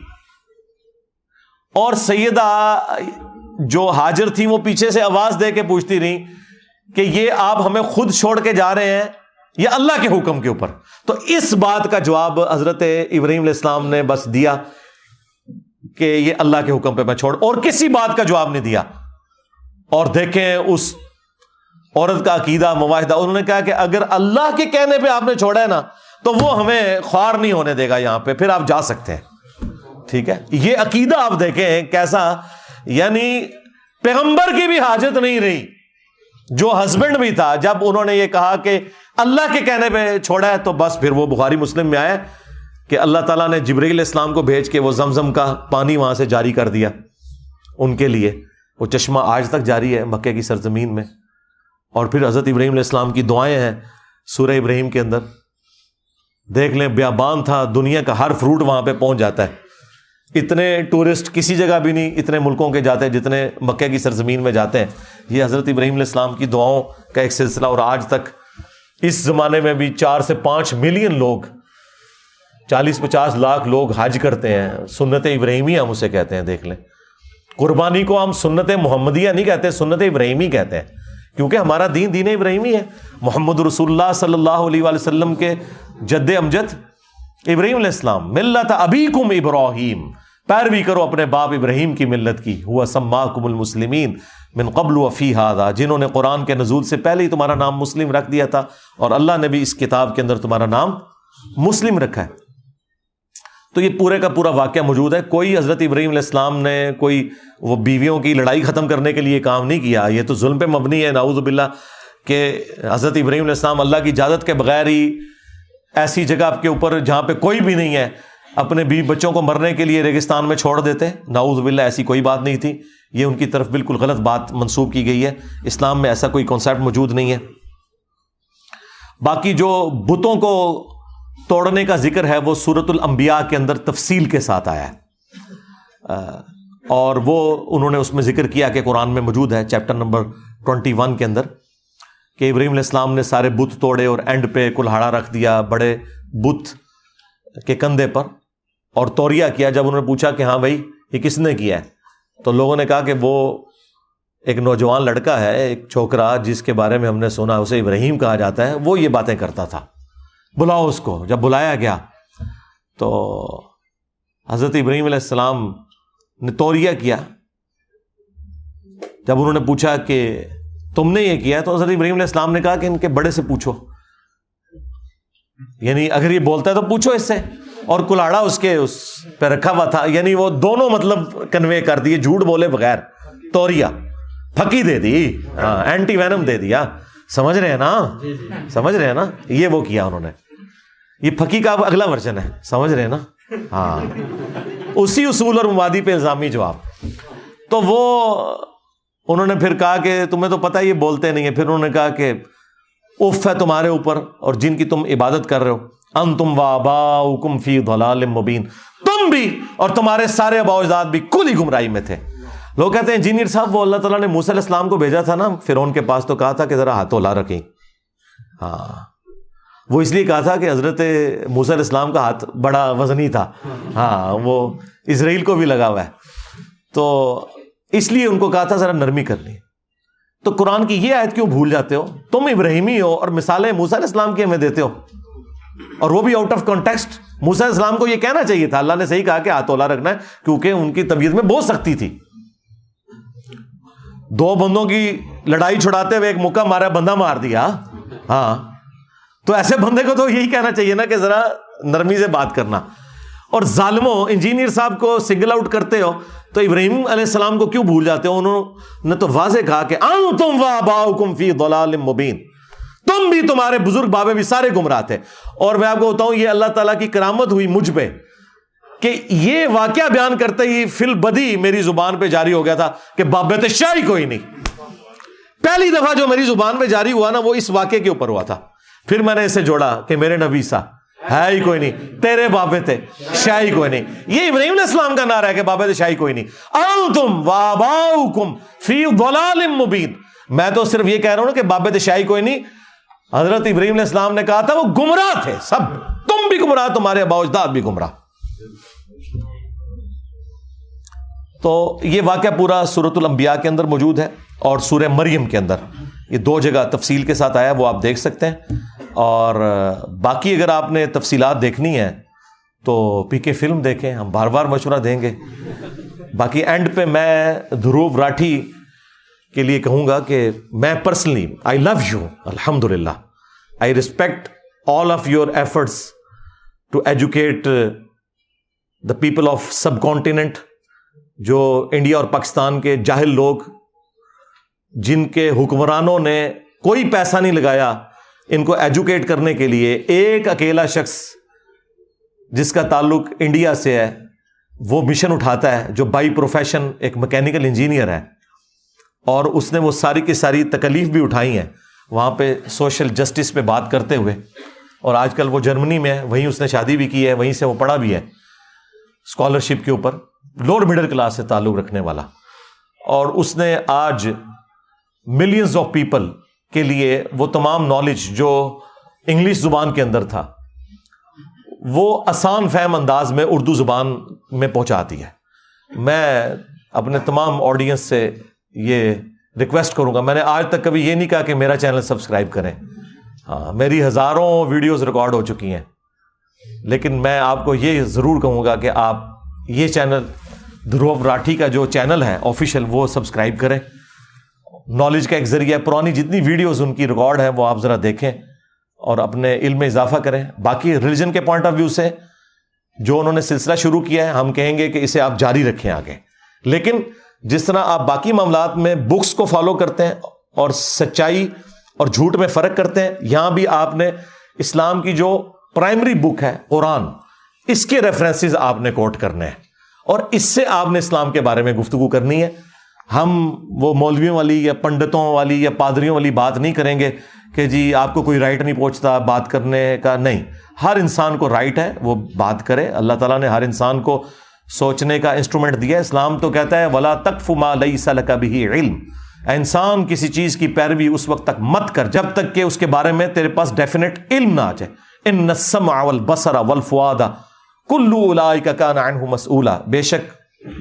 اور سیدہ جو حاجر تھی، وہ پیچھے سے آواز دے کے پوچھتی رہی کہ یہ آپ ہمیں خود چھوڑ کے جا رہے ہیں؟ یا اللہ کے حکم کے اوپر۔ تو اس بات کا جواب حضرت ابراہیم علیہ السلام نے بس دیا کہ یہ اللہ کے حکم پہ میں چھوڑ، اور کسی بات کا جواب نہیں دیا۔ اور دیکھیں اس عورت کا عقیدہ معاہدہ انہوں نے کہا کہ اگر اللہ کے کہنے پہ آپ نے چھوڑا ہے نا، تو وہ ہمیں خوار نہیں ہونے دے گا یہاں پہ، پھر آپ جا سکتے ہیں۔ ٹھیک ہے؟ یہ عقیدہ آپ دیکھیں کیسا یعنی پیغمبر کی بھی حاجت نہیں رہی۔ جو ہسبینڈ بھی تھا، جب انہوں نے یہ کہا کہ اللہ کے کہنے پہ چھوڑا ہے تو بس پھر وہ بخاری مسلم میں آیا کہ اللہ تعالیٰ نے جبریل اسلام کو بھیج کے وہ زمزم کا پانی وہاں سے جاری کر دیا ان کے لیے۔ وہ چشمہ آج تک جاری ہے مکے کی سرزمین میں۔ اور پھر حضرت ابراہیم علیہ السلام کی دعائیں ہیں سورہ ابراہیم کے اندر۔ دیکھ لیں، بیابان تھا، دنیا کا ہر فروٹ وہاں پہ پہنچ جاتا ہے۔ اتنے ٹورسٹ کسی جگہ بھی نہیں، اتنے ملکوں کے جاتے ہیں جتنے مکے کی سرزمین میں جاتے ہیں۔ یہ حضرت ابراہیم علیہ السلام کی دعاؤں کا ایک سلسلہ اور آج تک اس زمانے میں بھی چار سے پانچ ملین لوگ، چالیس پچاس لاکھ لوگ حج کرتے ہیں۔ سنت ابراہیمی ہم اسے کہتے ہیں، دیکھ لیں۔ قربانی کو ہم سنت محمدیہ نہیں کہتے، سنت ابراہیمی کہتے ہیں۔ کیونکہ ہمارا دین دین ابراہیمی ہے۔ محمد رسول اللہ صلی اللہ علیہ وسلم کے جد امجد ابراہیم علیہ السلام، ملت ابھی کم ابراہیم۔ پیروی کرو اپنے باپ ابراہیم کی ملت کی۔ ہوا سما کم المسلمین۔ من قبل وفی ہادا جنہوں نے قرآن کے نزول سے پہلے ہی تمہارا نام مسلم رکھ دیا تھا، اور اللہ نے بھی اس کتاب کے اندر تمہارا نام مسلم رکھا ہے۔ تو یہ پورے کا پورا واقعہ موجود ہے۔ کوئی حضرت ابراہیم علیہ السلام نے کوئی وہ بیویوں کی لڑائی ختم کرنے کے لیے کام نہیں کیا۔ یہ تو ظلم پہ مبنی ہے۔ ناؤز باللہ کہ حضرت ابراہیم علیہ السلام اللہ کی اجازت کے بغیر ہی ایسی جگہ کے اوپر جہاں پہ کوئی بھی نہیں ہے، اپنے بیوی بچوں کو مرنے کے لیے ریگستان میں چھوڑ دیتے۔ ناؤز باللہ، ایسی کوئی بات نہیں تھی۔ یہ ان کی طرف بالکل غلط بات منسوخ کی گئی ہے۔ اسلام میں ایسا کوئی کانسیپٹ موجود نہیں ہے۔ باقی جو بتوں کو توڑنے کا ذکر ہے، وہ سورت الانبیاء کے اندر تفصیل کے ساتھ آیا ہے۔ اور وہ انہوں نے اس میں ذکر کیا کہ قرآن میں موجود ہے چیپٹر نمبر ٹوینٹی ون کے اندر، کہ ابراہیم علیہ السلام نے سارے بت توڑے اور اینڈ پہ کلہاڑا رکھ دیا بڑے بت کے کندھے پر۔ اور توریا کیا جب انہوں نے پوچھا کہ ہاں بھائی، یہ کس نے کیا ہے؟ تو لوگوں نے کہا کہ وہ ایک نوجوان لڑکا ہے، ایک چھوکرا جس کے بارے میں ہم نے سنا، اسے ابراہیم کہا جاتا ہے، وہ یہ باتیں کرتا تھا۔ بلاؤ اس کو۔ جب بلایا گیا تو حضرت ابراہیم علیہ السلام نے توریا کیا۔ جب انہوں نے پوچھا کہ تم نے یہ کیا تو حضرت ابراہیم علیہ السلام نے کہا کہ ان کے بڑے سے پوچھو۔ یعنی اگر یہ بولتا ہے تو پوچھو اس سے۔ اور کلاڑا اس کے اس پہ رکھا ہوا تھا یعنی وہ دونوں مطلب کنوے کر دیے جھوٹ بولے بغیر۔ توریا پھکی دے دی ہاں اینٹی وینم دے دیا۔ سمجھ رہے ہیں نا؟ سمجھ رہے ہیں نا؟ یہ وہ کیا انہوں نے۔ یہ پھکی کا اگلا ورژن ہے سمجھ رہے ہیں نا؟ ہاں۔ اسی اصول اور مبادی پہ الزامی جواب۔ تو وہ انہوں نے پھر کہا کہ تمہیں تو پتا یہ بولتے نہیں ہے پھر انہوں نے کہا کہ اف ہے تمہارے اوپر اور جن کی تم عبادت کر رہے ہو۔ ان تم وا فی دلال مبین۔ تم بھی اور تمہارے سارے ابا اجداد بھی کل ہی گمراہی میں تھے۔ لوگ کہتے ہیں، انجینئر صاحب، وہ اللہ تعالیٰ نے موسی علیہ السلام کو بھیجا تھا نا پھر ان کے پاس تو کہا تھا کہ ذرا ہاتھوں لا رکھیں۔ ہاں۔ وہ اس لیے کہا تھا کہ حضرت موسی علیہ السلام کا ہاتھ بڑا وزنی تھا۔ ہاں وہ اسرائیل کو بھی لگا ہوا ہے۔ تو اس لیے ان کو کہا تھا، ذرا نرمی کرنی تو قرآن کی یہ آیت کیوں بھول جاتے ہو؟ تم ابراہیمی ہو اور مثالیں موسا علیہ السلام کی ہمیں دیتے ہو۔ اور وہ بھی آؤٹ آف کانٹیکسٹ موسا علیہ السلام کو یہ کہنا چاہیے تھا، اللہ نے صحیح کہا کہ ہاتھولا رکھنا ہے، کیونکہ ان کی طبیعت میں بہت سختی تھی۔ دو بندوں کی لڑائی چھڑاتے ہوئے ایک موقع مارا، بندہ مار دیا۔ ہاں۔ تو ایسے بندے کو تو یہی کہنا چاہیے نا کہ ذرا نرمی سے بات کرنا۔ اور ظالموں، انجینئر صاحب کو سنگل آؤٹ کرتے ہو، تو ابراہیم علیہ السلام کو کیوں بھول جاتے ہو؟ انہوں نے تو واضح کہا کہ تم وا فی مبین۔ تم بھی تمہارے بزرگ بابے بھی سارے گمراہ تھے۔ اور میں آپ کو بتاؤں، یہ اللہ تعالیٰ کی کرامت ہوئی مجھ پہ کہ یہ واقعہ بیان کرتے ہی فل بدی میری زبان پہ جاری ہو گیا تھا کہ بابت شاہی کوئی نہیں۔ پہلی دفعہ جو میری زبان پہ جاری ہوا نا، وہ اس واقعے کے اوپر ہوا تھا۔ پھر میں نے اسے جوڑا کہ میرے نبی سا، ہے ہی کوئی نہیں، تیرے بابے تھے شاہی کوئی نہیں۔ یہ ابراہیم علیہ السلام کا نعرہ ہے کہ بابے تھے شاہی کوئی نہیں۔ انتم واباؤکم فی ضلال مبین۔ میں تو صرف یہ کہہ رہا ہوں کہ بابے تھے شاہی کوئی نہیں حضرت ابراہیم علیہ السلام نے کہا تھا وہ گمراہ تھے سب۔ تم بھی گمراہ، تمہارے ابا اجداد بھی گمراہ۔ تو یہ واقعہ پورا سورت الانبیاء کے اندر موجود ہے اور سورہ مریم کے اندر۔ یہ دو جگہ تفصیل کے ساتھ آیا، وہ آپ دیکھ سکتے ہیں۔ اور باقی اگر آپ نے تفصیلات دیکھنی ہے تو پی کے فلم دیکھیں، ہم بار بار مشورہ دیں گے۔ باقی اینڈ پہ میں دھروب راٹھی کے لیے کہوں گا کہ میں پرسنلی آئی لو یو الحمد للہ I respect all of your efforts to educate the people of subcontinent جو انڈیا اور پاکستان کے جاہل لوگ، جن کے حکمرانوں نے کوئی پیسہ نہیں لگایا ان کو ایجوکیٹ کرنے کے لیے۔ ایک اکیلا شخص جس کا تعلق انڈیا سے ہے، وہ مشن اٹھاتا ہے، جو بائی پروفیشن ایک مکینیکل انجینئر ہے۔ اور اس نے وہ ساری کی ساری تکلیف بھی اٹھائی ہیں۔ وہاں پہ سوشل جسٹس پہ بات کرتے ہوئے، اور آج کل وہ جرمنی میں ہے، وہیں اس نے شادی بھی کی ہے، وہیں سے وہ پڑھا بھی ہے۔ اسکالرشپ کے اوپر لوور مڈل کلاس سے تعلق رکھنے والا۔ اور اس نے آج ملینز آف پیپل کے لیے وہ تمام نالج جو انگلش زبان کے اندر تھا، وہ آسان فہم انداز میں اردو زبان میں پہنچاتی ہے۔ میں اپنے تمام آڈینس سے یہ ریکویسٹ کروں گا. میں نے آج تک کبھی یہ نہیں کہا کہ میرا چینل سبسکرائب کریں. ہاں میری ہزاروں ویڈیوز ریکارڈ ہو چکی ہیں. لیکن میں آپ کو یہ ضرور کہوں گا کہ آپ یہ چینل دھرو راٹھی کا جو چینل ہے آفیشیل وہ سبسکرائب کریں. نالج کا ایک ذریعہ پرانی جتنی ویڈیوز ان کی ریکارڈ ہے وہ آپ ذرا دیکھیں اور اپنے علم میں اضافہ کریں. باقی ریلیجن کے پوائنٹ آف ویو سے جو انہوں نے سلسلہ شروع کیا ہے، ہم کہیں گے کہ اسے آپ جاری رکھیں آگے. لیکن جس طرح آپ باقی معاملات میں بکس کو فالو کرتے ہیں اور سچائی اور جھوٹ میں فرق کرتے ہیں، یہاں بھی آپ نے اسلام کی جو پرائمری بک ہے، قرآن، اس کے ریفرنسز آپ نے کوٹ کرنے ہیں۔ اور اس سے آپ نے اسلام کے بارے میں گفتگو کرنی ہے۔ ہم وہ مولویوں والی یا پنڈتوں والی یا پادریوں والی بات نہیں کریں گے کہ جی آپ کو کوئی رائٹ نہیں پہنچتا بات کرنے کا، نہیں۔ ہر انسان کو رائٹ ہے، وہ بات کرے۔ اللہ تعالیٰ نے ہر انسان کو سوچنے کا انسٹرومنٹ دیا اسلام تو کہتا ہے، ولا تک ما لئی سل کا بھی علم انسان، کسی چیز کی پیروی اس وقت تک مت کر، جب تک کہ اس کے بارے میں تیرے پاس ڈیفینیٹ علم نہ آ جائے۔ ان نسم اول بسرا کلو کا کان مسولہ بے شک،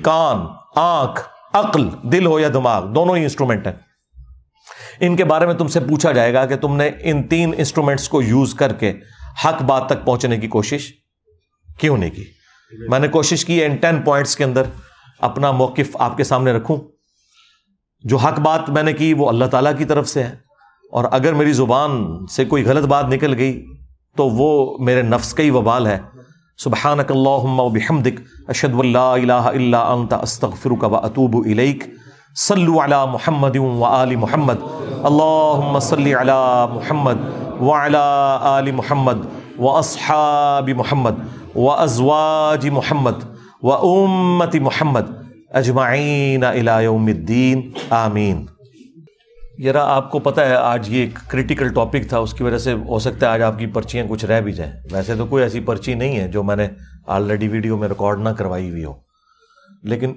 کان، آنکھ، عقل، دل ہو یا دماغ، دونوں ہی انسٹرومنٹ ہیں۔ ان کے بارے میں تم سے پوچھا جائے گا کہ تم نے ان تین انسٹرومنٹس کو یوز کر کے حق بات تک پہنچنے کی کوشش کیوں نہیں کی؟ میں نے کوشش کی ان ٹین پوائنٹس کے اندر اپنا موقف آپ کے سامنے رکھوں۔ جو حق بات میں نے کی وہ اللہ تعالیٰ کی طرف سے ہے۔ اور اگر میری زبان سے کوئی غلط بات نکل گئی تو وہ میرے نفس کا ہی وبال ہے۔ سبحانک اللہم و بحمدک، اشہد واللہ الہ الا انت، استغفرک و اتوب الیک۔ صلو علی محمد و آل محمد۔ اللہم صلی علی محمد و علی آل محمد و اصحاب محمد۔ و ازواج محمد و امت محمد اجمعین الى یوم الدین آمین ذرا آپ کو پتہ ہے آج یہ ایک کریٹیکل ٹاپک تھا اس کی وجہ سے ہو سکتا ہے آج آپ کی پرچیاں کچھ رہ بھی جائیں ویسے تو کوئی ایسی پرچی نہیں ہے جو میں نے آلریڈی ویڈیو میں ریکارڈ نہ کروائی ہوئی ہو لیکن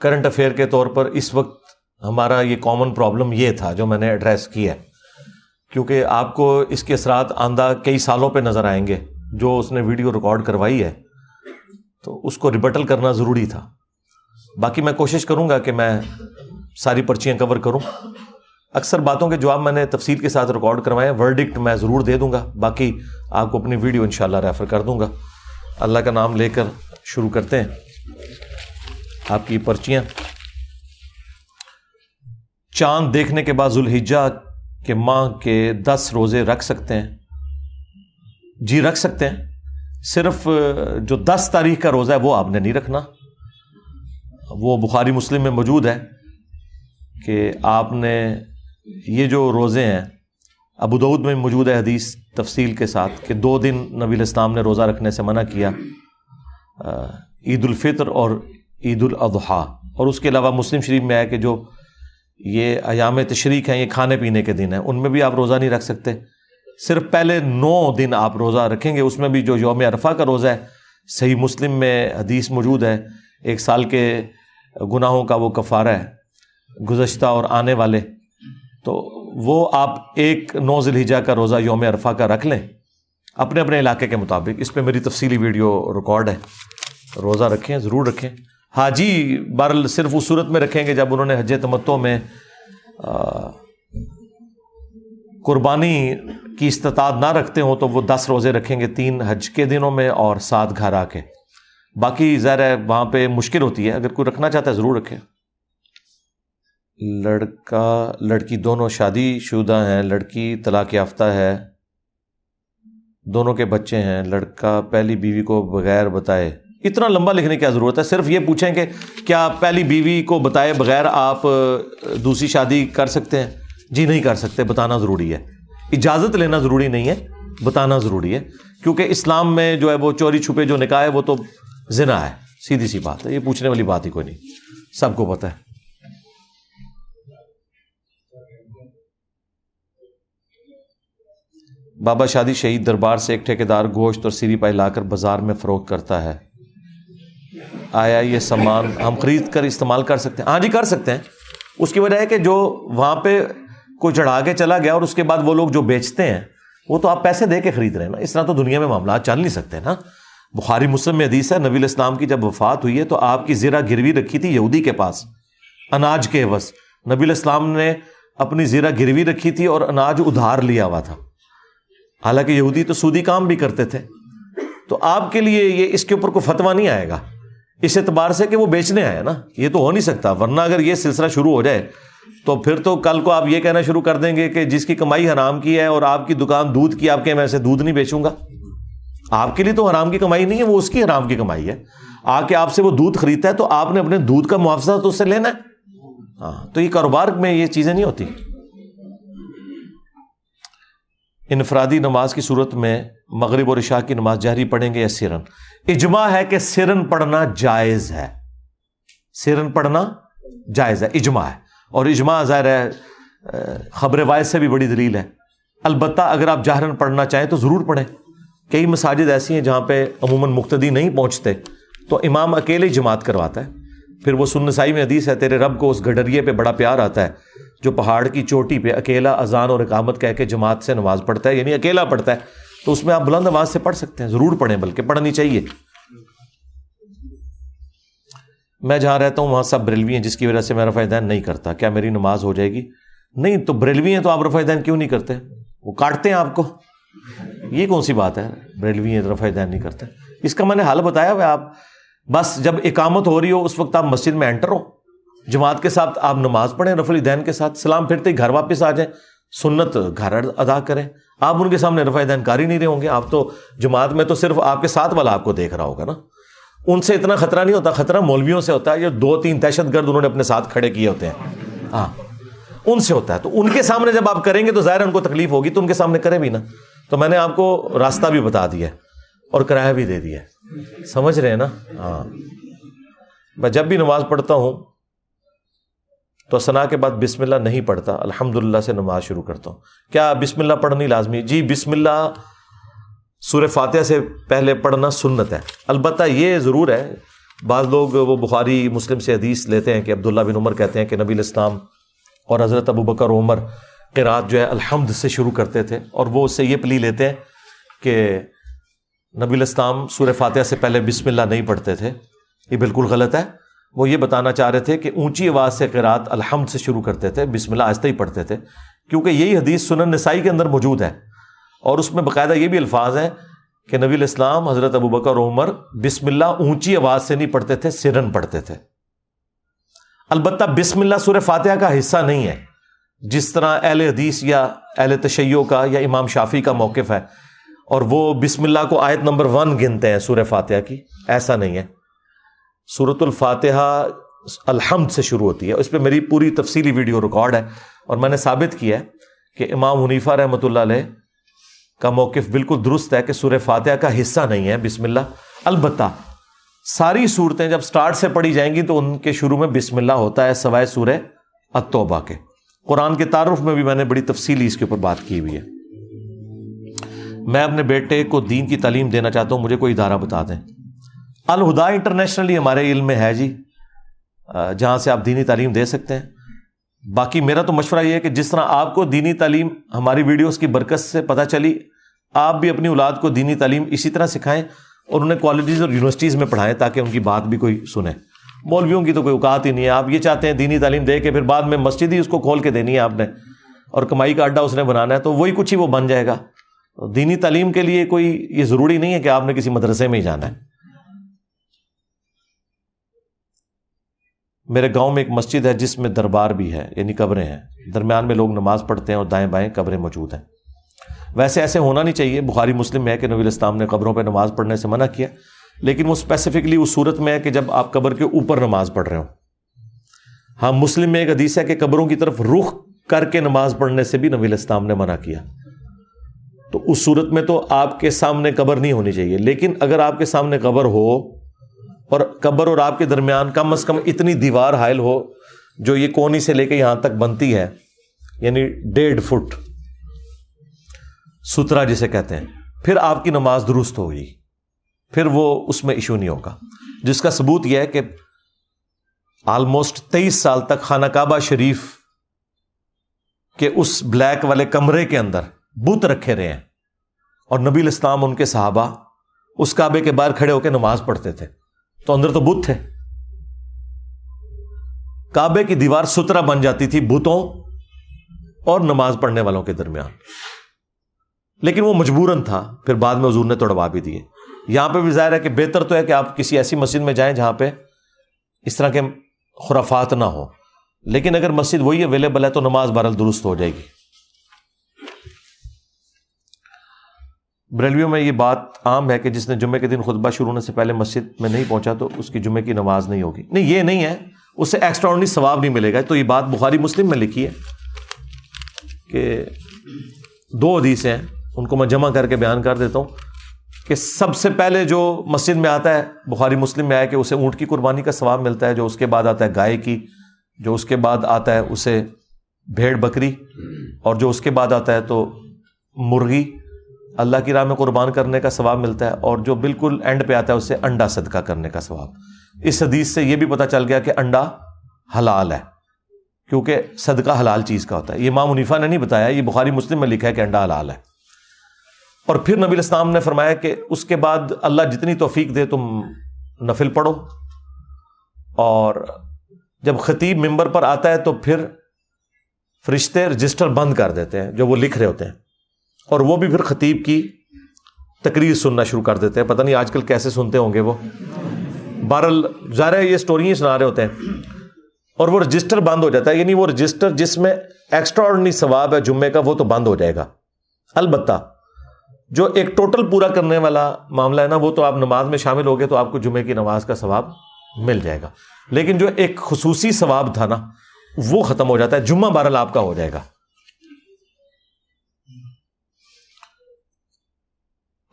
کرنٹ افیئر کے طور پر اس وقت ہمارا یہ کامن پرابلم یہ تھا جو میں نے ایڈریس کیا ہے کیونکہ آپ کو اس کے اثرات آندہ کئی سالوں پہ نظر آئیں گے جو اس نے ویڈیو ریکارڈ کروائی ہے، تو اس کو ریبٹل کرنا ضروری تھا۔ باقی میں کوشش کروں گا کہ میں ساری پرچیاں کور کروں۔ اکثر باتوں کے جواب میں نے تفصیل کے ساتھ ریکارڈ کروائے ورڈکٹ میں ضرور دے دوں گا۔ باقی آپ کو اپنی ویڈیو انشاءاللہ ریفر کر دوں گا۔ اللہ کا نام لے کر شروع کرتے ہیں۔ آپ کی پرچیاں۔ چاند دیکھنے کے بعد ذوالحجہ کے ماہ کے دس روزے رکھ سکتے ہیں۔ جی رکھ سکتے ہیں۔ صرف جو دس تاریخ کا روزہ ہے، وہ آپ نے نہیں رکھنا۔ وہ بخاری مسلم میں موجود ہے کہ آپ نے یہ جو روزے ہیں، ابو دعود میں موجود ہے حدیث تفصیل کے ساتھ کہ دو دن نبی الاسلام نے روزہ رکھنے سے منع کیا عید الفطر اور عید الاضحیٰ اور اس کے علاوہ مسلم شریف میں ہے کہ جو یہ ایام تشریق ہیں، یہ کھانے پینے کے دن ہیں، ان میں بھی آپ روزہ نہیں رکھ سکتے۔ صرف پہلے نو دن آپ روزہ رکھیں گے، اس میں بھی جو یوم عرفہ کا روزہ ہے، صحیح مسلم میں حدیث موجود ہے، ایک سال کے گناہوں کا وہ کفارہ ہے، گزشتہ اور آنے والے۔ تو وہ آپ ایک نو ذلحجہ کا روزہ یوم عرفہ کا رکھ لیں۔ اپنے اپنے علاقے کے مطابق، اس پہ میری تفصیلی ویڈیو ریکارڈ ہے۔ روزہ رکھیں، ضرور رکھیں۔ حاجی بر صرف اس صورت میں رکھیں گے جب انہوں نے حج تمتوں میں قربانی کی استطاعت نہ رکھتے ہوں تو وہ دس روزے رکھیں گے تین حج کے دنوں میں اور سات گھر آ کے۔ باقی ظاہر ہے وہاں پہ مشکل ہوتی ہے۔ اگر کوئی رکھنا چاہتا ہے ضرور رکھے لڑکا، لڑکی دونوں شادی شدہ ہیں۔ لڑکی طلاق یافتہ ہے۔ دونوں کے بچے ہیں۔ لڑکا پہلی بیوی کو بغیر بتائے۔ اتنا لمبا لکھنے کی ضرورت ہے؟ صرف یہ پوچھیں کہ کیا پہلی بیوی کو بتائے بغیر آپ دوسری شادی کر سکتے ہیں؟ جی نہیں کر سکتے، بتانا ضروری ہے۔ اجازت لینا ضروری نہیں ہے، بتانا ضروری ہے۔ کیونکہ اسلام میں جو ہے وہ چوری چھپے جو نکاح ہے، وہ تو زنا ہے۔ سیدھی سی بات ہے، یہ پوچھنے والی بات ہی کوئی نہیں۔ سب کو پتا ہے۔ بابا شادی شہید دربار سے ایک ٹھیکیدار گوشت اور سیری پائی لا کر بازار میں فروخت کرتا ہے۔ آیا یہ سامان ہم خرید کر استعمال کر سکتے ہیں۔ ہاں جی کر سکتے ہیں۔ اس کی وجہ ہے کہ جو وہاں پہ کوئی چڑھا کے چلا گیا اور اس کے بعد وہ لوگ جو بیچتے ہیں، وہ تو آپ پیسے دے کے خرید رہے ہیں نا۔ اس طرح تو دنیا میں معاملات چل نہیں سکتے نا۔ بخاری مسلم میں حدیث ہے، نبی الاسلام کی جب وفات ہوئی ہے تو آپ کی زیرہ گروی رکھی تھی یہودی کے پاس، اناج کے عوض۔ نبی الاسلام نے اپنی زیرہ گروی رکھی تھی اور اناج ادھار لیا ہوا تھا۔ حالانکہ یہودی تو سودی کام بھی کرتے تھے۔ تو آپ کے لیے یہ اس کے اوپر کوئی فتوا نہیں آئے گا۔ اس اعتبار سے کہ وہ بیچنے آئے نا۔ یہ تو ہو نہیں سکتا، ورنہ اگر یہ سلسلہ شروع ہو جائے تو پھر تو کل کو آپ یہ کہنا شروع کر دیں گے کہ جس کی کمائی حرام کی ہے اور آپ کی دکان دودھ کی، آپ کے میں سے دودھ نہیں بیچوں گا۔ آپ کے لیے تو حرام کی کمائی نہیں ہے، وہ اس کی حرام کی کمائی ہے۔ آ کے آپ سے وہ دودھ خریدتا ہے تو آپ نے اپنے دودھ کا معاوضہ تو اس سے لینا ہے۔ ہاں تو یہ کاروبار میں یہ چیزیں نہیں ہوتی۔ انفرادی نماز کی صورت میں مغرب اور عشاء کی نماز جہری پڑھیں گے یا سیرن اجماع ہے کہ سیرن پڑھنا جائز ہے۔ سیرن پڑھنا جائز ہے، اجماع ہے۔ اور اجماع ظاہر ہے خبر وائز سے بھی بڑی دلیل ہے۔ البتہ اگر آپ جاہرن پڑھنا چاہیں تو ضرور پڑھیں۔ کئی مساجد ایسی ہیں جہاں پہ عموماً مقتدی نہیں پہنچتے، تو امام اکیلے ہی جماعت کرواتا ہے۔ پھر وہ سنسائی میں حدیث ہے، تیرے رب کو اس گڈریے پہ بڑا پیار آتا ہے، جو پہاڑ کی چوٹی پہ اکیلا اذان اور اقامت کہہ کے جماعت سے نماز پڑھتا ہے یعنی اکیلا پڑھتا ہے۔ تو اس میں آپ بلند آواز سے پڑھ سکتے ہیں، ضرور پڑھیں، بلکہ پڑھنی چاہیے۔ میں جہاں رہتا ہوں، وہاں سب بریلوی ہیں، جس کی وجہ سے میں رفا دین نہیں کرتا۔ کیا میری نماز ہو جائے گی؟ نہیں، تو بریلوی ہیں تو آپ رفا دین کیوں نہیں کرتے؟ وہ کاٹتے ہیں آپ کو۔ یہ کون سی بات ہے؟ بریلوی ہیں رفا دین نہیں کرتے۔ اس کا میں نے حال بتایا ہوا آپ بس جب اقامت ہو رہی ہو، اس وقت آپ مسجد میں انٹر ہو۔ جماعت کے ساتھ آپ نماز پڑھیں رف الدین کے ساتھ۔ سلام پھرتے گھر واپس آ جائیں۔ سنت گھر ادا کریں۔ آپ ان کے سامنے رفا دین کاری نہیں رہے ہوں گے۔ آپ تو جماعت میں تو صرف آپ کے ساتھ والا آپ کو دیکھ رہا ہوگا نا۔ ان سے اتنا خطرہ نہیں ہوتا، خطرہ مولویوں سے ہوتا ہے جو دو تین دہشت گرد انہوں نے اپنے ساتھ کھڑے کیے ہوتے ہیں۔ ہاں ان سے ہوتا ہے۔ تو ان کے سامنے جب آپ کریں گے تو ظاہر ان کو تکلیف ہوگی، تو ان کے سامنے کریں بھی نا۔ تو میں نے آپ کو راستہ بھی بتا دیا اور کرایہ بھی دے دیا سمجھ رہے ہیں نا؟ ہاں۔ میں جب بھی نماز پڑھتا ہوں تو سنا کے بعد بسم اللہ نہیں پڑھتا۔ الحمد للہ سے نماز شروع کرتا ہوں۔ کیا بسم اللہ پڑھنی لازمی جی بسم اللہ سور فاتحہ سے پہلے پڑھنا سنت ہے۔ البتہ یہ ضرور ہے، بعض لوگ وہ بخاری، مسلم سے حدیث لیتے ہیں کہ عبداللہ بن عمر کہتے ہیں کہ نبی الاسلام اور حضرت ابو بکر عمر کے رات جو ہے الحمد سے شروع کرتے تھے اور وہ اس سے یہ پلی لیتے ہیں کہ نبی الاسلام سور فاتحہ سے پہلے بسم اللہ نہیں پڑھتے تھے۔ یہ بالکل غلط ہے۔ وہ یہ بتانا چاہ رہے تھے کہ اونچی آواز سے قرات الحمد سے شروع کرتے تھے، بسم اللہ آہستہ ہی پڑھتے تھے۔ کیونکہ یہی حدیث سنن نسائی کے اندر موجود ہے۔ اور اس میں باقاعدہ یہ بھی الفاظ ہیں کہ نبی الاسلام حضرت ابو بکر، عمر بسم اللہ اونچی آواز سے نہیں پڑھتے تھے، سرن پڑھتے تھے۔ البتہ بسم اللہ سور فاتحہ کا حصہ نہیں ہے۔ جس طرح اہل حدیث یا اہل تشیع کا یا امام شافی کا موقف ہے، اور وہ بسم اللہ کو آیت نمبر ون گنتے ہیں سور فاتحہ کی، ایسا نہیں ہے۔ صورت الفاتحہ الحمد سے شروع ہوتی ہے۔ اس پہ میری پوری تفصیلی ویڈیو ریکارڈ ہے اور میں نے ثابت کیا ہے کہ امام حنیفہ رحمۃ اللہ علیہ کا موقف بالکل درست ہے کہ سورہ فاتحہ کا حصہ نہیں ہے، بسم اللہ۔ البتہ ساری صورتیں جب سٹارٹ سے پڑھی جائیں گی تو ان کے شروع میں بسم اللہ ہوتا ہے، سوائے سورہ اتوبہ کے۔ قرآن کے تعارف میں بھی میں نے بڑی تفصیلی اس کے اوپر بات کی ہوئی ہے۔ میں اپنے بیٹے کو دین کی تعلیم دینا چاہتا ہوں، مجھے کوئی ادارہ بتا دیں۔ الہدا انٹرنیشنلی ہمارے علم میں ہے جی جہاں سے آپ دینی تعلیم دے سکتے ہیں۔ باقی میرا تو مشورہ یہ ہے کہ جس طرح آپ کو دینی تعلیم ہماری ویڈیوز کی برکت سے پتہ چلی، آپ بھی اپنی اولاد کو دینی تعلیم اسی طرح سکھائیں اور انہیں کالجز اور یونیورسٹیز میں پڑھائیں تاکہ ان کی بات بھی کوئی سنیں۔ مولویوں کی تو کوئی اوقات ہی نہیں ہے۔ آپ یہ چاہتے ہیں دینی تعلیم دے کے پھر بعد میں مسجد ہی اس کو کھول کے دینی ہے آپ نے اور کمائی کا اڈا اس نے بنانا ہے، تو وہی کچھ ہی وہ بن جائے گا۔ دینی تعلیم کے لیے کوئی یہ ضروری نہیں ہے کہ آپ نے کسی مدرسے میں ہی جانا ہے۔ میرے گاؤں میں ایک مسجد ہے جس میں دربار بھی ہے یعنی قبریں ہیں۔ درمیان میں لوگ نماز پڑھتے ہیں اور دائیں بائیں قبریں موجود ہیں۔ ویسے ایسے ہونا نہیں چاہیے۔ بخاری مسلم میں ہے کہ نبی الاسلام نے قبروں پہ نماز پڑھنے سے منع کیا، لیکن وہ اسپیسیفکلی اس صورت میں ہے کہ جب آپ قبر کے اوپر نماز پڑھ رہے ہو ہاں مسلم میں ایک حدیث ہے کہ قبروں کی طرف رخ کر کے نماز پڑھنے سے بھی نبی الاسلام نے منع کیا۔ تو اس صورت میں تو آپ کے سامنے قبر نہیں ہونی چاہیے، لیکن اگر آپ کے سامنے قبر ہو اور قبر اور آپ کے درمیان کم از کم اتنی دیوار حائل ہو جو یہ کونی سے لے کے یہاں تک بنتی ہے یعنی ڈیڑھ فٹ سترا جسے کہتے ہیں۔ پھر آپ کی نماز درست ہوگی پھر وہ اس میں ایشو نہیں ہوگا۔ جس کا ثبوت یہ ہے کہ آلموسٹ تیئیس سال تک خانہ کعبہ شریف کے اس بلیک والے کمرے کے اندر بت رکھے رہے ہیں۔ اور نبی الاسلام ان کے صحابہ اس کعبے کے باہر کھڑے ہو کے نماز پڑھتے تھے۔ تو اندر تو بت تھے کعبے کی دیوار سترا بن جاتی تھی بتوں اور نماز پڑھنے والوں کے درمیان۔ لیکن وہ مجبوراً تھا۔ پھر بعد میں حضور نے توڑوا بھی دیے۔ یہاں پہ بھی ظاہر ہے کہ بہتر تو ہے کہ آپ کسی ایسی مسجد میں جائیں جہاں پہ اس طرح کے خرافات نہ ہو لیکن اگر مسجد وہی اویلیبل ہے تو نماز بہرحال درست ہو جائے گی۔ بریلویوں میں یہ بات عام ہے کہ جس نے جمعے کے دن خطبہ شروع ہونے سے پہلے مسجد میں نہیں پہنچا تو اس کی جمعے کی نماز نہیں ہوگی۔ نہیں، یہ نہیں ہے۔ اس سے ایکسٹرا ثواب نہیں ملے گا۔ تو یہ بات بخاری مسلم میں لکھی ہے کہ دو حدیثیں ہیں۔ ان کو میں جمع کر کے بیان کر دیتا ہوں کہ سب سے پہلے جو مسجد میں آتا ہے، بخاری مسلم میں آیا کہ اسے اونٹ کی قربانی کا ثواب ملتا ہے، جو اس کے بعد آتا ہے گائے کی، جو اس کے بعد آتا ہے اسے بھیڑ بکری، اور جو اس کے بعد آتا ہے تو مرغی۔ اللہ کی راہ میں قربان کرنے کا ثواب ملتا ہے اور جو بالکل اینڈ پہ آتا ہے اسے انڈا صدقہ کرنے کا ثواب۔ اس حدیث سے یہ بھی پتا چل گیا کہ انڈا حلال ہے، کیونکہ صدقہ حلال چیز کا ہوتا ہے۔ یہ ماں منیفا نے نہیں بتایا، یہ بخاری مسلم میں لکھا ہے کہ انڈا حلال ہے۔ اور پھر نبی الاسلام نے فرمایا کہ اس کے بعد اللہ جتنی توفیق دے، تم نفل پڑھو۔ اور جب خطیب ممبر پر آتا ہے تو پھر فرشتے رجسٹر بند کر دیتے ہیں، جو وہ لکھ رہے ہوتے ہیں۔ اور وہ بھی پھر خطیب کی تقریر سننا شروع کر دیتے ہیں۔ پتہ نہیں آج کل کیسے سنتے ہوں گے وہ۔ بہرحال ظاہر یہ اسٹوری سنا رہے ہوتے ہیں۔ اور وہ رجسٹر بند ہو جاتا ہے۔ یعنی وہ رجسٹر جس میں ایکسٹرا ثواب ہے جمعے کا، وہ تو بند ہو جائے گا۔ البتہ جو ایک ٹوٹل پورا کرنے والا معاملہ ہے نا، وہ تو آپ نماز میں شامل ہو گئے تو آپ کو جمعے کی نماز کا ثواب مل جائے گا۔ لیکن جو ایک خصوصی ثواب تھا نا، وہ ختم ہو جاتا ہے۔ جمعہ بہرحال آپ کا ہو جائے گا۔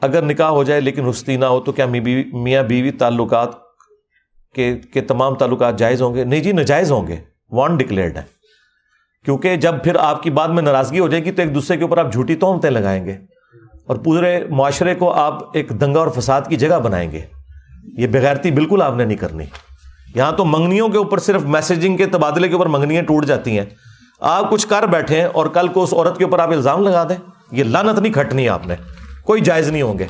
اگر نکاح ہو جائے لیکن رستی نہ ہو تو کیا میاں بیوی تعلقات کے کے تمام تعلقات جائز ہوں گے؟ نہیں جی ناجائز ہوں گے۔ وان ڈکلیئرڈ ہے۔ کیونکہ جب پھر آپ کی بات میں ناراضگی ہو جائے گی تو ایک دوسرے کے اوپر آپ جھوٹی تومتیں لگائیں گے اور پورے معاشرے کو آپ ایک دنگا اور فساد کی جگہ بنائیں گے۔ یہ بغیرتی بالکل آپ نے نہیں کرنی۔ یہاں تو منگنیوں کے اوپر صرف میسجنگ کے تبادلے کے اوپر منگنیاں ٹوٹ جاتی ہیں۔ آپ کچھ کر بیٹھے اور کل کو اس عورت کے اوپر آپ الزام لگا دیں۔ یہ لانت نہیں کھٹنی آپ نے۔ کوئی جائز نہیں ہوں گے۔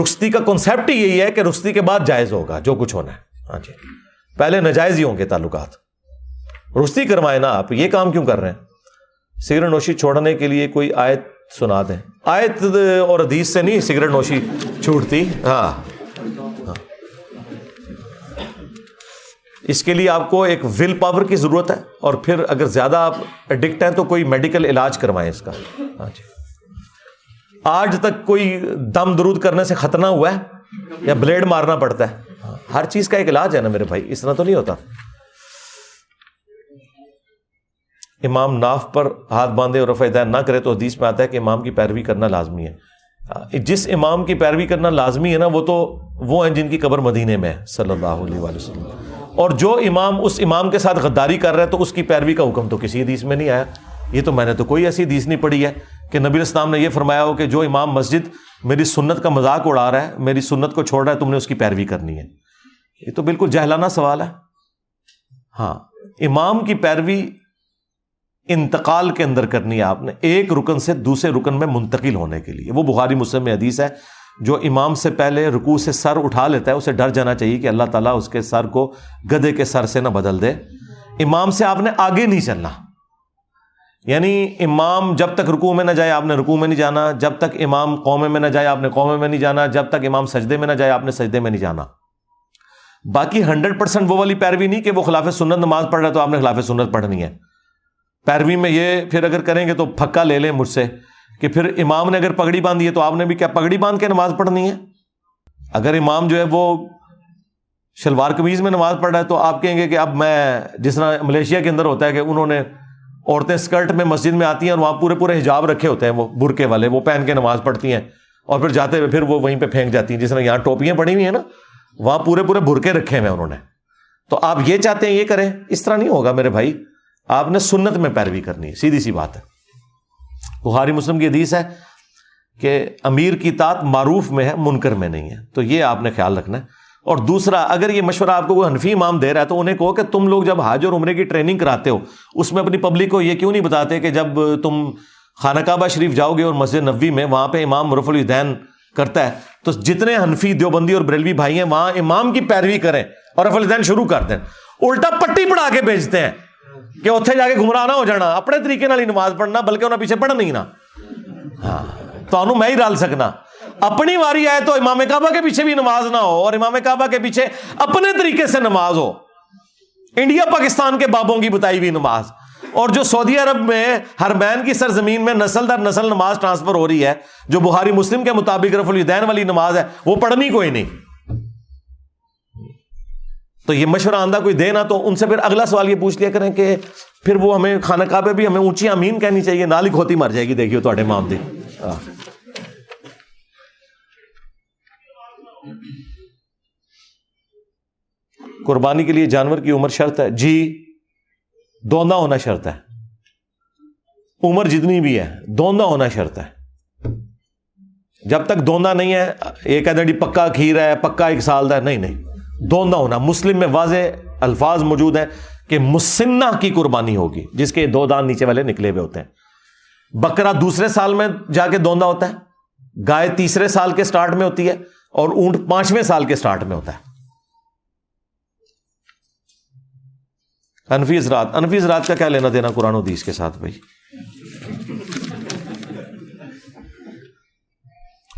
رخصتی کا کنسپٹ ہی یہی ہے کہ رخصتی کے بعد جائز ہوگا، جو کچھ ہونا ہے۔ ہاں جی۔ پہلے نجائز ہی ہوں گے تعلقات۔ رخصتی کروائے نا آپ، یہ کام کیوں کر رہے ہیں؟ سگریٹ نوشی چھوڑنے کے لیے کوئی آیت سنا دیں۔ آیت اور حدیث سے نہیں، سگریٹ نوشی چھوٹتی ہاں۔ ہاں۔ اس کے لیے آپ کو ایک ول پاور کی ضرورت ہے اور پھر اگر زیادہ آپ اڈکٹ ہیں تو کوئی میڈیکل علاج کروائیں اس کا۔ ہاں جی۔ آج تک کوئی دم درود کرنے سے خطرہ ہوا ہے یا بلیڈ مارنا پڑتا ہے؟ ہر چیز کا ایک علاج ہے نا میرے بھائی، اس طرح تو نہیں ہوتا۔ امام ناف پر ہاتھ باندھے اور رفع نہ کرے تو حدیث میں آتا ہے کہ امام کی پیروی کرنا لازمی ہے۔ جس امام کی پیروی کرنا لازمی ہے نا، وہ تو وہ ہیں جن کی قبر مدینے میں ہے، صلی اللہ علیہ وآلہ وسلم۔ اور جو امام اس امام کے ساتھ غداری کر رہا ہے تو اس کی پیروی کا حکم تو کسی حدیث میں نہیں آیا۔ یہ تو میں نے تو کوئی ایسی حدیث نہیں پڑھی ہے کہ نبی اسلام نے یہ فرمایا ہو کہ جو امام مسجد میری سنت کا مذاق اڑا رہا ہے، میری سنت کو چھوڑ رہا ہے، تم نے اس کی پیروی کرنی ہے۔ یہ تو بالکل جہلانہ سوال ہے۔ ہاں امام کی پیروی انتقال کے اندر کرنی ہے آپ نے، ایک رکن سے دوسرے رکن میں منتقل ہونے کے لیے۔ وہ بخاری مسلم میں حدیث ہے، جو امام سے پہلے رکو سے سر اٹھا لیتا ہے، اسے ڈر جانا چاہیے کہ اللہ تعالیٰ اس کے سر کو گدے کے سر سے نہ بدل دے۔ امام سے آپ نے آگے نہیں چلنا۔ یعنی امام جب تک رکو میں نہ جائے آپ نے رکو میں نہیں جانا، جب تک امام قومے میں نہ جائے آپ نے قومے میں نہیں جانا، جب تک امام سجدے میں نہ جائے آپ نے سجدے میں نہیں جانا۔ باقی ہنڈریڈ پرسینٹ وہ والی پیروی نہیں کہ وہ خلاف سنت نماز پڑھ رہا ہے تو آپ نے خلاف سنت پڑھنی ہے۔ پیروی میں یہ پھر اگر کریں گے تو پھکا لے لیں مجھ سے کہ پھر امام نے اگر پگڑی باندھی ہے تو آپ نے بھی کیا پگڑی باندھ کے نماز پڑھنی ہے؟ اگر امام جو ہے وہ شلوار قمیض میں نماز پڑھ رہا ہے تو آپ کہیں گے کہ اب میں جس طرح ملیشیا کے اندر ہوتا ہے کہ انہوں نے عورتیں اسکرٹ میں مسجد میں آتی ہیں اور وہاں پورے پورے حجاب رکھے ہوتے ہیں، وہ برقے والے، وہ پہن کے نماز پڑھتی ہیں۔ اور پھر جاتے ہوئے پھر وہ وہیں پہ پھینک جاتی ہیں، جس طرح یہاں ٹوپیاں پڑی ہوئی ہیں نا، وہاں پورے پورے برقے رکھے ہوئے انہوں نے۔ تو آپ یہ چاہتے ہیں یہ کریں، اس طرح نہیں ہوگا میرے بھائی۔ آپ نے سنت میں پیروی کرنی ہے، سیدھی سی بات ہے۔ بخاری مسلم کی حدیث ہے کہ امیر کی تات معروف میں ہے، منکر میں نہیں ہے۔ تو یہ آپ نے خیال رکھنا ہے۔ اور دوسرا، اگر یہ مشورہ آپ کو کوئی حنفی امام دے رہا ہے تو انہیں کہو کہ تم لوگ جب حاج اور عمرے کی ٹریننگ کراتے ہو، اس میں اپنی پبلک کو یہ کیوں نہیں بتاتے کہ جب تم خانہ کعبہ شریف جاؤ گے اور مسجد نبوی میں وہاں پہ امام مرف الدین کرتا ہے، تو جتنے حنفی دیوبندی اور بریلوی بھائی ہیں، وہاں امام کی پیروی کریں اور رف الدین شروع کر دیں۔ الٹا پٹی پڑھا کے بھیجتے ہیں کہ اتنے جا کے گمراہ نہ ہو جانا، اپنے طریقے نال ہی نماز پڑھنا، بلکہ انہیں پیچھے پڑھنا ہی نہ۔ ہاں تو میں ہی ڈال سکنا۔ اپنی واری آئے تو امام کعبہ کے پیچھے بھی نماز نہ ہو اور امام کعبہ کے پیچھے اپنے طریقے سے نماز ہو۔ انڈیا پاکستان کے بابوں کی بتائی ہوئی نماز۔ اور جو سعودی عرب میں ہر بین کی سرزمین میں نسل در نسل نماز ٹرانسفر ہو رہی ہے، جو بہاری مسلم کے مطابق رف الدین والی نماز ہے، وہ پڑھنی کوئی نہیں۔ تو یہ مشورہ آندہ کوئی دے نا تو ان سے پھر اگلا سوال یہ پوچھ لیا کریں کہ پھر وہ ہمیں کھانا کعبے بھی ہمیں اونچی امین کہنی چاہیے نالی کھوتی مر جائے گی، دیکھیے تو مام دی جی۔ قربانی کے لیے جانور کی عمر شرط ہے۔ جی دوندا ہونا شرط ہے۔ عمر جتنی بھی ہے دوندا ہونا شرط ہے۔ جب تک دوندا نہیں ہے ایک ادھر جی پکا کھیر ہے، پکا ایک سال ہے۔ نہیں نہیں۔ دوندا ہونا۔ مسلم میں واضح الفاظ موجود ہیں کہ مسنہ کی قربانی ہوگی، جس کے دو دان نیچے والے نکلے ہوئے ہوتے ہیں۔ بکرا دوسرے سال میں جا کے دوندا ہوتا ہے۔ گائے تیسرے سال کے سٹارٹ میں ہوتی ہے اور اونٹ پانچویں سال کے سٹارٹ میں ہوتا ہے۔ انفیز رات انفیز رات کا کیا لینا دینا قرآن و حدیث کے ساتھ بھائی؟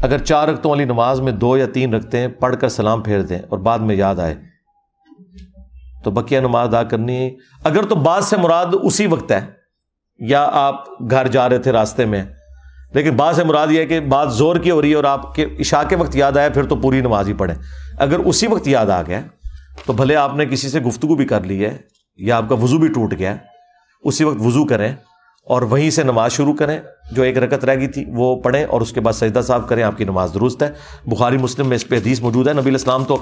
اگر چار رختوں والی نماز میں دو یا تین رکھتے ہیں پڑھ کر سلام پھیر دیں اور بعد میں یاد آئے، تو بکیا نماز ادا کرنی ہے۔ اگر تو بعد سے مراد اسی وقت ہے، یا آپ گھر جا رہے تھے راستے میں، لیکن بعد سے مراد یہ ہے کہ بات زور کی ہو رہی ہے اور آپ کے عشاء کے وقت یاد آیا پھر تو پوری نماز ہی پڑھیں۔ اگر اسی وقت یاد آ گیا، تو بھلے آپ نے کسی سے گفتگو بھی کر لی ہے یا آپ کا وضو بھی ٹوٹ گیا اسی وقت وضو کریں اور وہیں سے نماز شروع کریں، جو ایک رکت رہ گئی تھی، وہ پڑھیں اور اس کے بعد سجدہ صاف کریں، آپ کی نماز درست ہے۔ بخاری مسلم میں اس پہ حدیث موجود ہے، نبی اسلام تو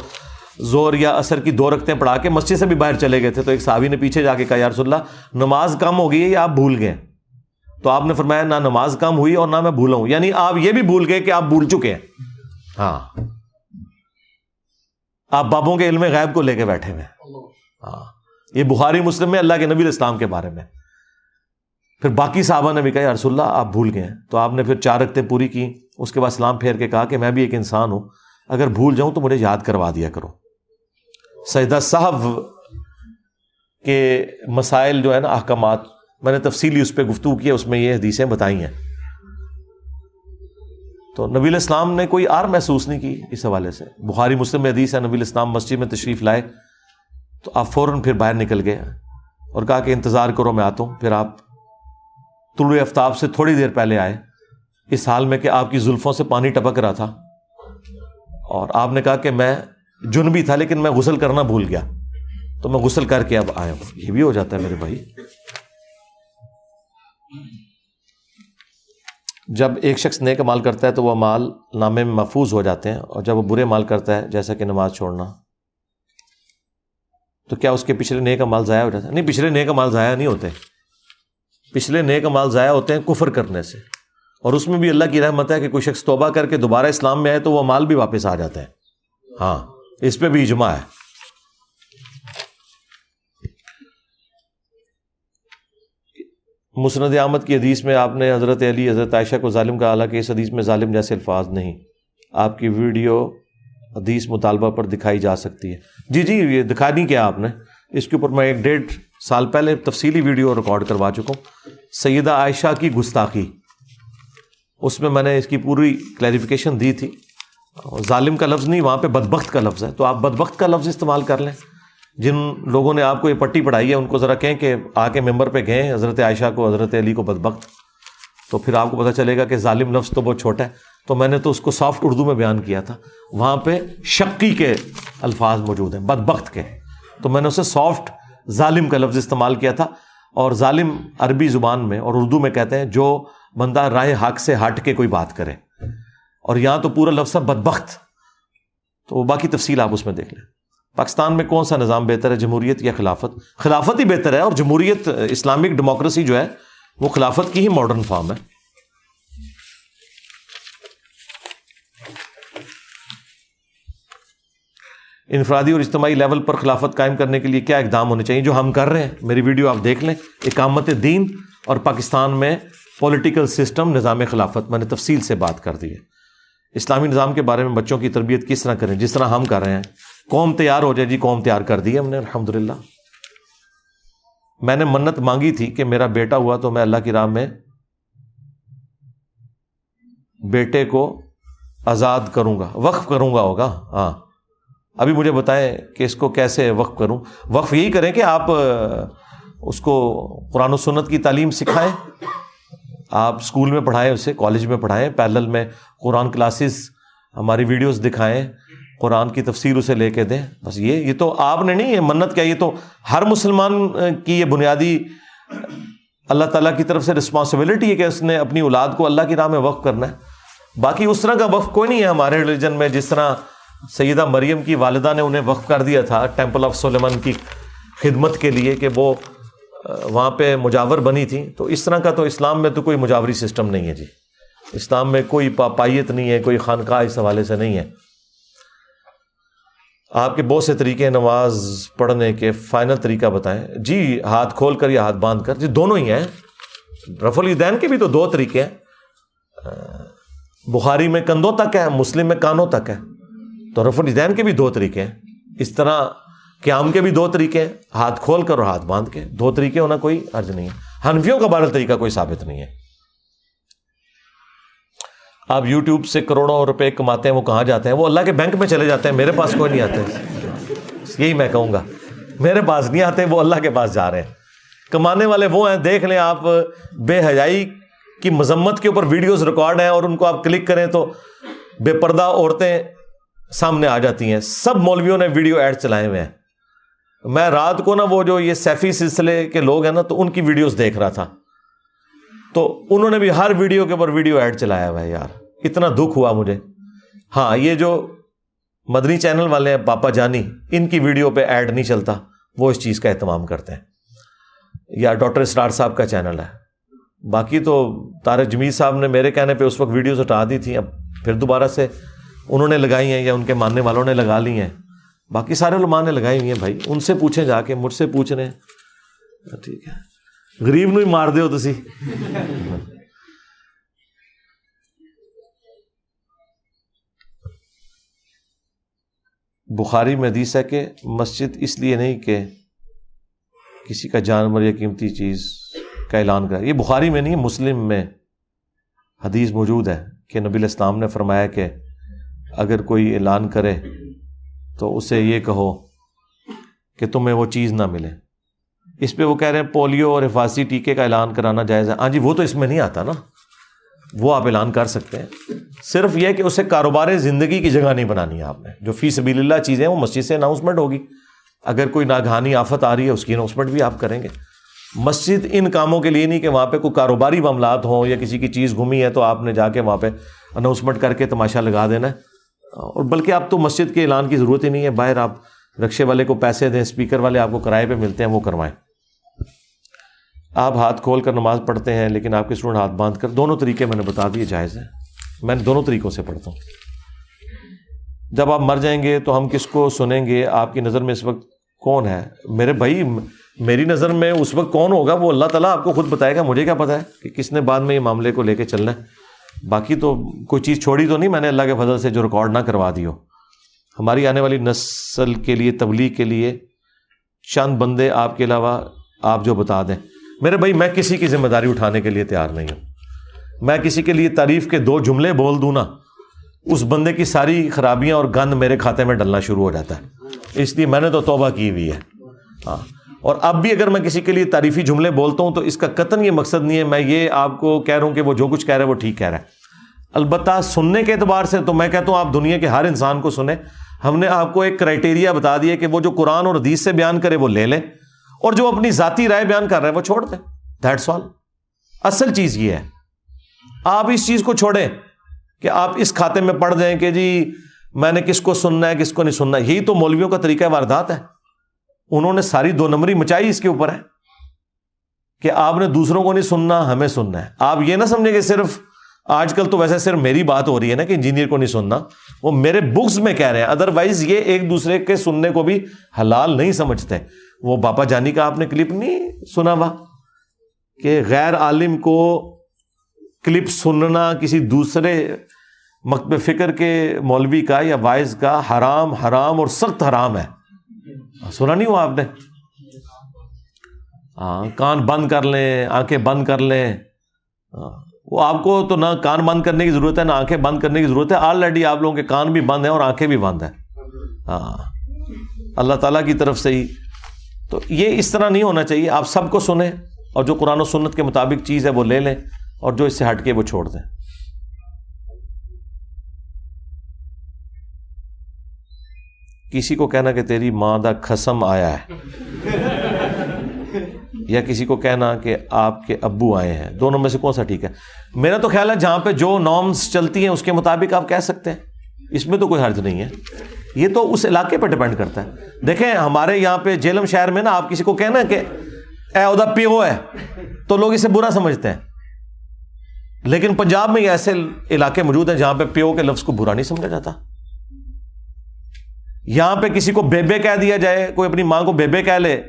زور یا اثر کی دو رکھتے پڑھا کے مسجد سے بھی باہر چلے گئے تھے، تو ایک صحابی نے پیچھے جا کے کہا یارس اللہ، نماز کم ہو گئی ہے یا آپ بھول گئے تو آپ نے فرمایا، نہ نماز کم ہوئی اور نہ میں بھولا ہوں یعنی آپ یہ بھی بھول گئے کہ آپ بھول چکے ہیں۔ ہاں۔ آپ بابوں کے علم غیب کو لے کے بیٹھے ہوئے ہاں۔ یہ بخاری مسلم میں اللہ کے نبی اسلام کے بارے میں پھر باقی صحابہ نے بھی کہا رسول اللہ، آپ بھول گئے ہیں۔ تو آپ نے پھر چار رکھتے پوری کی اس کے بعد سلام پھیر کے کہا کہ میں بھی ایک انسان ہوں۔ اگر بھول جاؤں تو مجھے یاد کروا دیا کرو۔ سجدہ صاحب کے مسائل جو ہے نا، احکامات، میں نے تفصیلی اس پہ گفتگو کیا اس میں یہ حدیثیں بتائی ہیں۔ تو نبی الاسلام نے کوئی آر محسوس نہیں کی اس حوالے سے۔ بخاری مسلم میں حدیث ہے، نبی الاسلام مسجد میں تشریف لائے۔ تو آپ فوراً پھر باہر نکل گئے اور کہا کہ انتظار کرو میں آتا ہوں، پھر آپ طلوع آفتاب سے تھوڑی دیر پہلے آئے۔ اس حال میں کہ آپ کی زلفوں سے پانی ٹپک رہا تھا۔ اور آپ نے کہا کہ میں جن بھی تھا لیکن میں غسل کرنا بھول گیا۔ تو میں غسل کر کے اب آیا ہوں۔ یہ بھی ہو جاتا ہے میرے بھائی۔ جب ایک شخص نیک مال کرتا ہے تو وہ مال نامے میں محفوظ ہو جاتے ہیں اور جب وہ برے مال کرتا ہے، جیسا کہ نماز چھوڑنا۔ تو کیا اس کے پچھلے نیک مال ضائع ہو جاتا ہے نہیں، پچھلے نیک مال ضائع نہیں ہوتے۔ پچھلے نیک مال ضائع ہوتے ہیں کفر کرنے سے۔ اور اس میں بھی اللہ کی رحمت ہے کہ کوئی شخص توبہ کر کے دوبارہ اسلام میں آئے تو وہ مال بھی واپس آ جاتے ہیں ہاں اس پہ بھی اجماع ہے۔ مسند احمد کی حدیث میں آپ نے حضرت علی، حضرت عائشہ کو ظالم کا حالانکہ اس حدیث میں ظالم جیسے الفاظ نہیں۔ آپ کی ویڈیو حدیث مطالبہ پر دکھائی جا سکتی ہے۔ جی جی یہ دکھا نہیں کیا آپ نے؟ اس کے اوپر میں ایک ڈیڑھ سال پہلے تفصیلی ویڈیو ریکارڈ کروا چکا ہوں۔ سیدہ عائشہ کی گستاخی۔ اس میں میں نے اس کی پوری کلیریفیکیشن دی تھی۔ ظالم کا لفظ نہیں، وہاں پہ بدبخت کا لفظ ہے۔ تو آپ بدبخت کا لفظ استعمال کر لیں۔ جن لوگوں نے آپ کو یہ پٹی پڑھائی ہے، ان کو ذرا کہیں کہ آ کے ممبر پہ گئے حضرت عائشہ کو، حضرت علی کو بدبخت۔ تو پھر آپ کو پتہ چلے گا کہ ظالم لفظ تو بہت چھوٹا ہے۔ تو میں نے تو اس کو سافٹ اردو میں بیان کیا تھا۔ وہاں پہ شکی کے الفاظ موجود ہیں، بدبخت کے۔ تو میں نے اسے سافٹ ظالم کا لفظ استعمال کیا تھا۔ اور ظالم عربی زبان میں اور اردو میں کہتے ہیں، جو بندہ رائے حق سے ہٹ کے کوئی بات کرے۔ اور یہاں تو پورا لفظ ہے بدبخت۔ تو باقی تفصیل آپ اس میں دیکھ لیں۔ پاکستان میں کون سا نظام بہتر ہے، جمہوریت یا خلافت؟ خلافت ہی بہتر ہے اور جمہوریت اسلامک ڈیموکریسی جو ہے، وہ خلافت کی ہی ماڈرن فارم ہے۔ انفرادی اور اجتماعی لیول پر خلافت قائم کرنے کے لیے کیا اقدام ہونے چاہیے جو ہم کر رہے ہیں؟ میری ویڈیو آپ دیکھ لیں۔ اقامت دین اور پاکستان میں پولیٹیکل سسٹم نظام خلافت۔ میں نے تفصیل سے بات کر دی ہے۔ اسلامی نظام کے بارے میں بچوں کی تربیت کس طرح کریں؟ جس طرح ہم کر رہے ہیں۔ قوم تیار ہو جائے جی قوم تیار کر دی ہے ہم نے الحمد للہ میں نے منت مانگی تھی کہ میرا بیٹا ہوا تو میں اللہ کی راہ میں بیٹے کو آزاد کروں گا، وقف کروں گا ہوگا۔ ہاں۔ ابھی مجھے بتائیں کہ اس کو کیسے وقف کروں۔ وقف یہی کریں کہ آپ اس کو قرآن و سنت کی تعلیم سکھائیں۔ آپ اسکول میں پڑھائیں، اسے کالج میں پڑھائیں پیرل میں قرآن کلاسز، ہماری ویڈیوز دکھائیں، قرآن کی تفسیر اسے لے کے دیں۔ بس یہ یہ تو آپ نے نہیں، یہ منت کیا، یہ تو ہر مسلمان کی یہ بنیادی، اللہ تعالیٰ کی طرف سے رسپانسبلٹی ہے کہ اس نے اپنی اولاد کو اللہ کی راہ میں وقف کرنا ہے۔ باقی اس طرح کا وقف کوئی نہیں ہے ہمارے ریلیجن میں، جس طرح سیدہ مریم کی والدہ نے انہیں وقف کر دیا تھا ٹیمپل آف سلیمن کی خدمت کے لیے کہ وہ وہاں پہ مجاور بنی تھی تو اس طرح کا تو اسلام میں تو کوئی مجاوری سسٹم نہیں ہے جی۔ اسلام میں کوئی پاپائیت نہیں ہے، کوئی خانقاہ اس حوالے سے نہیں ہے۔ آپ کے بہت سے طریقے نماز پڑھنے کے فائنل طریقہ بتائیں۔ جی ہاتھ کھول کر یا ہاتھ باندھ کر جی دونوں ہی ہیں۔ رف الدین کے بھی تو دو طریقے ہیں۔ بخاری میں کندھوں تک ہے، مسلم میں کانوں تک ہے۔ تو رف الدین کے بھی دو طریقے ہیں۔ اس طرح قیام کے بھی دو طریقے ہیں، ہاتھ کھول کر اور ہاتھ باندھ کے۔ دو طریقے ہونا کوئی عرض نہیں ہے۔ ہنفیوں کا بارہ طریقہ کوئی ثابت نہیں ہے۔ آپ یوٹیوب سے کروڑوں روپے کماتے ہیں، وہ کہاں جاتے ہیں؟ وہ اللہ کے بینک میں چلے جاتے ہیں، میرے پاس کوئی نہیں آتے۔ یہی میں کہوں گا۔ میرے پاس نہیں آتے، وہ اللہ کے پاس جا رہے ہیں۔ کمانے والے وہ ہیں، دیکھ لیں آپ بے حیائی کی مذمت کے اوپر ویڈیوز ریکارڈ ہیں اور ان کو آپ کلک کریں تو بے پردہ عورتیں سامنے آ جاتی ہیں۔ سب مولویوں نے ویڈیو ایڈ چلائے ہوئے ہیں۔ میں رات کو نا وہ جو یہ سیفی سلسلے کے لوگ ہیں نا، تو ان کی ویڈیوز دیکھ رہا تھا۔ تو انہوں نے بھی ہر ویڈیو کے اوپر ویڈیو ایڈ چلایا ہوا ہے یار۔ اتنا دکھ ہوا مجھے۔ ہاں یہ جو مدنی چینل والے ہیں، پاپا جانی، ان کی ویڈیو پہ ایڈ نہیں چلتا۔ وہ اس چیز کا اہتمام کرتے ہیں۔ یا ڈاکٹر اسٹار صاحب کا چینل ہے۔ باقی تو تارک جمیل صاحب نے میرے کہنے پہ اس وقت ویڈیوز ہٹا دی تھی اب پھر دوبارہ سے انہوں نے لگائی ہیں یا ان کے ماننے والوں نے لگا لی ہیں۔ باقی سارے علماء نے لگائی ہوئی ہیں بھائی۔ ان سے پوچھیں جا کے، مجھ سے پوچھ رہے ہیں۔ ٹھیک ہے۔ غریب نو ہی مار دو تھی بخاری میں حدیث ہے کہ مسجد اس لیے نہیں کہ کسی کا جانور یا قیمتی چیز کا اعلان کرا یہ بخاری میں نہیں، مسلم میں حدیث موجود ہے کہ نبی الاسلام نے فرمایا کہ اگر کوئی اعلان کرے تو اسے یہ کہو کہ تمہیں وہ چیز نہ ملے۔ اس پہ وہ کہہ رہے ہیں پولیو اور حفاظتی ٹیکے کا اعلان کرانا جائز ہے۔ ہاں جی وہ تو اس میں نہیں آتا نا۔ وہ آپ اعلان کر سکتے ہیں۔ صرف یہ کہ اسے کاروبار زندگی کی جگہ نہیں بنانی ہے آپ نے۔ جو فی سبیل اللہ چیزیں وہ مسجد سے اناؤنسمنٹ ہوگی۔ اگر کوئی ناگہانی آفت آ رہی ہے، اس کی اناؤنسمنٹ بھی آپ کریں گے۔ مسجد ان کاموں کے لیے نہیں کہ وہاں پہ کوئی کاروباری معاملات ہوں یا کسی کی چیز گھومی ہے تو آپ نے جا کے وہاں پہ اناؤنسمنٹ کر کے تماشا لگا دینا ہے۔ اور بلکہ اب تو مسجد کے اعلان کی ضرورت ہی نہیں ہے۔ باہر آپ رکشے والے کو پیسے دیں اسپیکر والے آپ کو کرائے پہ ملتے ہیں، وہ کروائیں۔ آپ ہاتھ کھول کر نماز پڑھتے ہیں، لیکن آپ کے اسٹوڈنٹ ہاتھ باندھ کر، دونوں طریقے میں نے بتا دیے جائز ہیں میں دونوں طریقوں سے پڑھتا ہوں۔ جب آپ مر جائیں گے تو ہم کس کو سنیں گے؟ آپ کی نظر میں اس وقت کون ہے؟ میرے بھائی، میری نظر میں اس وقت کون ہوگا؟ وہ اللہ تعالیٰ آپ کو خود بتائے گا، مجھے کیا پتا ہے کہ کس نے بعد میں یہ معاملے کو لے کے چلنا ہے۔ باقی تو کوئی چیز چھوڑی تو نہیں میں نے اللہ کے فضل سے جو ریکارڈ نہ کروا دی ہو ہماری آنے والی نسل کے لیے، تبلیغ کے لیے چند بندے آپ کے علاوہ آپ جو بتا دیں۔ میرے بھائی، میں کسی کی ذمہ داری اٹھانے کے لیے تیار نہیں ہوں۔ میں کسی کے لیے تعریف کے دو جملے بول دوں نا، اس بندے کی ساری خرابیاں اور گند میرے کھاتے میں ڈلنا شروع ہو جاتا ہے۔ اس لیے میں نے تو توبہ کی ہوئی ہے۔ ہاں۔ اور اب بھی اگر میں کسی کے لیے تعریفی جملے بولتا ہوں تو اس کا قطن یہ مقصد نہیں ہے، میں یہ آپ کو کہہ رہا ہوں کہ وہ جو کچھ کہہ رہا ہے وہ ٹھیک کہہ رہا ہے۔ البتہ سننے کے اعتبار سے تو میں کہتا ہوں آپ دنیا کے ہر انسان کو سنیں۔ ہم نے آپ کو ایک کرائٹیریا بتا دیا کہ وہ جو قرآن اور حدیث سے بیان کرے وہ لے لیں۔ اور جو اپنی ذاتی رائے بیان کر رہے ہیں وہ چھوڑ دیں۔ دیٹس آل اصل چیز یہ ہے۔ آپ اس چیز کو چھوڑیں کہ آپ اس کھاتے میں پڑھ دیں کہ جی میں نے کس کو سننا ہے، کس کو نہیں سننا۔ یہی تو مولویوں کا طریقہ واردات ہے۔ انہوں نے ساری دو نمبری مچائی اس کے اوپر ہے کہ آپ نے دوسروں کو نہیں سننا، ہمیں سننا ہے۔ آپ یہ نہ سمجھیں کہ صرف آج کل تو ویسے صرف میری بات ہو رہی ہے نا کہ انجینئر کو نہیں سننا۔ وہ میرے بکس میں کہہ رہے ہیں۔ ادر وائز یہ ایک دوسرے کے سننے کو بھی حلال نہیں سمجھتے۔ وہ باپا جانی کا آپ نے کلپ نہیں سنا ہوا کہ غیر عالم کو کلپ سننا کسی دوسرے مکتب فکر کے مولوی کا یا وائز کا حرام حرام اور سخت حرام ہے۔ سنا نہیں ہوا آپ نے؟ ہاں کان بند کر لیں، آنکھیں بند کر لیں۔ وہ آپ کو تو نہ کان بند کرنے کی ضرورت ہے، نہ آنکھیں بند کرنے کی ضرورت ہے۔ آلریڈی آپ لوگوں کے کان بھی بند ہیں اور آنکھیں بھی بند ہیں۔ ہاں اللہ تعالیٰ کی طرف سے ہی۔ تو یہ اس طرح نہیں ہونا چاہیے، آپ سب کو سنیں اور جو قرآن و سنت کے مطابق چیز ہے وہ لے لیں اور جو اس سے ہٹ کے وہ چھوڑ دیں۔ کسی کو کہنا کہ تیری ماں دا کھسم آیا ہے یا کسی کو کہنا کہ آپ کے ابو آئے ہیں دونوں میں سے کون سا ٹھیک ہے؟ میرا تو خیال ہے جہاں پہ جو نارمس چلتی ہیں اس کے مطابق آپ کہہ سکتے ہیں۔ اس میں تو کوئی حرج نہیں ہے۔ یہ تو اس علاقے پہ ڈپینڈ کرتا ہے۔ دیکھیں ہمارے یہاں پہ جیلم شہر میں نا آپ کسی کو کہنا کہ اے ادا پیو ہے تو لوگ اسے برا سمجھتے ہیں۔ لیکن پنجاب میں یہ ایسے علاقے موجود ہیں جہاں پہ پیو کے لفظ کو برا نہیں سمجھا جاتا۔ یہاں پہ کسی کو بیبے کہہ دیا جائے، کوئی اپنی ماں کو بیبے کہہ لے،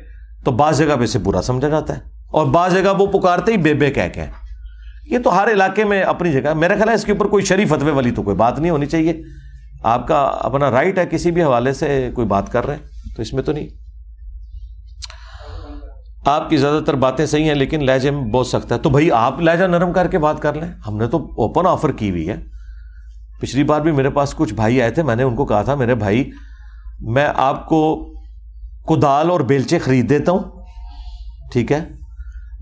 تو بعض جگہ پہ اسے برا سمجھا جاتا ہے۔ اور بعض جگہ وہ پکارتے ہی بیبے کہہ کے یہ تو ہر علاقے میں اپنی جگہ، میرا خیال ہے اس کے اوپر کوئی شریف فتوے والی تو کوئی بات نہیں ہونی چاہیے۔ آپ کا اپنا رائٹ ہے، کسی بھی حوالے سے کوئی بات کر رہے ہیں، تو اس میں تو نہیں۔ آپ کی زیادہ تر باتیں صحیح ہیں، لیکن لہجے میں بہت سکتا ہے۔ تو بھائی، آپ لہجہ نرم کر کے بات کر لیں۔ ہم نے تو اوپن آفر کی ہوئی ہے۔ پچھلی بار بھی میرے پاس کچھ بھائی آئے تھے، میں نے ان کو کہا تھا، میرے بھائی میں آپ کو کدال اور بیلچے خرید دیتا ہوں، ٹھیک ہے؟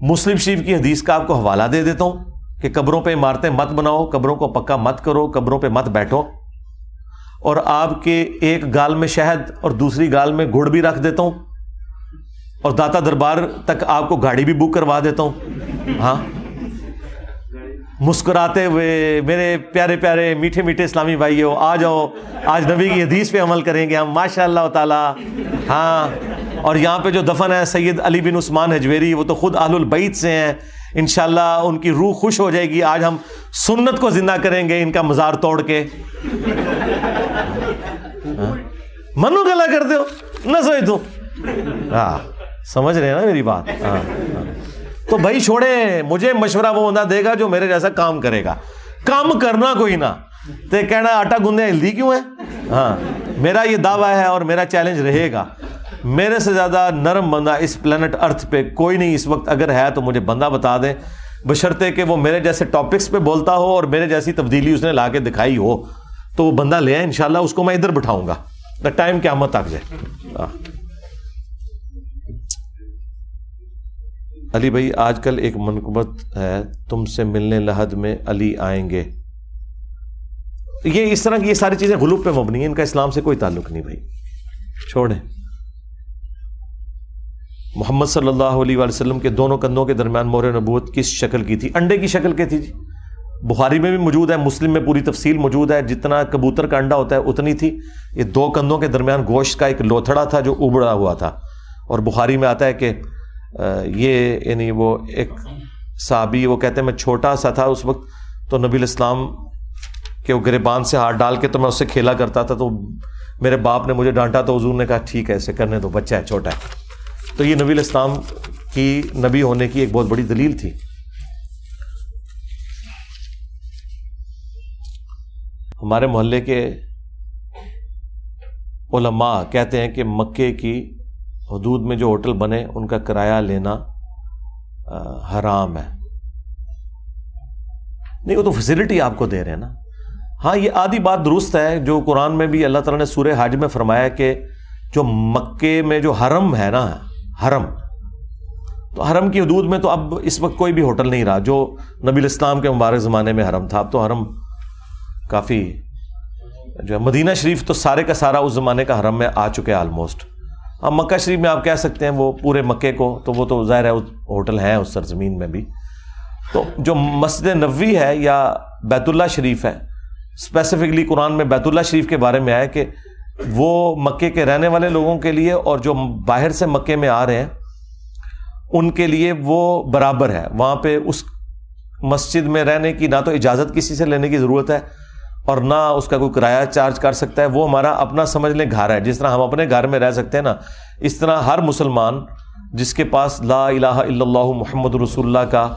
مسلم شریف کی حدیث کا آپ کو حوالہ دے دیتا ہوں کہ قبروں پہ عمارتیں مت بناؤ، قبروں کو پکا مت کرو، قبروں پہ مت بیٹھو۔ اور آپ کے ایک گال میں شہد اور دوسری گال میں گڑ بھی رکھ دیتا ہوں۔ اور داتا دربار تک آپ کو گاڑی بھی بک کروا دیتا ہوں۔ ہاں؟ مسکراتے ہوئے میرے پیارے پیارے میٹھے میٹھے اسلامی بھائی ہو آ جاؤ، آج نبی کی حدیث پہ عمل کریں گے ہم ماشاء اللہ تعالیٰ۔ ہاں اور یہاں پہ جو دفن ہے، سید علی بن عثمان حجویری، وہ تو خود آل البعید سے ہیں۔ انشاءاللہ ان کی روح خوش ہو جائے گی۔ آج ہم سنت کو زندہ کریں گے ان کا مزار توڑ کے۔ ہاں؟ منو گلا کر دو نہ سوچ دو ہاں سمجھ رہے ہیں نا میری بات؟ ہاں۔, ہاں۔ تو بھائی چھوڑے، مجھے مشورہ وہ بندہ دے گا جو میرے جیسا کام کرے گا۔ کام کرنا کوئی نہ۔ تو کہنا آٹا گندے ہلدی کیوں ہے ہاں میرا یہ دعویٰ ہے اور میرا چیلنج رہے گا۔ میرے سے زیادہ نرم بندہ اس پلانٹ ارتھ پہ کوئی نہیں، اس وقت اگر ہے تو مجھے بندہ بتا دیں۔ بشرطے کہ وہ میرے جیسے ٹاپکس پہ بولتا ہو اور میرے جیسی تبدیلی اس نے لا کے دکھائی ہو۔ تو وہ بندہ لے آئے ان شاء اللہ اس کو میں ادھر بٹھاؤں گا۔ دا ٹائم کیا مت آگ جائے ہاں۔ علی بھائی، آج کل ایک منقبت ہے، تم سے ملنے لحد میں علی آئیں گے۔ یہ اس طرح کی یہ ساری چیزیں غلوب پہ مبنی ہیں، ان کا اسلام سے کوئی تعلق نہیں بھائی۔ چھوڑیں۔ محمد صلی اللہ علیہ وسلم کے دونوں کندھوں کے درمیان مور نبوت کس شکل کی تھی؟ انڈے کی شکل کی تھی جی۔ بخاری میں بھی موجود ہے، مسلم میں پوری تفصیل موجود ہے، جتنا کبوتر کا انڈا ہوتا ہے اتنی تھی۔ یہ دو کندھوں کے درمیان گوشت کا ایک لوتھڑا تھا جو ابڑا ہوا تھا۔ اور بخاری میں آتا ہے کہ یہ یعنی وہ ایک صحابی، وہ کہتے ہیں میں چھوٹا سا تھا اس وقت، تو نبی الاسلام کے وہ گربان سے ہاتھ ڈال کے تو میں اس سے کھیلا کرتا تھا، تو میرے باپ نے مجھے ڈانٹا، تو حضور نے کہا ٹھیک ہے، ایسے کرنے تو بچہ ہے، چھوٹا ہے۔ تو یہ نبی الاسلام کی نبی ہونے کی ایک بہت بڑی دلیل تھی۔ ہمارے محلے کے علماء کہتے ہیں کہ مکے کی حدود میں جو ہوٹل بنے، ان کا کرایہ لینا حرام ہے۔ نہیں، وہ تو فیسلٹی آپ کو دے رہے ہیں نا۔ ہاں یہ آدھی بات درست ہے، جو قرآن میں بھی اللہ تعالیٰ نے سورہ حج میں فرمایا کہ جو مکے میں جو حرم ہے نا، حرم۔ تو حرم کی حدود میں تو اب اس وقت کوئی بھی ہوٹل نہیں رہا، جو نبی الاسلام کے مبارک زمانے میں حرم تھا۔ اب تو حرم کافی جو ہے، مدینہ شریف تو سارے کا سارا اس زمانے کا حرم میں آ چکے آلموسٹ اب مکہ شریف میں آپ کہہ سکتے ہیں وہ پورے مکے کو، تو وہ تو ظاہر ہے ہوٹل ہیں اس سرزمین میں بھی۔ تو جو مسجد نبوی ہے یا بیت اللہ شریف ہے اسپیسیفکلی قرآن میں بیت اللہ شریف کے بارے میں آیا کہ وہ مکے کے رہنے والے لوگوں کے لیے اور جو باہر سے مکے میں آ رہے ہیں، ان کے لیے وہ برابر ہے۔ وہاں پہ اس مسجد میں رہنے کی نہ تو اجازت کسی سے لینے کی ضرورت ہے اور نہ اس کا کوئی کرایہ چارج کر سکتا ہے، وہ ہمارا اپنا سمجھ لیں گھر ہے۔ جس طرح ہم اپنے گھر میں رہ سکتے ہیں نا، اس طرح ہر مسلمان جس کے پاس لا الہ الا اللہ محمد رسول اللہ کا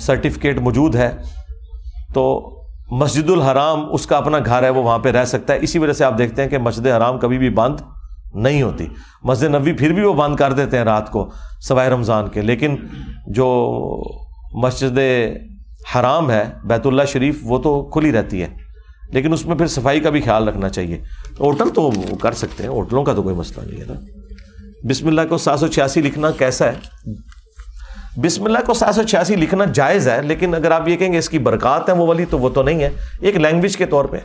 سرٹیفکیٹ موجود ہے، تو مسجد الحرام اس کا اپنا گھر ہے، وہ وہاں پہ رہ سکتا ہے۔ اسی وجہ سے آپ دیکھتے ہیں کہ مسجد حرام کبھی بھی بند نہیں ہوتی۔ مسجد نبی پھر بھی وہ بند کر دیتے ہیں رات کو، سوائے رمضان کے۔ لیکن جو مسجد حرام ہے، بیت اللہ شریف، وہ تو کھلی رہتی ہے۔ لیکن اس میں پھر صفائی کا بھی خیال رکھنا چاہیے۔ ہوٹل تو کر سکتے ہیں، ہوٹلوں کا تو کوئی مسئلہ نہیں ہے نا۔ بسم اللہ کو سات سو چھیاسی لکھنا کیسا ہے؟ بسم اللہ کو سات سو چھیاسی لکھنا جائز ہے، لیکن اگر آپ یہ کہیں گے اس کی برکات ہیں وہ والی، تو وہ تو نہیں ہے۔ ایک لینگویج کے طور پہ،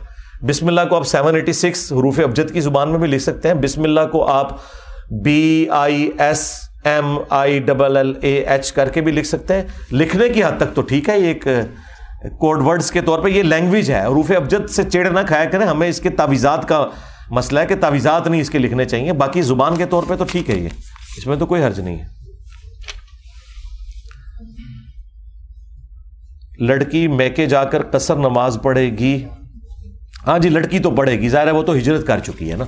بسم اللہ کو آپ سیون ایٹی سکس حروف ابجد کی زبان میں بھی لکھ سکتے ہیں۔ بسم اللہ کو آپ B I S M I double L A H کر کے بھی لکھ سکتے ہیں۔ لکھنے کی حد تک تو ٹھیک ہے، یہ ایک کوڈ ورڈز کے طور پہ یہ لینگویج ہے۔ حروف ابجد سے چیڑ نہ کھایا کریں، ہمیں اس کے تعویذات کا مسئلہ ہے کہ تعویذات نہیں اس کے لکھنے چاہیے۔ باقی زبان کے طور پہ تو ٹھیک ہے یہ۔ اس میں تو کوئی حرج نہیں ہے۔ لڑکی میکے جا کر قصر نماز پڑھے گی۔ ہاں جی لڑکی تو پڑھے گی۔ ظاہر ہے وہ تو ہجرت کر چکی ہے نا۔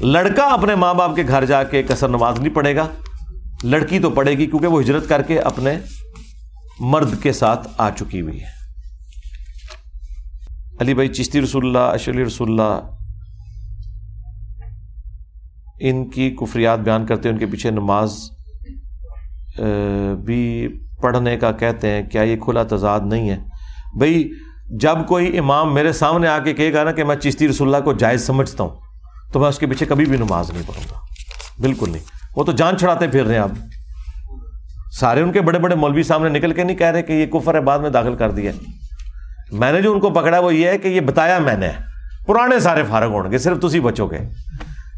لڑکا اپنے ماں باپ کے گھر جا کے قصر نماز نہیں پڑھے گا۔ لڑکی تو پڑھے گی کیونکہ وہ ہجرت کر کے اپنے مرد کے ساتھ آ چکی ہوئی ہے۔ علی بھائی چشتی رسول اللہ اشلی رسول اللہ، ان کی کفریات بیان کرتے ہیں، ان کے پیچھے نماز بھی پڑھنے کا کہتے ہیں، کیا یہ کھلا تضاد نہیں ہے؟ بھائی، جب کوئی امام میرے سامنے آ کے کہے گا نا کہ میں چشتی رسول اللہ کو جائز سمجھتا ہوں، تو میں اس کے پیچھے کبھی بھی نماز نہیں پڑھوں گا۔ بالکل نہیں۔ وہ تو جان چھڑاتے پھر رہے ہیں آپ۔ سارے ان کے بڑے بڑے مولوی سامنے نکل کے نہیں کہہ رہے کہ یہ کفر ہے، بعد میں داخل کر دیا میں نے جو ان کو پکڑا وہ یہ ہے کہ یہ بتایا میں نے۔ پرانے سارے فارغ ہو گے، صرف تھی بچوں کے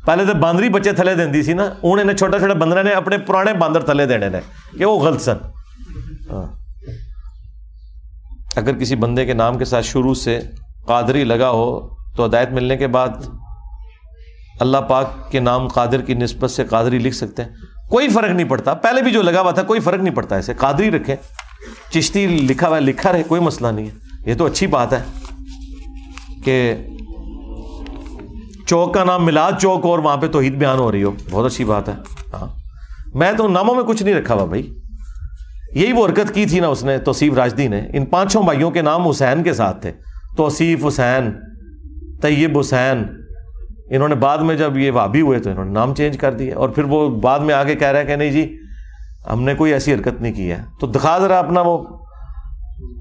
پہلے تو باندری بچے تھلے دینی سی نا انہیں چھوٹے چھوٹے بندر نے اپنے پرانے باندر تھلے دینے نے کہ وہ غلط سن۔ ہاں۔ اگر کسی بندے کے نام کے ساتھ شروع سے قادری لگا ہو تو ہدایت ملنے کے بعد اللہ پاک کے نام قادر کی نسبت سے قادری لکھ سکتے ہیں۔ کوئی فرق نہیں پڑتا۔ پہلے بھی جو لگا ہوا تھا، کوئی فرق نہیں پڑتا۔ ایسے قادری رکھے۔ چشتی لکھا ہوا لکھا رہے، کوئی مسئلہ نہیں ہے۔ یہ تو اچھی بات ہے کہ چوک کا نام ملاد چوک اور وہاں پہ توحید بیان ہو رہی ہو۔ بہت اچھی بات ہے۔ ہاں۔ میں تو ناموں میں کچھ نہیں رکھا ہوا بھائی۔ یہی وہ حرکت کی تھی نا اس نے، توصیف راجدی نے۔ ان پانچوں بھائیوں کے نام حسین کے ساتھ تھے۔ توصیف حسین، طیب حسین۔ انہوں نے بعد میں جب یہ وابی ہوئے تو انہوں نے نام چینج کر دیا اور پھر وہ بعد میں آگے کہہ رہا ہے کہ نہیں جی ہم نے کوئی ایسی حرکت نہیں کی ہے۔ تو دکھا ذرا اپنا وہ،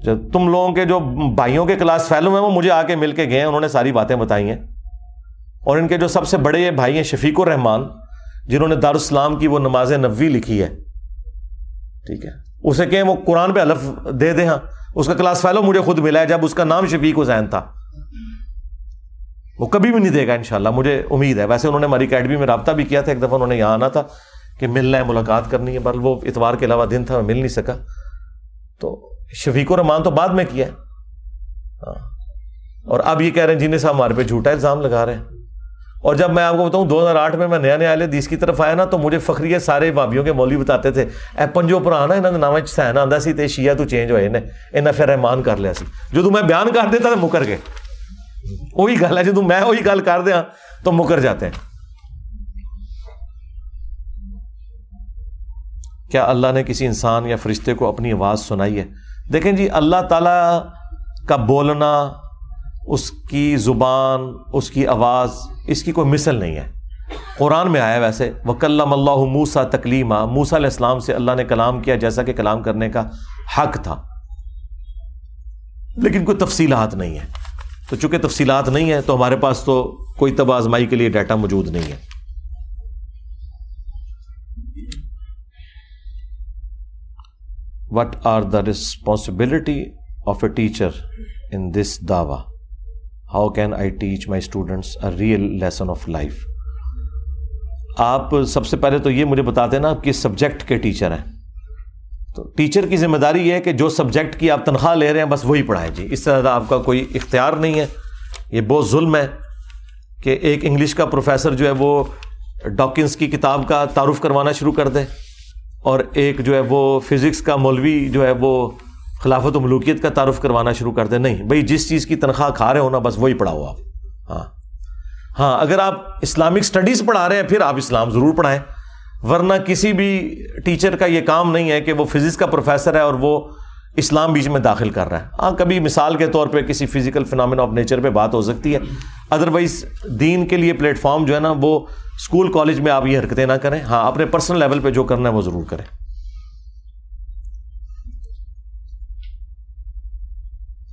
جب تم لوگوں کے جو بھائیوں کے کلاس فیلو ہیں، وہ مجھے آ کے مل کے گئے ہیں، انہوں نے ساری باتیں بتائی ہیں۔ اور ان کے جو سب سے بڑے یہ بھائی ہیں، شفیق الرحمان جنہوں نے دارالسلام کی وہ نماز نبوی لکھی ہے۔ ٹھیک ہے۔ اسے کہ وہ قرآن پہ الف دے دیں ہاں۔ اس کا کلاس فیلو مجھے خود ملا ہے، جب اس کا نام شفیق حسین تھا۔ وہ کبھی بھی نہیں دے گا ان شاء اللہ مجھے امید ہے۔ ویسے انہوں نے ہماری اکیڈمی میں رابطہ بھی کیا تھا، ایک دفعہ انہوں نے یہاں آنا تھا کہ ملنا ہے، ملاقات کرنی ہے بل وہ اتوار کے علاوہ دن تھا، میں مل نہیں سکا۔ تو شفیق الرحمان تو بعد میں کیا۔ ہاں۔ اور اب یہ کہہ رہے ہیں، جنہیں صاحب ہمارے پہ جھوٹا الزام لگا رہے ہیں۔ اور جب میں آپ کو بتاؤں، دو ہزار آٹھ میں میں نیا نیا دیس کی طرف آیا نا، تو مجھے فخری سارے بابیوں کے مولوی بتاتے تھے، اے پنجو پرانا انہوں نے نام سہن آتا سی تے شیعہ تو چینج ہوئے نے انہیں پھر رحمان کر لیا سی۔ جو تو میں بیان کر دیتا تو مکر گئے۔ وہی گل ہے جدو میں وہی گل کر دیا تو مکر جاتے ہیں کیا اللہ نے کسی انسان یا فرشتے کو اپنی آواز سنائی ہے دیکھیں جی اللہ تعالی کا بولنا اس کی زبان اس کی آواز اس کی کوئی مثل نہیں ہے قرآن میں آیا ویسے وکلم اللہ موسا تکلیمہ موسا علیہ السلام سے اللہ نے کلام کیا جیسا کہ کلام کرنے کا حق تھا۔ لیکن کوئی تفصیلات نہیں ہے۔ تو چونکہ تفصیلات نہیں ہے تو ہمارے پاس تو کوئی تب آزمائی کے لیے ڈیٹا موجود نہیں ہے۔ What are the responsibility of a teacher in this Dawa how can I teach my students a real lesson of life آپ سب سے پہلے تو یہ مجھے بتاتے نا آپ کس سبجیکٹ کے ٹیچر ہیں۔ تو ٹیچر کی ذمہ داری یہ ہے کہ جو سبجیکٹ کی آپ تنخواہ لے رہے ہیں، بس وہی پڑھائیں۔ جی اس طرح آپ کا کوئی اختیار نہیں ہے۔ یہ بہت ظلم ہے کہ ایک انگلش کا پروفیسر جو ہے وہ ڈاکنس کی کتاب کا تعارف کروانا شروع کر دے اور ایک جو ہے وہ فزکس کا مولوی جو ہے وہ خلافت و ملوکیت کا تعارف کروانا شروع کر دیں نہیں، بھائی، جس چیز کی تنخواہ کھا رہے ہو نا، بس وہی پڑھاؤ آپ۔ ہاں۔ ہاں اگر آپ اسلامک اسٹڈیز پڑھا رہے ہیں، پھر آپ اسلام ضرور پڑھائیں۔ ورنہ کسی بھی ٹیچر کا یہ کام نہیں ہے کہ وہ فزکس کا پروفیسر ہے اور وہ اسلام بیچ میں داخل کر رہا ہے۔ ہاں کبھی مثال کے طور پہ کسی فزیکل فنامنا آف نیچر پہ بات ہو سکتی ہے۔ ادروائز دین کے لیے پلیٹ فارم جو ہے نا، وہ اسکول کالج میں آپ یہ حرکتیں نہ کریں۔ ہاں اپنے پرسنل لیول پہ جو کرنا ہے وہ ضرور کریں۔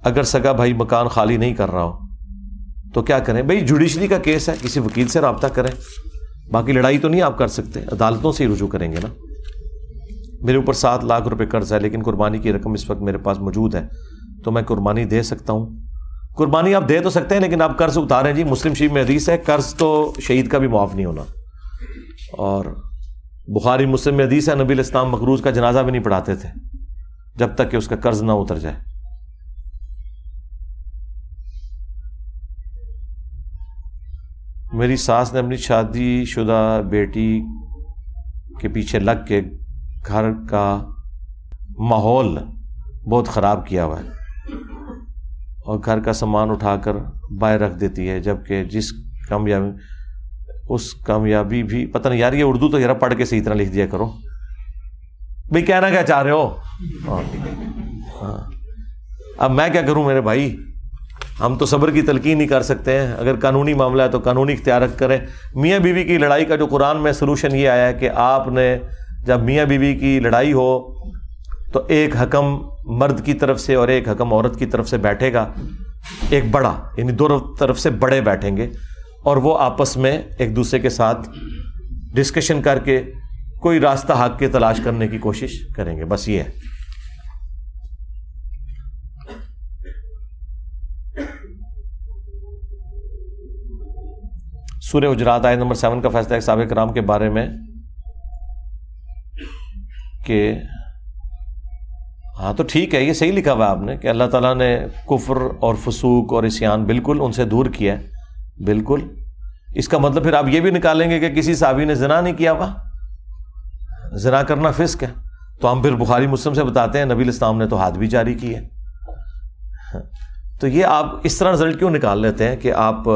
اگر سگا بھائی مکان خالی نہیں کر رہا ہو، تو کیا کریں؟ بھائی جوڈیشری کا کیس ہے، کسی وکیل سے رابطہ کریں۔ باقی لڑائی تو نہیں آپ کر سکتے، عدالتوں سے ہی رجوع کریں گے نا۔ میرے اوپر سات لاکھ روپے قرض ہے، لیکن قربانی کی رقم اس وقت میرے پاس موجود ہے، تو میں قربانی دے سکتا ہوں۔ قربانی آپ دے تو سکتے ہیں، لیکن آپ قرض اتاریں۔ جی مسلم شریف میں حدیث ہے، قرض تو شہید کا بھی معاف نہیں ہونا۔ اور بخاری مسلم میں حدیث ہے، نبی الاسلام مقروض کا جنازہ بھی نہیں پڑھاتے تھے، جب تک کہ اس کا قرض نہ اتر جائے۔ میری ساس نے اپنی شادی شدہ بیٹی کے پیچھے لگ کے گھر کا ماحول بہت خراب کیا ہوا ہے اور گھر کا سامان اٹھا کر باہر رکھ دیتی ہے جبکہ جس کامیابی، اس کامیابی بھی، پتہ نہیں یار یہ اردو تو ذرا پڑھ کے صحیح طرح لکھ دیا کرو۔ بھائی کہنا کیا چاہ رہے ہو؟ ہاں۔ ہاں۔ اب میں کیا کروں میرے بھائی؟ ہم تو صبر کی تلقین نہیں کر سکتے ہیں۔ اگر قانونی معاملہ ہے تو قانونی اختیار کریں۔ میاں بیوی کی لڑائی کا جو قرآن میں سلوشن یہ آیا ہے کہ آپ نے جب میاں بیوی کی لڑائی ہو تو ایک حکم مرد کی طرف سے اور ایک حکم عورت کی طرف سے بیٹھے گا۔ ایک بڑا یعنی دو طرف سے بڑے بیٹھیں گے۔ اور وہ آپس میں ایک دوسرے کے ساتھ ڈسکشن کر کے کوئی راستہ حق کے تلاش کرنے کی کوشش کریں گے۔ بس یہ ہے۔ سورہ اجرات آئے نمبر سیون کا فیصلہ ہے سابق کرام کے بارے میں کہ ہاں تو ٹھیک ہے، یہ صحیح لکھا ہوا آپ نے کہ اللہ تعالیٰ نے کفر اور فسوق اور اسیان بالکل ان سے دور کیا ہے، بالکل۔ اس کا مطلب پھر آپ یہ بھی نکالیں گے کہ کسی صحابی نے زنا نہیں کیا ہوا؟ زنا کرنا فسق ہے۔ تو ہم پھر بخاری، مسلم سے بتاتے ہیں، نبی الاسلام نے تو ہاتھ بھی جاری کی ہے تو یہ آپ اس طرح رزلٹ کیوں نکال لیتے ہیں کہ آپ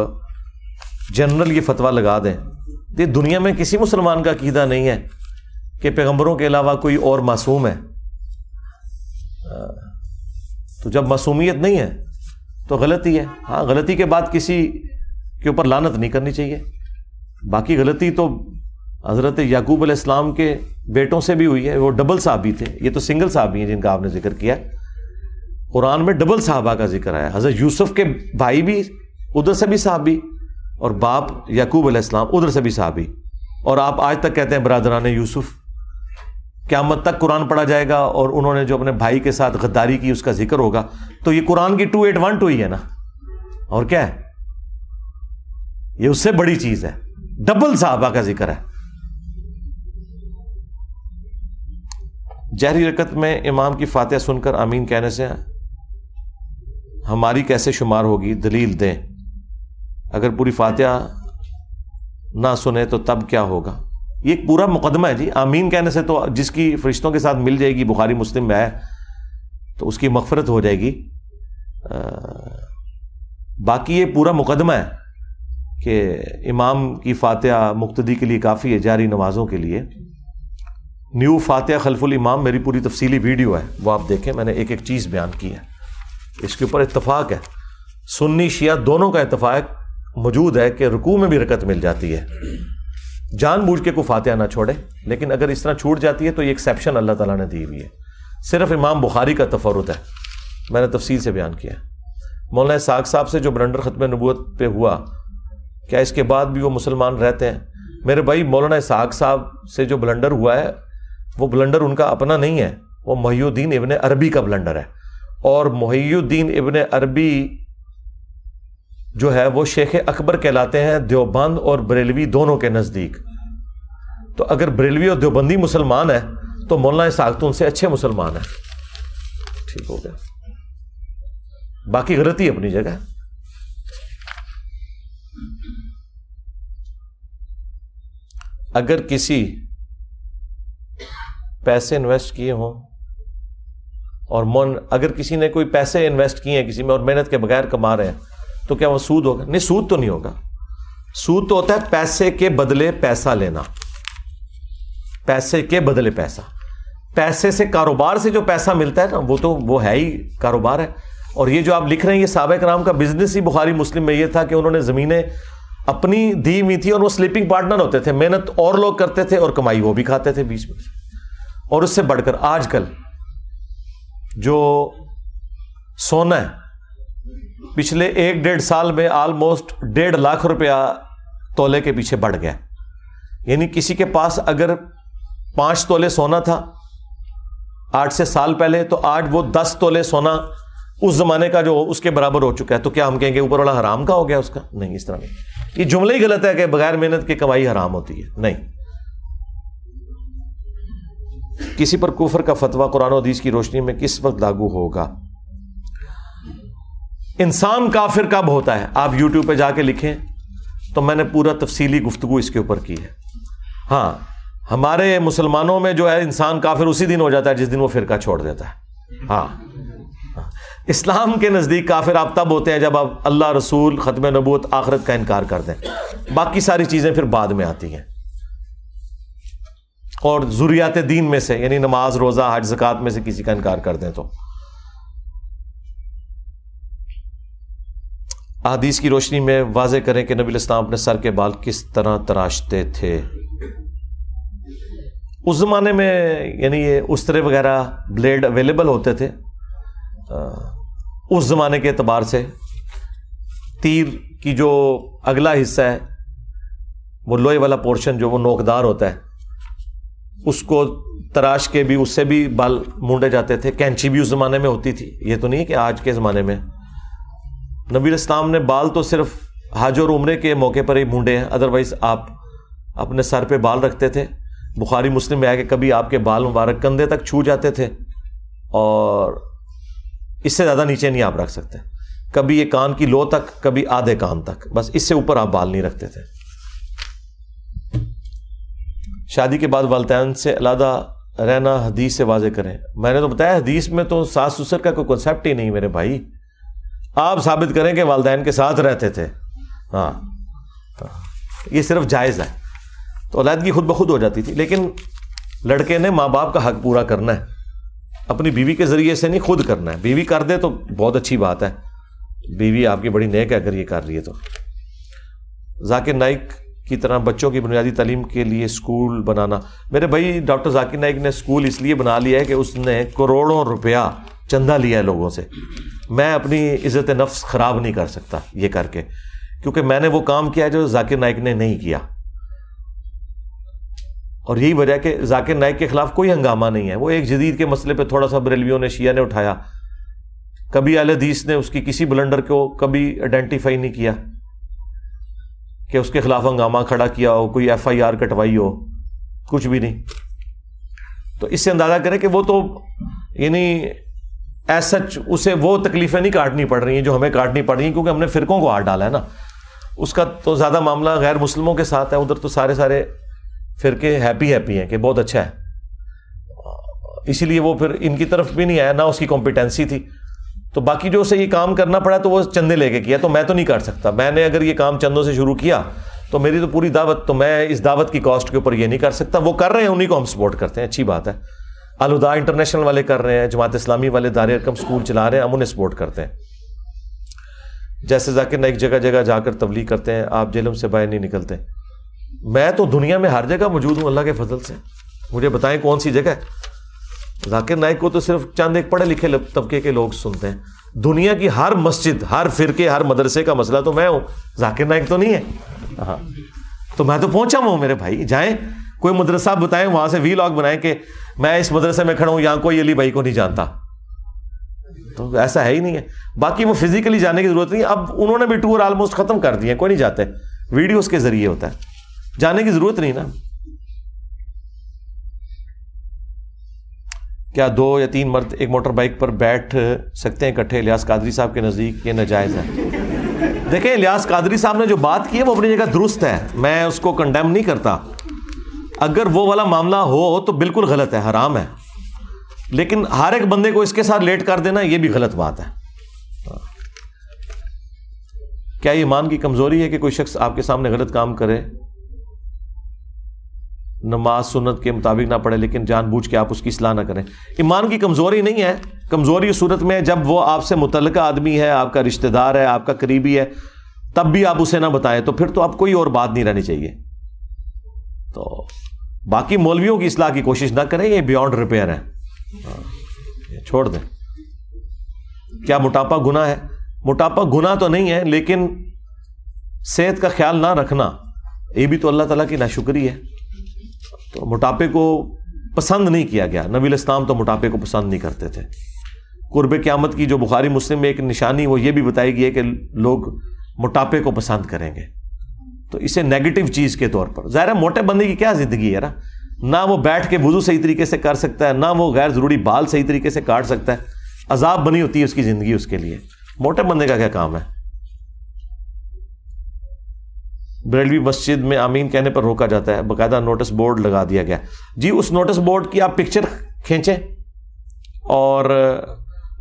جنرل یہ فتویٰ لگا دیں۔ یہ دنیا میں کسی مسلمان کا عقیدہ نہیں ہے کہ پیغمبروں کے علاوہ کوئی اور معصوم ہے۔ تو جب معصومیت نہیں ہے تو غلطی ہے۔ ہاں غلطی کے بعد کسی کے اوپر لانت نہیں کرنی چاہیے۔ باقی غلطی تو حضرت یعقوب علیہ السلام کے بیٹوں سے بھی ہوئی ہے۔ وہ ڈبل صحابی تھے۔ یہ تو سنگل صحابی ہیں جن کا آپ نے ذکر کیا۔ قرآن میں ڈبل صحابہ کا ذکر ہے حضرت یوسف کے بھائی بھی، ادھر سے بھی صحابی۔ اور باپ یعقوب علیہ السلام ادھر سے بھی صحابی۔ اور آپ آج تک کہتے ہیں برادران یوسف، قیامت تک قرآن پڑھا جائے گا اور انہوں نے جو اپنے بھائی کے ساتھ غداری کی، اس کا ذکر ہوگا۔ تو یہ قرآن کی ٹو ایٹ ون ٹو ہی ہے نا؟ اور کیا ہے؟ یہ اس سے بڑی چیز ہے۔ ڈبل صحابہ کا ذکر ہے۔ جہری رکت میں امام کی فاتحہ سن کر امین کہنے سے ہماری کیسے شمار ہوگی؟ دلیل دیں۔ اگر پوری فاتحہ نہ سنے تو تب کیا ہوگا؟ یہ ایک پورا مقدمہ ہے جی۔ آمین کہنے سے تو جس کی فرشتوں کے ساتھ مل جائے گی، بخاری مسلم میں ہے، تو اس کی مغفرت ہو جائے گی۔ باقی یہ پورا مقدمہ ہے کہ امام کی فاتحہ مقتدی کے لیے کافی ہے، جاری نمازوں کے لیے۔ نیو فاتحہ خلف الامام، میری پوری تفصیلی ویڈیو ہے، وہ آپ دیکھیں۔ میں نے ایک ایک چیز بیان کی ہے۔ اس کے اوپر اتفاق ہے۔ سنی شیعہ دونوں کا اتفاق موجود ہے کہ رکوع میں بھی رکت مل جاتی ہے۔ جان بوجھ کے کوئی فاتحہ نہ چھوڑے، لیکن اگر اس طرح چھوٹ جاتی ہے تو یہ ایکسیپشن اللہ تعالیٰ نے دی ہوئی ہے۔ صرف امام بخاری کا تفرت ہے۔ میں نے تفصیل سے بیان کیا مولانا ساگ صاحب سے جو بلنڈر ختم نبوت پہ ہوا، کیا اس کے بعد بھی وہ مسلمان رہتے ہیں؟ میرے بھائی، مولانا ساگ صاحب سے جو بلنڈر ہوا ہے، وہ بلنڈر ان کا اپنا نہیں ہے۔ وہ محی الدین ابن عربی کا بلنڈر ہے۔ اور محی الدین ابن عربی جو ہے وہ شیخ اکبر کہلاتے ہیں دیوبند اور بریلوی دونوں کے نزدیک۔ تو اگر بریلوی اور دیوبندی مسلمان ہے تو مولانا ساخت ان سے اچھے مسلمان ہیں۔ ٹھیک ہو گیا۔ باقی غلطی اپنی جگہ۔ اگر کسی پیسے انویسٹ کیے ہوں اور من اگر کسی نے کوئی پیسے انویسٹ کیے ہیں کسی میں اور محنت کے بغیر کما رہے ہیں تو کیا وہ سود ہوگا؟ نہیں، سود تو نہیں ہوگا۔ سود تو ہوتا ہے پیسے کے بدلے پیسہ لینا۔ پیسے کے بدلے پیسہ۔ پیسے سے کاروبار سے جو پیسہ ملتا ہے نا، وہ تو وہ ہے ہی کاروبار ہے۔ اور یہ جو آپ لکھ رہے ہیں، یہ سابق رام کا بزنس ہی بخاری مسلم میں یہ تھا کہ انہوں نے زمینیں اپنی دی ہوئی تھی اور وہ سلیپنگ پارٹنر ہوتے تھے۔ محنت اور لوگ کرتے تھے اور کمائی وہ بھی کھاتے تھے بیچ میں اور اس سے بڑھ کر آج کل جو سونا ہے پچھلے ایک ڈیڑھ سال میں آلموسٹ ڈیڑھ لاکھ روپیہ تولے کے پیچھے بڑھ گیا۔ یعنی کسی کے پاس اگر پانچ تولے سونا تھا، آٹھ سے سال پہلے، تو آج وہ دس تولے سونا اس زمانے کا جو اس کے برابر ہو چکا ہے۔ تو کیا ہم کہیں گے اوپر والا حرام کا ہو گیا اس کا؟ نہیں، اس طرح نہیں۔ یہ جملہ ہی غلط ہے کہ بغیر محنت کی کمائی حرام ہوتی ہے۔ نہیں۔ کسی پر کفر کا فتویٰ قرآن و حدیث کی روشنی میں کس وقت لاگو ہوگا؟ انسان کافر کب ہوتا ہے؟ آپ یوٹیوب پہ جا کے لکھیں تو میں نے پورا تفصیلی گفتگو اس کے اوپر کی ہے۔ ہاں ہمارے مسلمانوں میں جو ہے انسان کافر اسی دن ہو جاتا ہے جس دن وہ فرقہ چھوڑ دیتا ہے۔ ہاں۔ اسلام کے نزدیک کافر آپ تب ہوتے ہیں جب آپ اللہ رسول ختم نبوت آخرت کا انکار کر دیں۔ باقی ساری چیزیں پھر بعد میں آتی ہیں۔ اور ضروریات دین میں سے یعنی نماز، روزہ، حج زکات میں سے کسی کا انکار کر دیں تو۔ احادیث کی روشنی میں واضح کریں کہ نبی الاسلام اپنے سر کے بال کس طرح تراشتے تھے۔ اس زمانے میں یعنی یہ استرے وغیرہ بلیڈ اویلیبل ہوتے تھے۔ اس زمانے کے اعتبار سے تیر کی جو اگلا حصہ ہے، وہ لوہے والا پورشن جو وہ نوکدار ہوتا ہے، اس کو تراش کے بھی، اس سے بھی بال مونڈے جاتے تھے۔ کینچی بھی اس زمانے میں ہوتی تھی۔ یہ تو نہیں کہ آج کے زمانے میں۔ نبی اسلام نے بال تو صرف حاج اور عمرے کے موقع پر ہی مونڈے ہیں ادروائز آپ اپنے سر پہ بال رکھتے تھے۔ بخاری مسلم میں آیا کہ کبھی آپ کے بال مبارک کندھے تک چھو جاتے تھے اور اس سے زیادہ نیچے نہیں آپ رکھ سکتے۔ کبھی یہ کان کی لو تک، کبھی آدھے کان تک، بس اس سے اوپر آپ بال نہیں رکھتے تھے۔ شادی کے بعد والدین سے علیحدہ رہنا حدیث سے واضح کریں۔ میں نے تو بتایا، حدیث میں تو ساس سسر کا کوئی کنسیپٹ ہی نہیں میرے بھائی۔ آپ ثابت کریں کہ والدین کے ساتھ رہتے تھے۔ ہاں۔ یہ صرف جائز ہے۔ تو علیحدگی خود بخود ہو جاتی تھی، لیکن لڑکے نے ماں باپ کا حق پورا کرنا ہے۔ اپنی بیوی کے ذریعے سے نہیں، خود کرنا ہے۔ بیوی کر دے تو بہت اچھی بات ہے۔ بیوی آپ کی بڑی نیک ہے اگر یہ کر رہی ہے تو۔ ذاکر نائک کی طرح بچوں کی بنیادی تعلیم کے لیے اسکول بنانا۔ میرے بھائی ڈاکٹر ذاکر نائک نے اسکول اس لیے بنا لیا ہے کہ اس نے کروڑوں روپیہ چندہ لیا ہے لوگوں سے۔ میں اپنی عزت نفس خراب نہیں کر سکتا، یہ کر کے۔ کیونکہ میں نے وہ کام کیا جو ذاکر نائک نے نہیں کیا۔ اور یہی وجہ کہ ذاکر نائک کے خلاف کوئی ہنگامہ نہیں ہے۔ وہ ایک جدید کے مسئلے پہ تھوڑا سا بریلویوں نے شیعہ نے اٹھایا۔ کبھی اعلی حدیث نے اس کی کسی بلنڈر کو کبھی آئیڈینٹیفائی نہیں کیا کہ اس کے خلاف ہنگامہ کھڑا کیا ہو، کوئی ایف آئی آر کٹوائی ہو، کچھ بھی نہیں۔ تو اس سے اندازہ کریں کہ وہ تو یعنی ایس سچ اسے وہ تکلیفیں نہیں کاٹنی پڑ رہی ہیں جو ہمیں کاٹنی پڑ رہی ہیں، کیونکہ ہم نے فرقوں کو ہاتھ ڈالا ہے نا۔ اس کا تو زیادہ معاملہ غیر مسلموں کے ساتھ ہے، ادھر تو سارے سارے فرقے ہیپی ہیپی ہیں کہ بہت اچھا ہے۔ اسی لیے وہ پھر ان کی طرف بھی نہیں آیا، نہ اس کی کمپیٹنسی تھی۔ تو باقی جو اسے یہ کام کرنا پڑا تو وہ چندے لے کے کیا، تو میں تو نہیں کر سکتا۔ میں نے اگر یہ کام چندوں سے شروع کیا تو میری تو پوری دعوت، تو میں اس دعوت کی کاسٹ کے اوپر یہ نہیں کر سکتا۔ وہ کر رہے ہیں، انہیں کو ہم سپورٹ کرتے ہیں، اچھی بات ہے۔ الدا انٹرنیشنل والے کر رہے ہیں، جماعت اسلامی والے دار ارکم اسکول چلا رہے ہیں، ہم انہیں سپورٹ کرتے ہیں۔ جیسے ذاکر ایک جگہ جگہ جا کر تبلیغ کرتے ہیں، آپ جیلم سے باہر نہیں نکلتے۔ میں تو دنیا میں ہر جگہ موجود ہوں، اللہ کے فضل سے۔ مجھے بتائیں کون سی جگہ ذاکر نائک کو تو صرف چند ایک پڑھے لکھے طبقے کے لوگ سنتے ہیں۔ دنیا کی ہر مسجد، ہر فرقے، ہر مدرسے کا مسئلہ تو میں ہوں۔ ذاکر نائک تو نہیں ہے؟ ہاں۔ تو میں تو پہنچا ہوں میرے بھائی، جائیں۔ کوئی مدرسہ بتائیں، وہاں سے وی لاگ بنائیں کہ میں اس مدرسے میں کھڑا ہوں، یہاں کوئی علی بھائی کو نہیں جانتا۔ تو ایسا ہے ہی نہیں ہے۔ باقی وہ فزیکلی جانے کی ضرورت نہیں اب انہوں نے بھی ٹور آلموسٹ ختم کر دیے کوئی نہیں جاتے۔ ویڈیوز کے ذریعے ہوتا ہے۔ جانے کی ضرورت نہیں نا۔ کیا دو یا تین مرد ایک موٹر بائک پر بیٹھ سکتے ہیں اکٹھے؟ الیاس قادری صاحب کے نزدیک یہ ناجائز ہے۔ دیکھیں، الیاس قادری صاحب نے جو بات کی ہے، وہ اپنی جگہ درست ہے۔ میں اس کو کنڈیم نہیں کرتا۔ اگر وہ والا معاملہ ہو تو بالکل غلط ہے، حرام ہے۔ لیکن ہر ایک بندے کو اس کے ساتھ لیٹ کر دینا، یہ بھی غلط بات ہے۔ کیا ایمان کی کمزوری ہے کہ کوئی شخص آپ کے سامنے غلط کام کرے؟ نماز سنت کے مطابق نہ پڑھے، لیکن جان بوجھ کے آپ اس کی اصلاح نہ کریں۔ ایمان کی کمزوری نہیں ہے۔ کمزوری صورت میں جب وہ آپ سے متعلقہ آدمی ہے، آپ کا رشتہ دار ہے، آپ کا قریبی ہے، تب بھی آپ اسے نہ بتائیں۔ تو پھر تو آپ کوئی اور بات نہیں رہنی چاہیے۔ تو باقی مولویوں کی اصلاح کی کوشش نہ کریں، یہ بیونڈ ریپیئر ہے چھوڑ دیں۔ کیا موٹاپا گنا ہے؟ موٹاپا گنا تو نہیں ہے، لیکن صحت کا خیال نہ رکھنا، یہ بھی تو اللہ تعالیٰ کی ناشکری ہے۔ تو موٹاپے کو پسند نہیں کیا گیا۔ نبی الاسلام تو موٹاپے کو پسند نہیں کرتے تھے۔ قرب قیامت کی جو بخاری مسلم میں ایک نشانی، وہ یہ بھی بتائی گئی ہے کہ لوگ موٹاپے کو پسند کریں گے۔ تو اسے نیگیٹو چیز کے طور پر۔ ظاہر ہے موٹے بندے کی کیا زندگی ہے نا؟ نہ وہ بیٹھ کے وضو صحیح طریقے سے کر سکتا ہے، نہ وہ غیر ضروری بال صحیح طریقے سے کاٹ سکتا ہے۔ عذاب بنی ہوتی ہے اس کی زندگی اس کے لیے۔ موٹے بندے کا کیا کام ہے؟ بریلوی مسجد میں آمین کہنے پر روکا جاتا ہے۔ باقاعدہ نوٹس بورڈ لگا دیا گیا۔ جی اس نوٹس بورڈ کی آپ پکچر کھینچیں اور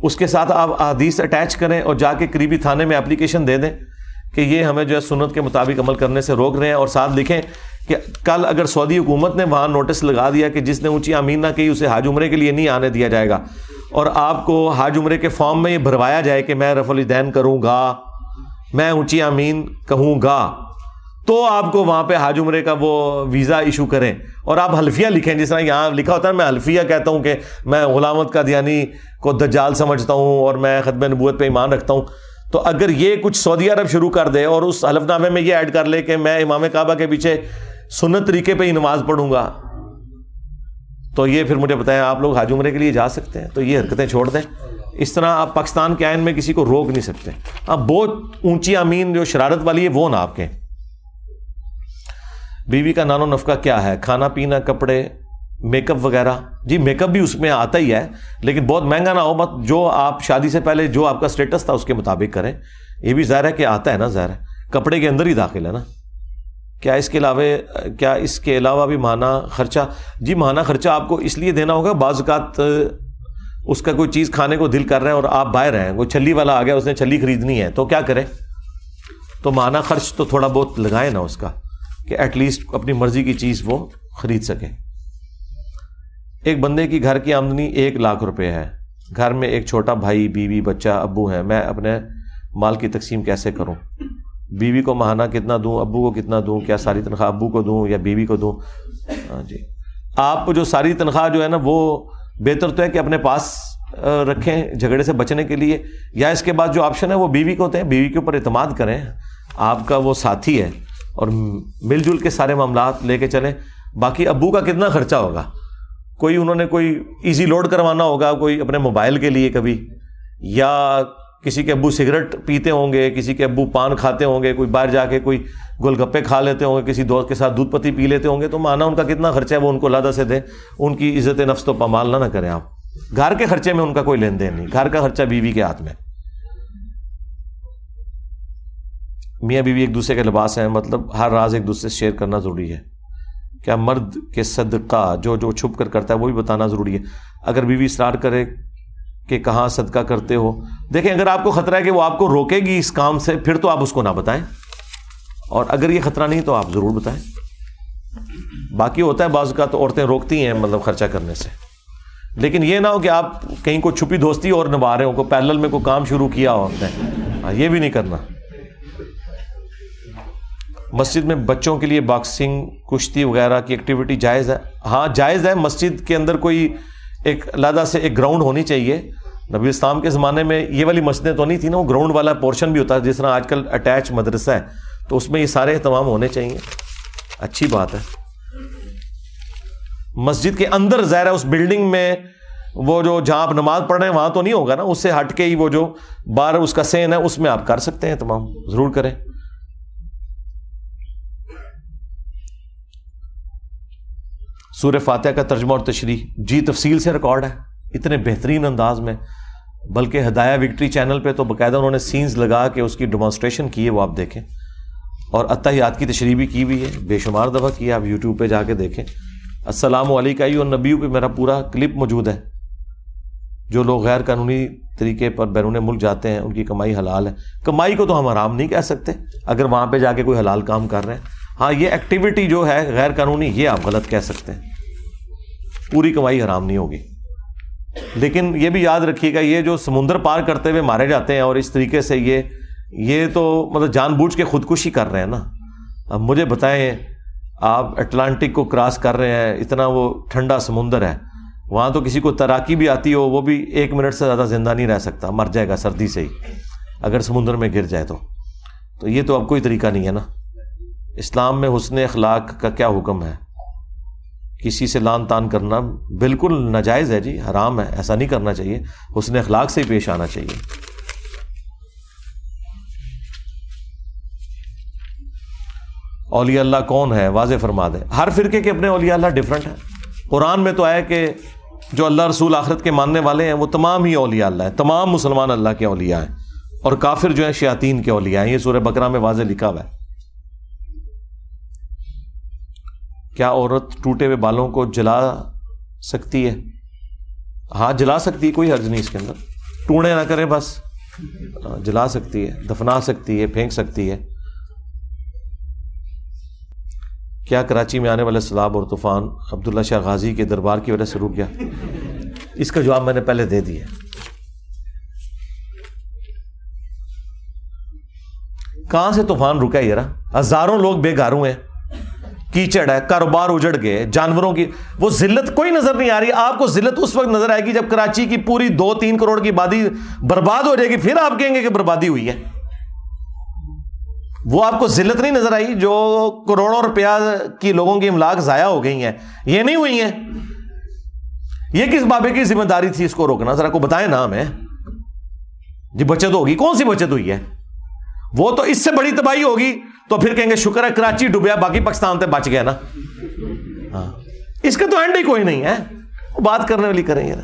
اس کے ساتھ آپ حدیث اٹیچ کریں اور جا کے قریبی تھانے میں اپلیکیشن دے دیں۔ کہ یہ ہمیں جو ہے سنت کے مطابق عمل کرنے سے روک رہے ہیں اور ساتھ لکھیں کہ کل اگر سعودی حکومت نے وہاں نوٹس لگا دیا کہ جس نے اونچی امین نہ کی، اسے حاج عمرے کے لیے نہیں آنے دیا جائے گا۔ اور آپ کو حاج عمرے کے فارم میں یہ بھروایا جائے کہ میں رف الدین کروں گا، میں اونچی امین کہوں گا۔ تو آپ کو وہاں پہ حاج عمرے کا وہ ویزا ایشو کریں۔ اور آپ حلفیہ لکھیں، جس طرح یہاں لکھا ہوتا ہے میں حلفیہ کہتا ہوں کہ میں غلامت کا دیانی کو دجال سمجھتا ہوں اور میں ختم نبوت پہ ایمان رکھتا ہوں۔ تو اگر یہ کچھ سعودی عرب شروع کر دے اور اس حلف نامے میں یہ ایڈ کر لے کہ میں امام کعبہ کے پیچھے سنت طریقے پہ ہی نماز پڑھوں گا، تو یہ پھر مجھے بتائیں آپ لوگ حاج عمرے کے لیے جا سکتے ہیں؟ تو یہ حرکتیں چھوڑ دیں۔ اس طرح آپ پاکستان کے آئین میں کسی کو روک نہیں سکتے۔ اب بہت اونچی امین جو شرارت والی ہے وہ نہ آپ کے۔ بیوی کا نانو نفقہ کیا ہے؟ کھانا پینا، کپڑے میک اپ وغیرہ۔ جی میک اپ بھی اس میں آتا ہی ہے، لیکن بہت مہنگا نہ ہو، مت جو آپ شادی سے پہلے جو آپ کا اسٹیٹس تھا اس کے مطابق کریں۔ یہ بھی ظاہر ہے کہ آتا ہے نا، ظاہر ہے۔ کپڑے کے اندر ہی داخل ہے نا۔ کیا اس کے علاوہ، کیا اس کے علاوہ بھی ماہانہ خرچہ؟ جی ماہانہ خرچہ آپ کو اس لیے دینا ہوگا، بعض اوقات اس کا کوئی چیز کھانے کو دل کر رہے ہیں اور آپ باہر ہیں کوئی چھلی والا آ گیا، اس نے چھلی خریدنی ہے، تو کیا کریں؟ تو ماہانہ خرچ تو تھوڑا بہت لگائیں نا اس کا، کہ ایٹ لیسٹ اپنی مرضی کی چیز وہ خرید سکیں۔ ایک بندے کی گھر کی آمدنی ایک لاکھ روپے ہے۔ گھر میں ایک چھوٹا بھائی، بیوی، بچہ، ابو ہے۔ میں اپنے مال کی تقسیم کیسے کروں؟ بیوی کو ماہانہ کتنا دوں؟ ابو کو کتنا دوں؟ کیا ساری تنخواہ ابو کو دوں یا بیوی کو دوں؟ ہاں جی۔ آپ جو ساری تنخواہ جو ہے نا، وہ بہتر تو ہے کہ اپنے پاس رکھیں جھگڑے سے بچنے کے لیے، یا اس کے بعد جو آپشن ہے، وہ بیوی کو ہوتے ہیں بیوی کے اوپر اعتماد کریں۔ آپ کا وہ ساتھی ہے اور مل جل کے سارے معاملات لے کے چلیں۔ باقی ابو کا کتنا خرچہ ہوگا؟ کوئی انہوں نے کوئی ایزی لوڈ کروانا ہوگا کوئی اپنے موبائل کے لیے کبھی؟ یا کسی کے ابو سگریٹ پیتے ہوں گے، کسی کے ابو پان کھاتے ہوں گے، کوئی باہر جا کے کوئی گول گپے کھا لیتے ہوں گے، کسی دوست کے ساتھ دودھ پتی پی لیتے ہوں گے، تو مانا ان کا کتنا خرچہ ہے، وہ ان کو لادہ سے دیں۔ ان کی عزت نفس تو پامال نہ نہ کریں آپ۔ گھر کے خرچے میں ان کا کوئی لین دین نہیں، گھر کا خرچہ بیوی کے ہاتھ میں۔ میاں بیوی ایک دوسرے کے لباس ہیں مطلب ہر راز ایک دوسرے سے شیئر کرنا ضروری ہے۔ کیا مرد کے صدقہ جو جو چھپ کر کرتا ہے وہ بھی بتانا ضروری ہے۔ اگر بیوی اسٹارٹ کرے کہ کہاں صدقہ کرتے ہو۔ دیکھیں اگر آپ کو خطرہ ہے کہ وہ آپ کو روکے گی اس کام سے پھر تو آپ اس کو نہ بتائیں۔ اور اگر یہ خطرہ نہیں تو آپ ضرور بتائیں۔ باقی ہوتا ہے بعض کا تو عورتیں روکتی ہیں مطلب خرچہ کرنے سے۔ لیکن یہ نہ ہو کہ آپ کہیں کو چھپی دوستی اور نبھا رہے ہو کو پیرل میں کوئی کام شروع کیا ہوتا ہے ہاں، یہ بھی نہیں کرنا۔ مسجد میں بچوں کے لیے باکسنگ، کشتی وغیرہ کی ایکٹیویٹی جائز ہے؟ ہاں جائز ہے۔ مسجد کے اندر کوئی ایک علیحدہ سے ایک گراؤنڈ ہونی چاہیے۔ نبی اسلام کے زمانے میں یہ والی مسجدیں تو نہیں تھیں نا، وہ گراؤنڈ والا پورشن بھی ہوتا ہے، جس طرح آج کل اٹیچ مدرسہ ہے۔ تو اس میں یہ سارے اہتمام ہونے چاہیے۔ اچھی بات ہے۔ مسجد کے اندر ظاہر ہے، اس بلڈنگ میں وہ جو جہاں آپ نماز پڑھ رہے ہیں، وہاں تو نہیں ہوگا نا۔ اس سے ہٹ کے ہی وہ جو باہر اس کا سین ہے، اس میں آپ کر سکتے ہیں تمام۔ ضرور کریں۔ سورہ فاتحہ کا ترجمہ اور تشریح جی تفصیل سے ریکارڈ ہے۔ اتنے بہترین انداز میں، بلکہ ہدایہ وکٹری چینل پہ تو باقاعدہ انہوں نے سینز لگا کے اس کی ڈیمانسٹریشن کی ہے، وہ آپ دیکھیں۔ اور اتحیات کی تشریح بھی کی ہوئی ہے، بے شمار دفعہ کی آپ یوٹیوب پہ جا کے دیکھیں۔ السلام علیکم اور نبیوں پہ میرا پورا کلپ موجود ہے۔ جو لوگ غیر قانونی طریقے پر بیرون ملک جاتے ہیں، ان کی کمائی حلال ہے۔ کمائی کو تو ہم آرام نہیں کہہ سکتے۔ اگر وہاں پہ جا کے کوئی حلال کام کر رہے ہیں ہاں یہ ایکٹیویٹی جو ہے غیر قانونی یہ آپ غلط کہہ سکتے ہیں۔ پوری کمائی حرام نہیں ہوگی۔ لیکن یہ بھی یاد رکھیے گا، یہ جو سمندر پار کرتے ہوئے مارے جاتے ہیں اور اس طریقے سے یہ یہ تو مطلب جان بوجھ کے خودکشی کر رہے ہیں نا۔ اب مجھے بتائیں، آپ اٹلانٹک کو کراس کر رہے ہیں، اتنا وہ ٹھنڈا سمندر ہے۔ وہاں تو کسی کو تیراکی بھی آتی ہو، وہ بھی ایک منٹ سے زیادہ زندہ نہیں رہ سکتا، مر جائے گا سردی سے ہی، اگر سمندر میں گر جائے تو۔ تو یہ تو اب کوئی طریقہ نہیں ہے نا۔ اسلام میں حسن اخلاق کا کیا حکم ہے؟ کسی سے لان تان کرنا بالکل ناجائز ہے جی حرام ہے، ایسا نہیں کرنا چاہیے۔ حسن اخلاق سے ہی پیش آنا چاہیے۔ اولیاء اللہ کون ہے؟ واضح فرما دے۔ ہر فرقے کے اپنے اولیاء اللہ ڈفرنٹ ہے قرآن میں تو آئے کہ جو اللہ رسول آخرت کے ماننے والے ہیں، وہ تمام ہی اولیاء اللہ ہیں، تمام مسلمان اللہ کے اولیاء ہیں اور کافر جو ہیں، شیاطین کے اولیاء ہیں۔ یہ سورہ بکرا میں واضح لکھا ہوا ہے۔ کیا عورت ٹوٹے ہوئے بالوں کو جلا سکتی ہے؟ ہاں جلا سکتی ہے، کوئی حرض نہیں اس کے اندر۔ ٹوڑے نہ کرے بس۔ جلا سکتی ہے، دفنا سکتی ہے، پھینک سکتی ہے۔ کیا کراچی میں آنے والے سیلاب اور طوفان عبداللہ شاہ غازی کے دربار کی وجہ سے رک گیا؟ اس کا جواب میں نے پہلے دے دیا۔ کہاں سے طوفان رکا یہ رہا ہزاروں لوگ بے گارو ہیں۔ کیچڑ ہے، کاروبار اجڑ گئے، جانوروں کی وہ ذلت کوئی نظر نہیں آ رہی، آپ کو ذلت اس وقت نظر آئے گی جب کراچی کی پوری دو تین کروڑ کی آبادی برباد ہو جائے گی، پھر آپ کہیں گے کہ بربادی ہوئی ہے۔ وہ آپ کو ذلت نہیں نظر آئی، جو کروڑوں روپیہ کی لوگوں کی املاک ضائع ہو گئی ہیں، یہ نہیں ہوئی ہیں۔ یہ کس بابے کی ذمہ داری تھی، اس کو روکنا؟ ذرا کو بتائیں نا ہمیں جی بچت ہوگی، کون سی بچت ہوئی ہے؟ وہ تو اس سے بڑی تباہی ہوگی۔ تو پھر کہیں گے شکر ہے کراچی ڈوبیا، باقی پاکستان سے بچ گیا نا۔ ہاں۔ اس کا تو اینڈ ہی کوئی نہیں ہے۔ وہ بات کرنے والی کریں گے نا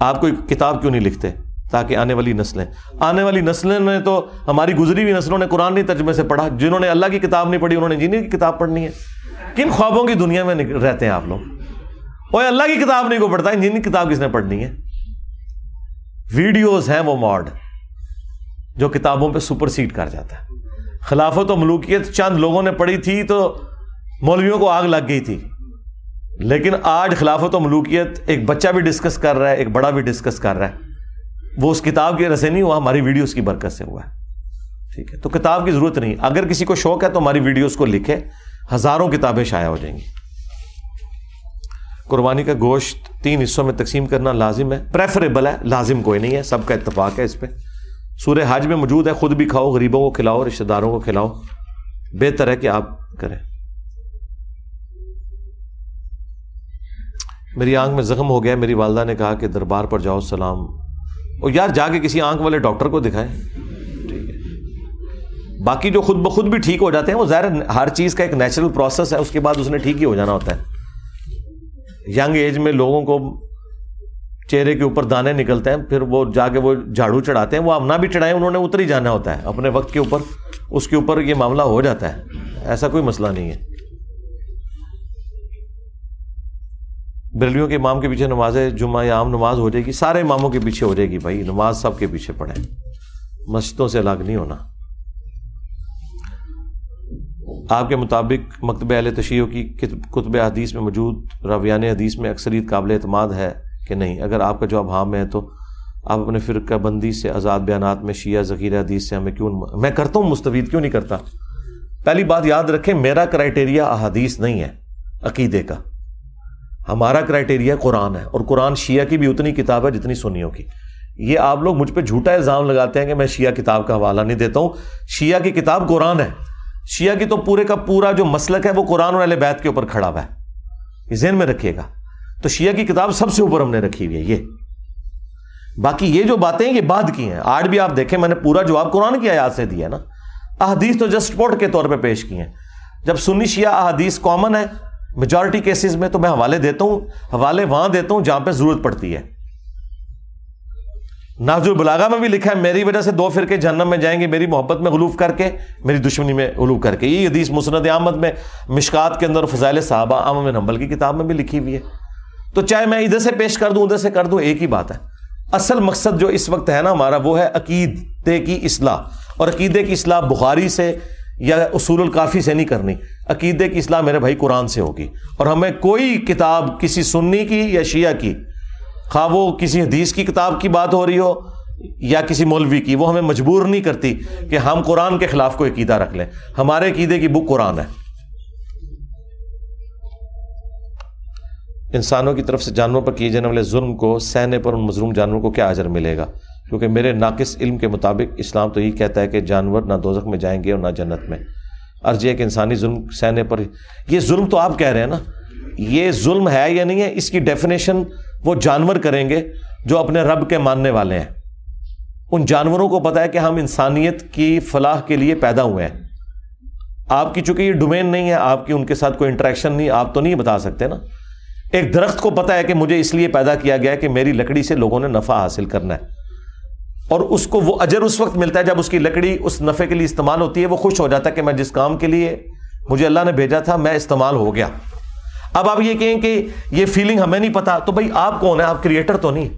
آپ کوئی کتاب کیوں نہیں لکھتے؟ تاکہ آنے والی نسلیں۔ آنے والی نسلیں نے تو ہماری گزری ہوئی نسلوں نے قرآن ترجمے سے پڑھا۔ جنہوں نے اللہ کی کتاب نہیں پڑھی، انہوں نے جینی کی کتاب پڑھنی ہے۔ کن خوابوں کی دنیا میں رہتے ہیں آپ لوگ؟ وہ اللہ کی کتاب نہیں کو پڑھتا، انجینئر کتاب کس نے پڑھنی ہے؟ ویڈیوز ہیں وہ ماڈ جو کتابوں پہ سپر سیٹ کر جاتا ہے۔ خلافت و ملوکیت چند لوگوں نے پڑھی تھی تو مولویوں کو آگ لگ گئی تھی۔ لیکن آج خلافت و ملوکیت ایک بچہ بھی ڈسکس کر رہا ہے، ایک بڑا بھی ڈسکس کر رہا ہے۔ وہ اس کتاب کی وجہ سے نہیں ہوا، ہماری ویڈیوز کی برکت سے ہوا ہے۔ ٹھیک ہے، تو کتاب کی ضرورت نہیں۔ اگر کسی کو شوق ہے تو ہماری ویڈیوز کو لکھے، ہزاروں کتابیں شائع ہو جائیں گی۔ قربانی کا گوشت تین حصوں میں تقسیم کرنا لازم ہے۔ پریفریبل ہے، لازم کوئی نہیں ہے، سب کا اتفاق ہے اس پہ۔ سورہ حج میں موجود ہے، خود بھی کھاؤ، غریبوں کو کھلاؤ رشتے داروں کو کھلاؤ۔ بہتر ہے کہ آپ کریں۔ میری آنکھ میں زخم ہو گیا میری والدہ نے کہا کہ دربار پر جاؤ، سلام۔ اور یار، جا کے کسی آنکھ والے ڈاکٹر کو دکھائیں۔ ٹھیک ہے۔ باقی جو خود بخود بھی ٹھیک ہو جاتے ہیں، وہ ظاہر ہر چیز کا ایک نیچرل پروسیس ہے، اس کے بعد اس نے ٹھیک ہی ہو جانا ہوتا ہے۔ ینگ ایج میں لوگوں کو چہرے کے اوپر دانے نکلتے ہیں، پھر وہ جا کے وہ جھاڑو چڑھاتے ہیں، وہ اب نہ بھی چڑھائیں انہوں نے اتر ہی جانا ہوتا ہے، اپنے وقت کے اوپر، اس کے اوپر یہ معاملہ ہو جاتا ہے۔ ایسا کوئی مسئلہ نہیں ہے۔ بریلیوں کے امام کے پیچھے نماز جمعہ یا عام نماز ہو جائے گی، سارے اماموں کے پیچھے ہو جائے گی بھائی، نماز سب کے پیچھے پڑھیں مسجدوں سے الگ نہیں ہونا۔ آپ کے مطابق مکتب اہل تشیعوں کی کتب حدیث میں موجود، رویان حدیث میں اکثریت قابل اعتماد ہے۔ کہ نہیں، اگر آپ کا جواب ہاں میں ہے تو آپ اپنے فرقہ بندی سے، آزاد بیانات میں، شیعہ ذخیرہ حدیث سے ہمیں کیوں، میں کرتا ہوں، مستفید کیوں نہیں کرتا؟ پہلی بات یاد رکھیں، میرا کرائٹیریا احادیث نہیں ہے، عقیدے کا۔ ہمارا کرائٹیریا قرآن ہے، اور قرآن شیعہ کی بھی اتنی کتاب ہے جتنی سنیوں کی۔ یہ آپ لوگ مجھ پہ جھوٹا الزام لگاتے ہیں کہ میں شیعہ کتاب کا حوالہ نہیں دیتا ہوں۔ شیعہ کی کتاب قرآن ہے۔ شیعہ کی تو پورے کا پورا جو مسلک ہے، وہ قرآن اور اہل بیت کے اوپر کھڑا ہوا ہے۔ یہ ذہن میں رکھیے گا۔ تو شیعہ کی کتاب سب سے اوپر ہم نے رکھی ہوئی ہے، یہ۔ باقی یہ جو باتیں یہ بعد کی ہیں۔ آج بھی آپ دیکھیں، میں نے پورا جواب قرآن کی آیات سے دیا نا، احادیث تو جسٹ پوٹ کے طور پہ پیش کی ہیں۔ جب سنی شیعہ احادیث کامن ہے میجورٹی کیسز میں تو میں حوالے دیتا ہوں، حوالے وہاں دیتا ہوں جہاں پہ ضرورت پڑتی ہے۔ ناز البلاغا میں بھی لکھا ہے، میری وجہ سے دو فرقے جہنم میں جائیں گے، میری محبت میں غلوف کر کے، میری دشمنی میں غلوف کر کے۔ یہ حدیث مسند احمد میں مشکات کے اندر فضائل صحابہ عام نمبل کی کتاب میں بھی لکھی ہوئی ہے۔ تو چاہے میں ادھر سے پیش کر دوں، ادھر سے کر دوں، ایک ہی بات ہے۔ اصل مقصد جو اس وقت ہے نا ہمارا، وہ ہے عقیدے کی اصلاح۔ اور عقیدے کی اصلاح بخاری سے یا اصول القافی سے نہیں کرنی۔ عقیدے کی اصلاح میرے بھائی قرآن سے ہوگی۔ اور ہمیں کوئی کتاب کسی سنی کی یا شیعہ کی، خواہ وہ کسی حدیث کی کتاب کی بات ہو رہی ہو یا کسی مولوی کی، وہ ہمیں مجبور نہیں کرتی کہ ہم قرآن کے خلاف کوئی عقیدہ رکھ لیں۔ ہمارے عقیدے کی بک قرآن ہے۔ انسانوں کی طرف سے جانوروں پر کیے جانے والے ظلم کو سہنے پر ان مظلوم جانوروں کو کیا اجر ملے گا؟ کیونکہ میرے ناقص علم کے مطابق اسلام تو یہی کہتا ہے کہ جانور نہ دوزخ میں جائیں گے اور نہ جنت میں۔ عرض یہ کہ انسانی ظلم سہنے پر، یہ ظلم تو آپ کہہ رہے ہیں نا؟ یہ ظلم ہے یا نہیں ہے؟ اس کی ڈیفینیشن وہ جانور کریں گے جو اپنے رب کے ماننے والے ہیں۔ ان جانوروں کو پتا ہے کہ ہم انسانیت کی فلاح کے لیے پیدا ہوئے ہیں۔ آپ کی چونکہ یہ ڈومین نہیں ہے، آپ کی ان کے ساتھ کوئی انٹریکشن نہیں، آپ تو نہیں بتا سکتے نا؟ ایک درخت کو پتا ہے کہ مجھے اس لیے پیدا کیا گیا کہ میری لکڑی سے لوگوں نے نفع حاصل کرنا ہے۔ اور اس کو وہ اجر اس وقت ملتا ہے جب اس کی لکڑی اس نفے کے لیے استعمال ہوتی ہے، وہ خوش ہو جاتا ہے کہ میں جس کام کے لیے مجھے اللہ نے بھیجا تھا، میں استعمال ہو گیا۔ اب آپ یہ کہیں کہ یہ فیلنگ ہمیں نہیں پتا، تو بھائی آپ کون ہے آپ کریٹر تو نہیں۔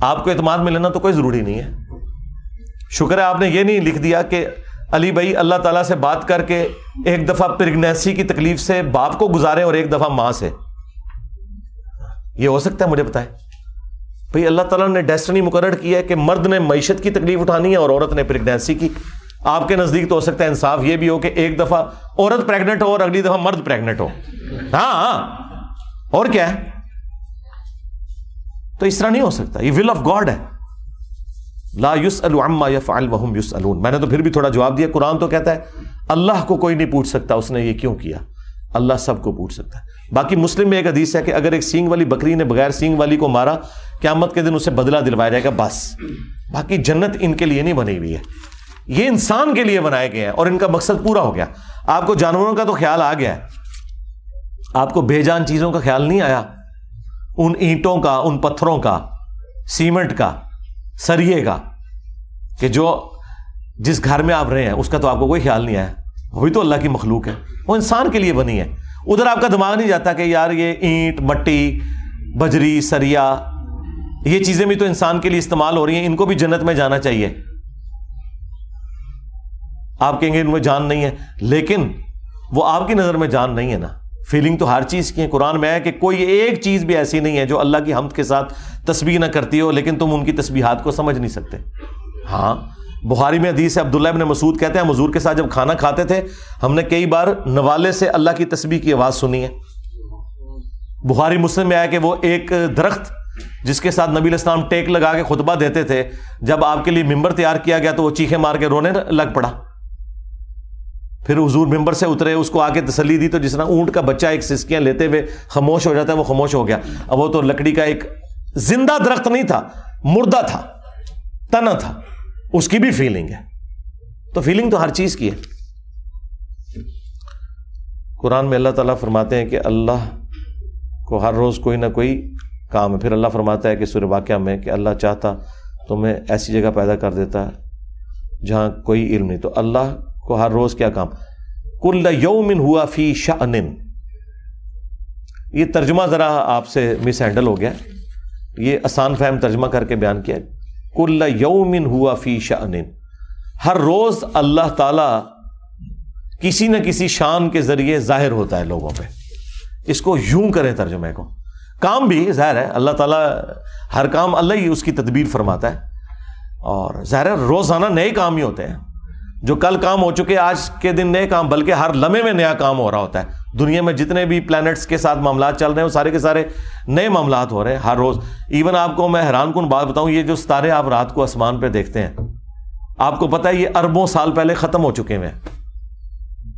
آپ کو اعتماد میں لینا تو کوئی ضروری نہیں ہے۔ شکر ہے آپ نے یہ نہیں لکھ دیا کہ علی بھائی، اللہ تعالیٰ سے بات کر کے ایک دفعہ پریگنینسی کی تکلیف سے باپ کو گزارے اور ایک دفعہ ماں سے۔ یہ ہو سکتا ہے مجھے بتائیں بھائی، اللہ تعالیٰ نے ڈیسٹنی مقرر کیا ہے کہ مرد نے معیشت کی تکلیف اٹھانی ہے اور عورت نے پریگنینسی کی۔ آپ کے نزدیک تو ہو سکتا ہے انصاف یہ بھی ہو کہ ایک دفعہ عورت پریگنٹ ہو اور اگلی دفعہ مرد پریگنٹ ہو۔ ہاں ہاں۔ اور کیا ہے؟ تو اس طرح نہیں ہو سکتا۔ یہ ول آف گاڈ ہے۔ لا یوس الما وحم یوس میں نے تو پھر بھی تھوڑا جواب دیا، قرآن تو کہتا ہے، اللہ کو کوئی نہیں پوچھ سکتا، اس نے یہ کیوں کیا؟ اللہ سب کو پوچھ سکتا ہے۔ باقی مسلم میں ایک حدیث ہے کہ اگر ایک سینگ والی بکری نے بغیر سینگ والی کو مارا، قیامت کے دن اسے بدلہ دلوایا جائے گا، بس۔ باقی جنت ان کے لیے نہیں بنی ہوئی ہے۔ یہ انسان کے لیے بنائے گئے ہیں اور ان کا مقصد پورا ہو گیا۔ آپ کو جانوروں کا تو خیال آ گیا ہے۔ آپ کو بے جان چیزوں کا خیال نہیں آیا؟ ان اینٹوں کا، ان پتھروں کا، سیمنٹ کا۔ سریے کا کہ جو جس گھر میں آپ رہے ہیں، اس کا تو آپ کو کوئی خیال نہیں آیا وہی تو اللہ کی مخلوق ہے۔ وہ انسان کے لیے بنی ہے۔ ادھر آپ کا دماغ نہیں جاتا کہ یار یہ اینٹ، مٹی، بجری، سریا، یہ چیزیں بھی تو انسان کے لیے استعمال ہو رہی ہیں۔ ان کو بھی جنت میں جانا چاہیے۔ آپ کہیں گے ان میں جان نہیں ہے، لیکن وہ آپ کی نظر میں جان نہیں ہے نا۔ فیلنگ تو ہر چیز کی ہے۔ قرآن میں ہے کہ کوئی ایک چیز بھی ایسی نہیں ہے جو اللہ کی حمد کے ساتھ تصویر نہ کرتی ہو، لیکن تم ان کی تصویرات کو سمجھ نہیں سکتے۔ ہاں بخاری میں حدیث عبداللہ ابن مسعود کہتے ہیں مزور کے ساتھ جب کھانا کھاتے تھے، ہم نے کئی بار نوالے سے اللہ کی تصویر کی آواز سنی ہے۔ بخاری مسلم میں آیا کہ وہ ایک درخت جس کے ساتھ نبی الاسلام ٹیک لگا کے خطبہ دیتے تھے، جب آپ کے لیے ممبر تیار کیا گیا تو وہ چیخے مار کے رونے لگ پڑا۔ پھر حضور ممبر سے اترے، اس کو آگے تسلی دی، تو جس طرح اونٹ کا بچہ ایک سسکیاں لیتے ہوئے خاموش ہو جاتا ہے، وہ خاموش ہو گیا۔ اب وہ تو لکڑی کا ایک زندہ درخت نہیں تھا، مردہ تھا، تنا تھا۔ اس کی بھی فیلنگ ہے۔ تو فیلنگ تو ہر چیز کی ہے۔ قرآن میں اللہ تعالیٰ فرماتے ہیں کہ اللہ کو ہر روز کوئی نہ کوئی کام ہے۔ پھر اللہ فرماتا ہے کہ سورہ واقعہ میں کہ اللہ چاہتا تو میں ایسی جگہ پیدا کر دیتا جہاں کوئی علم نہیں۔ تو اللہ کو ہر روز کیا کام؟ کل یومن ہوا فی شاہ یہ ترجمہ ذرا آپ سے مس ہینڈل ہو گیا۔ یہ آسان فہم ترجمہ کر کے بیان کیا۔ کل یومن ہوا فی شاہ ہر روز اللہ تعالی کسی نہ کسی شان کے ذریعے ظاہر ہوتا ہے لوگوں پہ۔ اس کو یوں کریں ترجمے کو۔ کام بھی ظاہر ہے۔ اللہ تعالیٰ ہر کام اللہ ہی اس کی تدبیر فرماتا ہے۔ اور ظاہر ہے روزانہ نئے کام ہی ہوتے ہیں۔ جو کل کام ہو چکے، آج کے دن نئے کام، بلکہ ہر لمحے میں نیا کام ہو رہا ہوتا ہے۔ دنیا میں جتنے بھی پلانٹس کے ساتھ معاملات چل رہے ہیں، وہ سارے کے سارے نئے معاملات ہو رہے ہیں ہر روز۔ ایون آپ کو میں حیران کن بات بتاؤں، یہ جو ستارے آپ رات کو آسمان پہ دیکھتے ہیں، آپ کو پتا ہے، یہ اربوں سال پہلے ختم ہو چکے ہوئے ہیں۔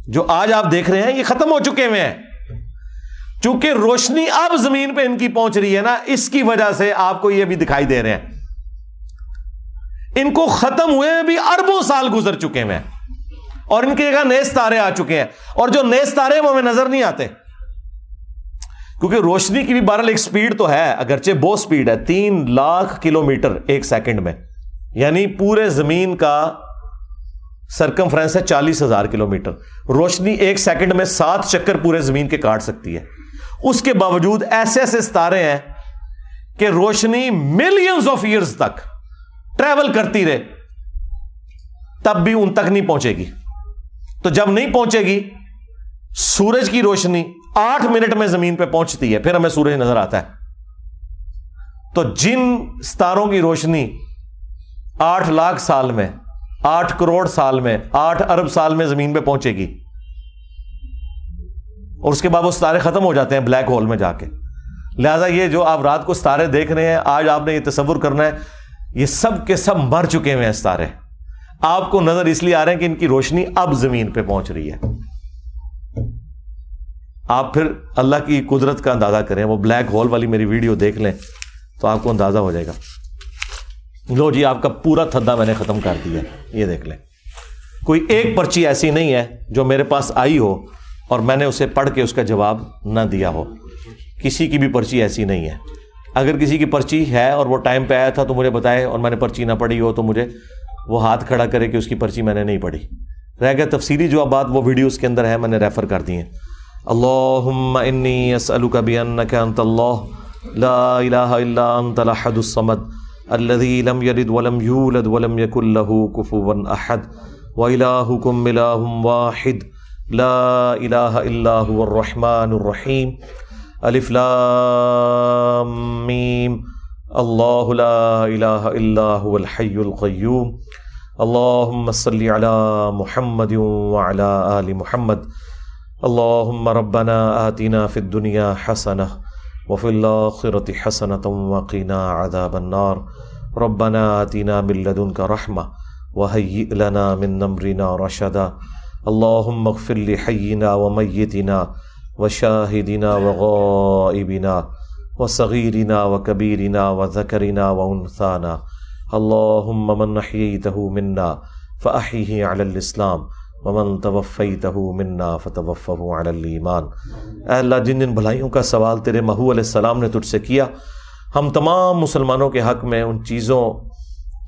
جو آج آپ دیکھ رہے ہیں، یہ ختم ہو چکے ہوئے ہیں۔ چونکہ روشنی اب زمین پہ ان کی پہنچ رہی ہے نا، اس کی وجہ سے آپ کو یہ بھی دکھائی دے رہے ہیں۔ ان کو ختم ہوئے بھی اربوں سال گزر چکے ہیں۔ اور ان کی جگہ نئے ستارے آ چکے ہیں۔ اور جو نئے ستارے وہ ہمیں نظر نہیں آتے۔ کیونکہ روشنی کی بھی بہرحال ایک سپیڈ تو ہے، اگرچہ بہت سپیڈ ہے، تین لاکھ کلو میٹر ایک سیکنڈ میں۔ یعنی پورے زمین کا سرکم فرینس ہے چالیس ہزار کلو میٹر روشنی ایک سیکنڈ میں سات چکر پورے زمین کے کاٹ سکتی ہے۔ اس کے باوجود ایسے ایسے ستارے ہیں کہ روشنی ملینز آف ایئرز تک ٹریول کرتی رہے۔ تب بھی ان تک نہیں پہنچے گی۔ تو جب نہیں پہنچے گی، سورج کی روشنی آٹھ منٹ میں زمین پہ پہنچتی ہے، پھر ہمیں سورج نظر آتا ہے۔ تو جن ستاروں کی روشنی آٹھ لاکھ سال میں، آٹھ کروڑ سال میں، آٹھ ارب سال میں زمین پہ پہنچے گی، اور اس کے بعد وہ ستارے ختم ہو جاتے ہیں بلیک ہول میں جا کے۔ لہٰذا یہ جو آپ رات کو ستارے دیکھ رہے ہیں، آج آپ نے یہ تصور کرنا ہے یہ سب کے سب مر چکے ہوئے ہیں ستارے آپ کو نظر اس لیے آ رہے ہیں کہ ان کی روشنی اب زمین پہ پہنچ رہی ہے۔ آپ پھر اللہ کی قدرت کا اندازہ کریں، وہ بلیک ہول والی میری ویڈیو دیکھ لیں تو آپ کو اندازہ ہو جائے گا۔ لو جی آپ کا پورا تھدا میں نے ختم کر دیا۔ یہ دیکھ لیں۔ کوئی ایک پرچی ایسی نہیں ہے جو میرے پاس آئی ہو اور میں نے اسے پڑھ کے اس کا جواب نہ دیا ہو۔ کسی کی بھی پرچی ایسی نہیں ہے۔ اگر کسی کی پرچی ہے اور وہ ٹائم پہ آیا تھا تو مجھے بتائے اور میں نے پرچی نہ پڑھی ہو تو مجھے وہ ہاتھ کھڑا کرے کہ اس کی پرچی میں نے نہیں پڑھی۔ رہ گیا تفصیلی جو بات وہ ویڈیوز کے اندر ہے، میں نے ریفر کر دی ہیں۔ اللہ انی اسألک بانک انت اللہ، لا الہ الا انت لحد الصمد الذي لم يلد ولم يولد ولم يكن له كفوا احد والهكم اله واحد، لا الہ الا هو الرحمن الرحیم۔ الف لام میم. اللہ لا الہ الا هو الحی القیوم. اللہم صلی علی محمد وعلى آل محمد. اللہم ربنا آتنا فی الدنیا حسنہ وفي الآخرة حسنة وقنا عذاب النار. ربنا آتنا من لدنك رحمة وهيئ لنا من نمرنا رشدا. اللهم اغفر لحينا وميتنا وشاهدنا وغائبنا وصغيرنا وكبيرنا وذكرنا وانثانا اللهم من احييته منا فاحيه على الاسلام ومن توفيته منا فتوفه على الايمان اے اللہ، جن جن بھلائیوں کا سوال تیرے محو علیہ السلام نے تجھ سے کیا، ہم تمام مسلمانوں کے حق میں ان چیزوں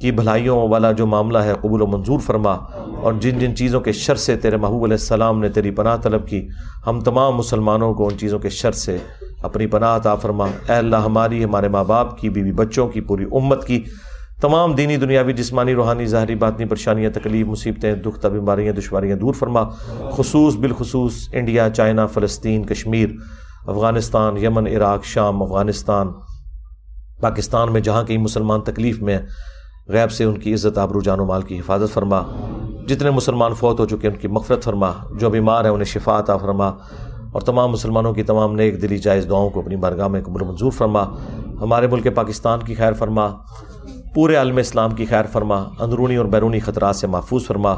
کی بھلائیوں والا جو معاملہ ہے قبول و منظور فرما اور جن جن چیزوں کے شر سے تیرے محبوب علیہ السلام نے تیری پناہ طلب کی، ہم تمام مسلمانوں کو ان چیزوں کے شر سے اپنی پناہ عطا فرما۔ اے اللہ ہماری، ہمارے ماں باپ کی، بیوی بچوں کی، پوری امت کی، تمام دینی، دنیاوی، جسمانی، روحانی، ظاہری باتنی پریشانیاں، تکلیف، مصیبتیں، دکھ بیماریاں، دشواریاں دور فرما۔ خصوص، بالخصوص انڈیا، چائنا، فلسطین، کشمیر، افغانستان، یمن، عراق، شام، افغانستان، پاکستان میں جہاں کئی مسلمان تکلیف میں غیب سے ان کی عزت آبرو جان و مال کی حفاظت فرما۔ جتنے مسلمان فوت ہو چکے ان کی مغفرت فرما۔ جو بیمار ہیں، انہیں شفا عطا فرما۔ اور تمام مسلمانوں کی تمام نیک دلی جائز دعاؤں کو اپنی بارگاہ میں قبول منظور فرما۔ ہمارے ملک پاکستان کی خیر فرما۔ پورے عالم اسلام کی خیر فرما۔ اندرونی اور بیرونی خطرات سے محفوظ فرما۔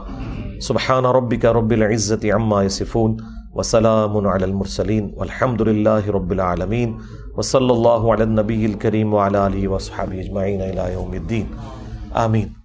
سبحان ربی کا رب العزت عما صفون وسلام علی المرسلین والحمد للہ رب العالمین۔ وصلی اللہ علی النبی الکریم وعلی آلہ وصحبہ اجمعین الى یوم الدین۔ آمین۔